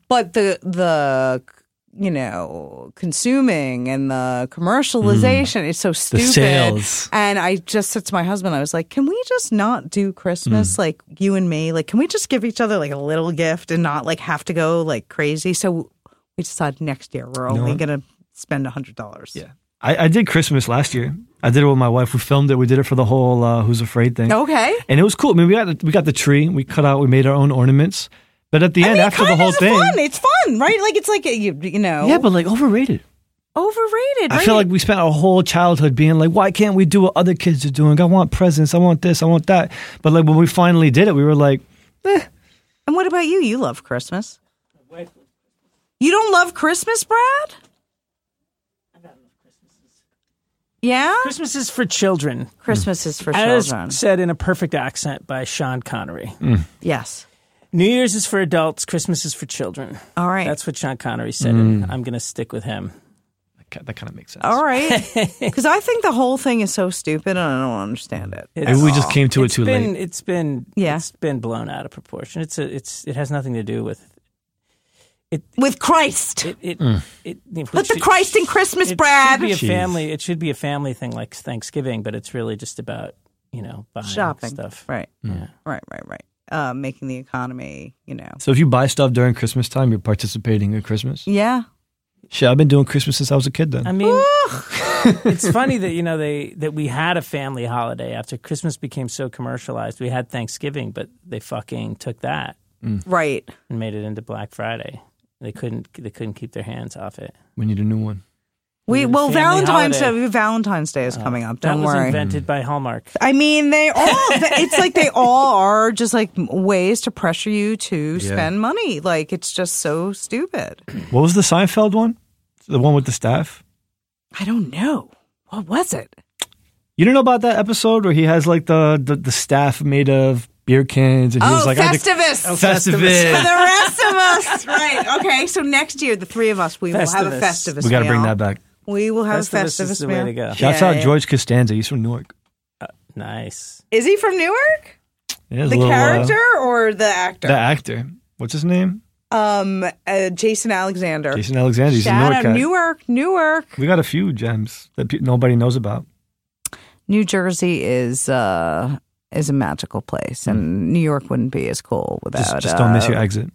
but the the you know consuming and the commercialization is so stupid sales. and i just said to my husband i was like can we just not do Mm. christmas like you and me like can we just give each other like a little gift and not like have to go like crazy so we decided next year we're only what? gonna spend a hundred dollars Yeah. I, I did Christmas last year. I did it with my wife. We filmed it. We did it for the whole uh, Who's Afraid thing. okay And it was cool. I mean, we got we got the tree. We cut out. We made our own ornaments. But at the I end, mean, after the whole of thing, fun. It's fun, right? Like it's like you, you know, yeah, but like overrated. overrated. I right? feel like we spent our whole childhood being like, why can't we do what other kids are doing? I want presents. I want this. I want that. But like when we finally did it, we were like, eh. And what about you? You love Christmas. You don't love Christmas, Brad? Yeah, Christmas is for children, Christmas is for as children. said in a perfect accent by Sean Connery. Yes. New Year's is for adults. Christmas is for children. All right. That's what Sean Connery said, and I'm going to stick with him. That kind of makes sense. All right. Because I think the whole thing is so stupid and I don't understand it. Maybe we just came to it too been, late. It's been Yeah. It's been blown out of proportion. It's a. It's. It has nothing to do with. It. With Christ. It. It. Mm. it, it Put the should- Christ in Christmas, it Brad. Should be a Jeez. family. It should be a family thing like Thanksgiving, but it's really just about you know buying Shopping. stuff. Right. Yeah. Right, right, right. Uh, making the economy, you know. So if you buy stuff during Christmas time, you're participating in Christmas. Yeah. Shit, I've been doing Christmas since I was a kid. Then I mean, it's funny that you know they that we had a family holiday after Christmas became so commercialized. We had Thanksgiving, but they fucking took that Right. and made it into Black Friday. They couldn't they couldn't keep their hands off it. we need a new one. We well Valentine's holiday. Day Valentine's Day is oh. coming up. That Don't was worry. invented by Hallmark. I mean, they all. it's like they all are just like ways to pressure you to spend money. Like it's just so stupid. What was the Seinfeld one? The one with the staff. I don't know what was it. You don't know about that episode where he has like the the, the staff made of beer cans and he was oh, like I think- Festivus. Oh, For the rest of us, right? Okay, so next year, the three of us, we will have a Festivus. Festivus. We got to bring that back. We will have Festivus a Festivus the way meal. to go. Shouts Yeah, out yeah. George Costanza. He's from Newark. Nice. Is he from Newark? Yeah, The a little, uh, character or the actor? the actor. What's his name? um, uh, Jason Alexander. Jason Alexander. He's a Shout Newark out cat. Newark, Newark. We got a few gems that pe- nobody knows about. New Jersey is uh, is a magical place, and New York wouldn't be as cool without. Just, just don't miss uh, your exit.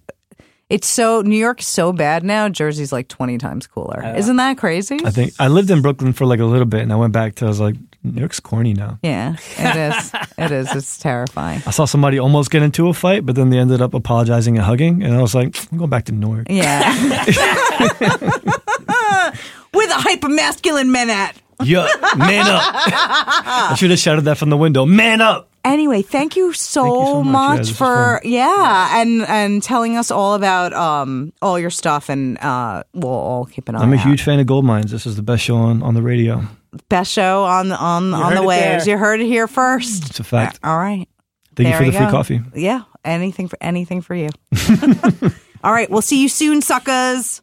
It's so New York's so bad now. Jersey's like twenty times cooler. Isn't that crazy? I think I lived in Brooklyn for like a little bit, and I went back to I was like, New York's corny now. yeah, it is. it is. It's terrifying. I saw somebody almost get into a fight, but then they ended up apologizing and hugging, and I was like, I'm going back to New York. Yeah. With a hyper masculine men at. Yeah, man up. I should have shouted that from the window. Man up. Anyway, thank you so, Thank you so much. Much this for yeah, and and telling us all about um all your stuff, and uh we'll all keep an eye. I'm a out. huge fan of Gold Mines. This is the best show on, on the radio. best show on on on the waves. there. You heard it here first. It's a fact. All right. Thank There you for the free coffee. Yeah, anything for anything for you. all right, we'll see you soon, suckers.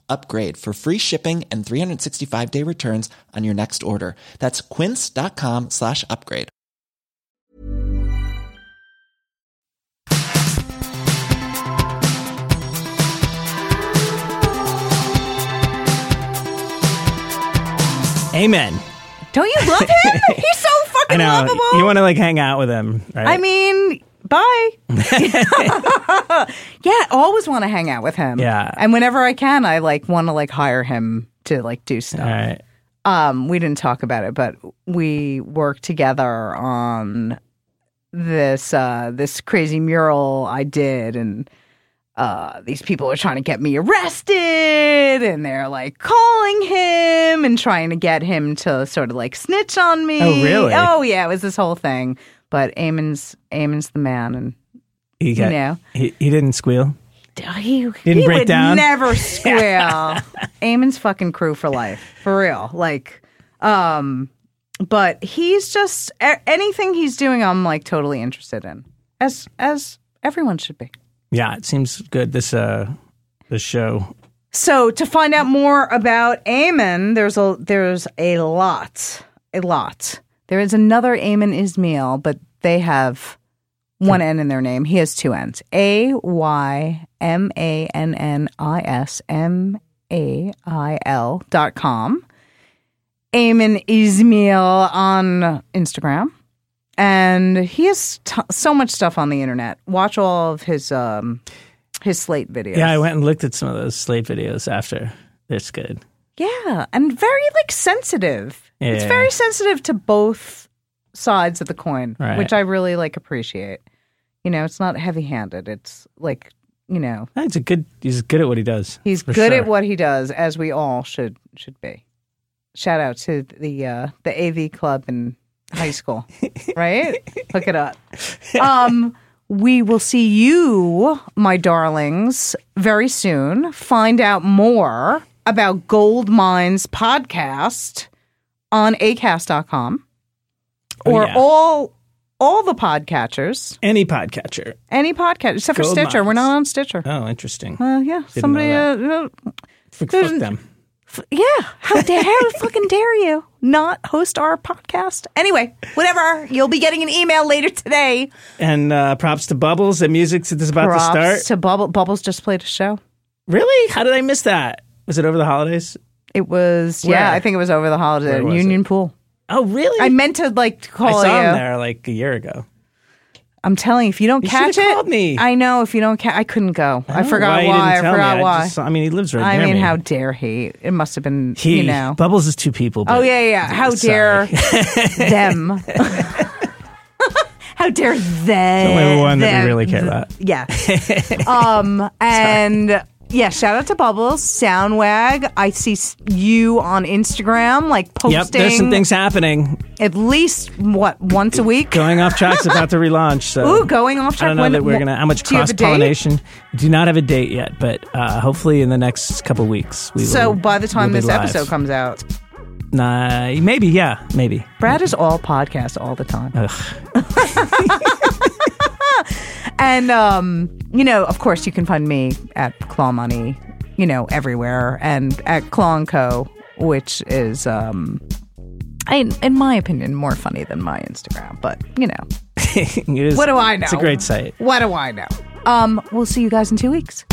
upgrade for free shipping and 365 day returns on your next order. That's quince.com slash upgrade. Amen. Don't you love him? He's so I fucking know. lovable. You want to like hang out with him, right? I mean, bye. yeah, I always want to hang out with him. Yeah. and whenever I can, I like want to like hire him to like do stuff. all right. Um, we didn't talk about it, but we worked together on this uh this crazy mural I did and uh these people are trying to get me arrested and they're like calling him and trying to get him to sort of like snitch on me. Oh, really? Oh yeah, it was this whole thing. But Ayman's Ayman's the man and He got, You know. he, he didn't squeal. he, Didn't he break would down? never squeal. Ayman's fucking crew for life, for real. Like, um, but he's just a- anything he's doing. I'm like totally interested in, as as everyone should be. Yeah, it seems good. This uh, this show. So to find out more about Ayman, there's a there's a lot, a lot. There is another Ayman Ismail, but they have one N in their name. He has two N's. A Y M A N N I S M A I L dot com. Ayman Ismail on Instagram. And he has t- so much stuff on the internet. Watch all of his um his Slate videos. Yeah, I went and looked at some of those Slate videos after. It's good. Yeah, and very like sensitive. It's very sensitive to both sides of the coin, Right. which I really like appreciate. You know, it's not heavy-handed. It's like you know, He's a good. He's good at what he does. he's good sure. at what he does, as we all should should be. Shout out to the uh, the AV club in high school, right? Look it up. Um, we will see you, my darlings, very soon. Find out more about Gold Mines podcast on acast.com Oh, or yeah. all all the podcatchers, Any podcatcher. any podcast except for Gold Stitcher. We're not on Stitcher. Oh, interesting. Uh, yeah, somebody. know Uh, uh, Fuck, them. yeah, how dare how fucking dare you not host our podcast? Anyway, whatever. You'll be getting an email later today. And uh, props to Bubbles. The music that's about Props to start. to Bubble. Bubbles just played a show. Really? How did I miss that? Was it over the holidays? It was Where? yeah, I think it was over the holiday Where at was Union Pool. Oh, really? I meant to like call it. I call saw you. him there like a year ago. I'm telling you, if you don't You catch should've it, called me. I know. If you don't catch, I couldn't go. I don't know forgot you why. didn't I tell forgot me. why. just- I mean, he lives right I near mean, me. how dare he? It must have been, he, you know. Bubbles is two people. Oh yeah, yeah. How Sorry. dare them? How dare them? The only one that them- we really care about. Yeah. um, and yeah, shout out to Bubbles, Soundwag. I see you on Instagram, like posting Yep, there's some things happening. at least what once a week. Going off track's about to relaunch. So Ooh, going off track. I don't know When- that we're gonna how much do you have cross pollination. Do not have a date yet, but uh, hopefully in the next couple weeks we So will. by the time we'll this live. episode comes out, nah, maybe yeah, maybe. Brad is all podcast all the time. and um, you know, of course, you can find me at Claw Money, you know, everywhere, and at Claw and Co, which is, um, in, in my opinion, more funny than my Instagram. But you know, is- what do I know? It's a great site. What do I know? Um, we'll see you guys in two weeks.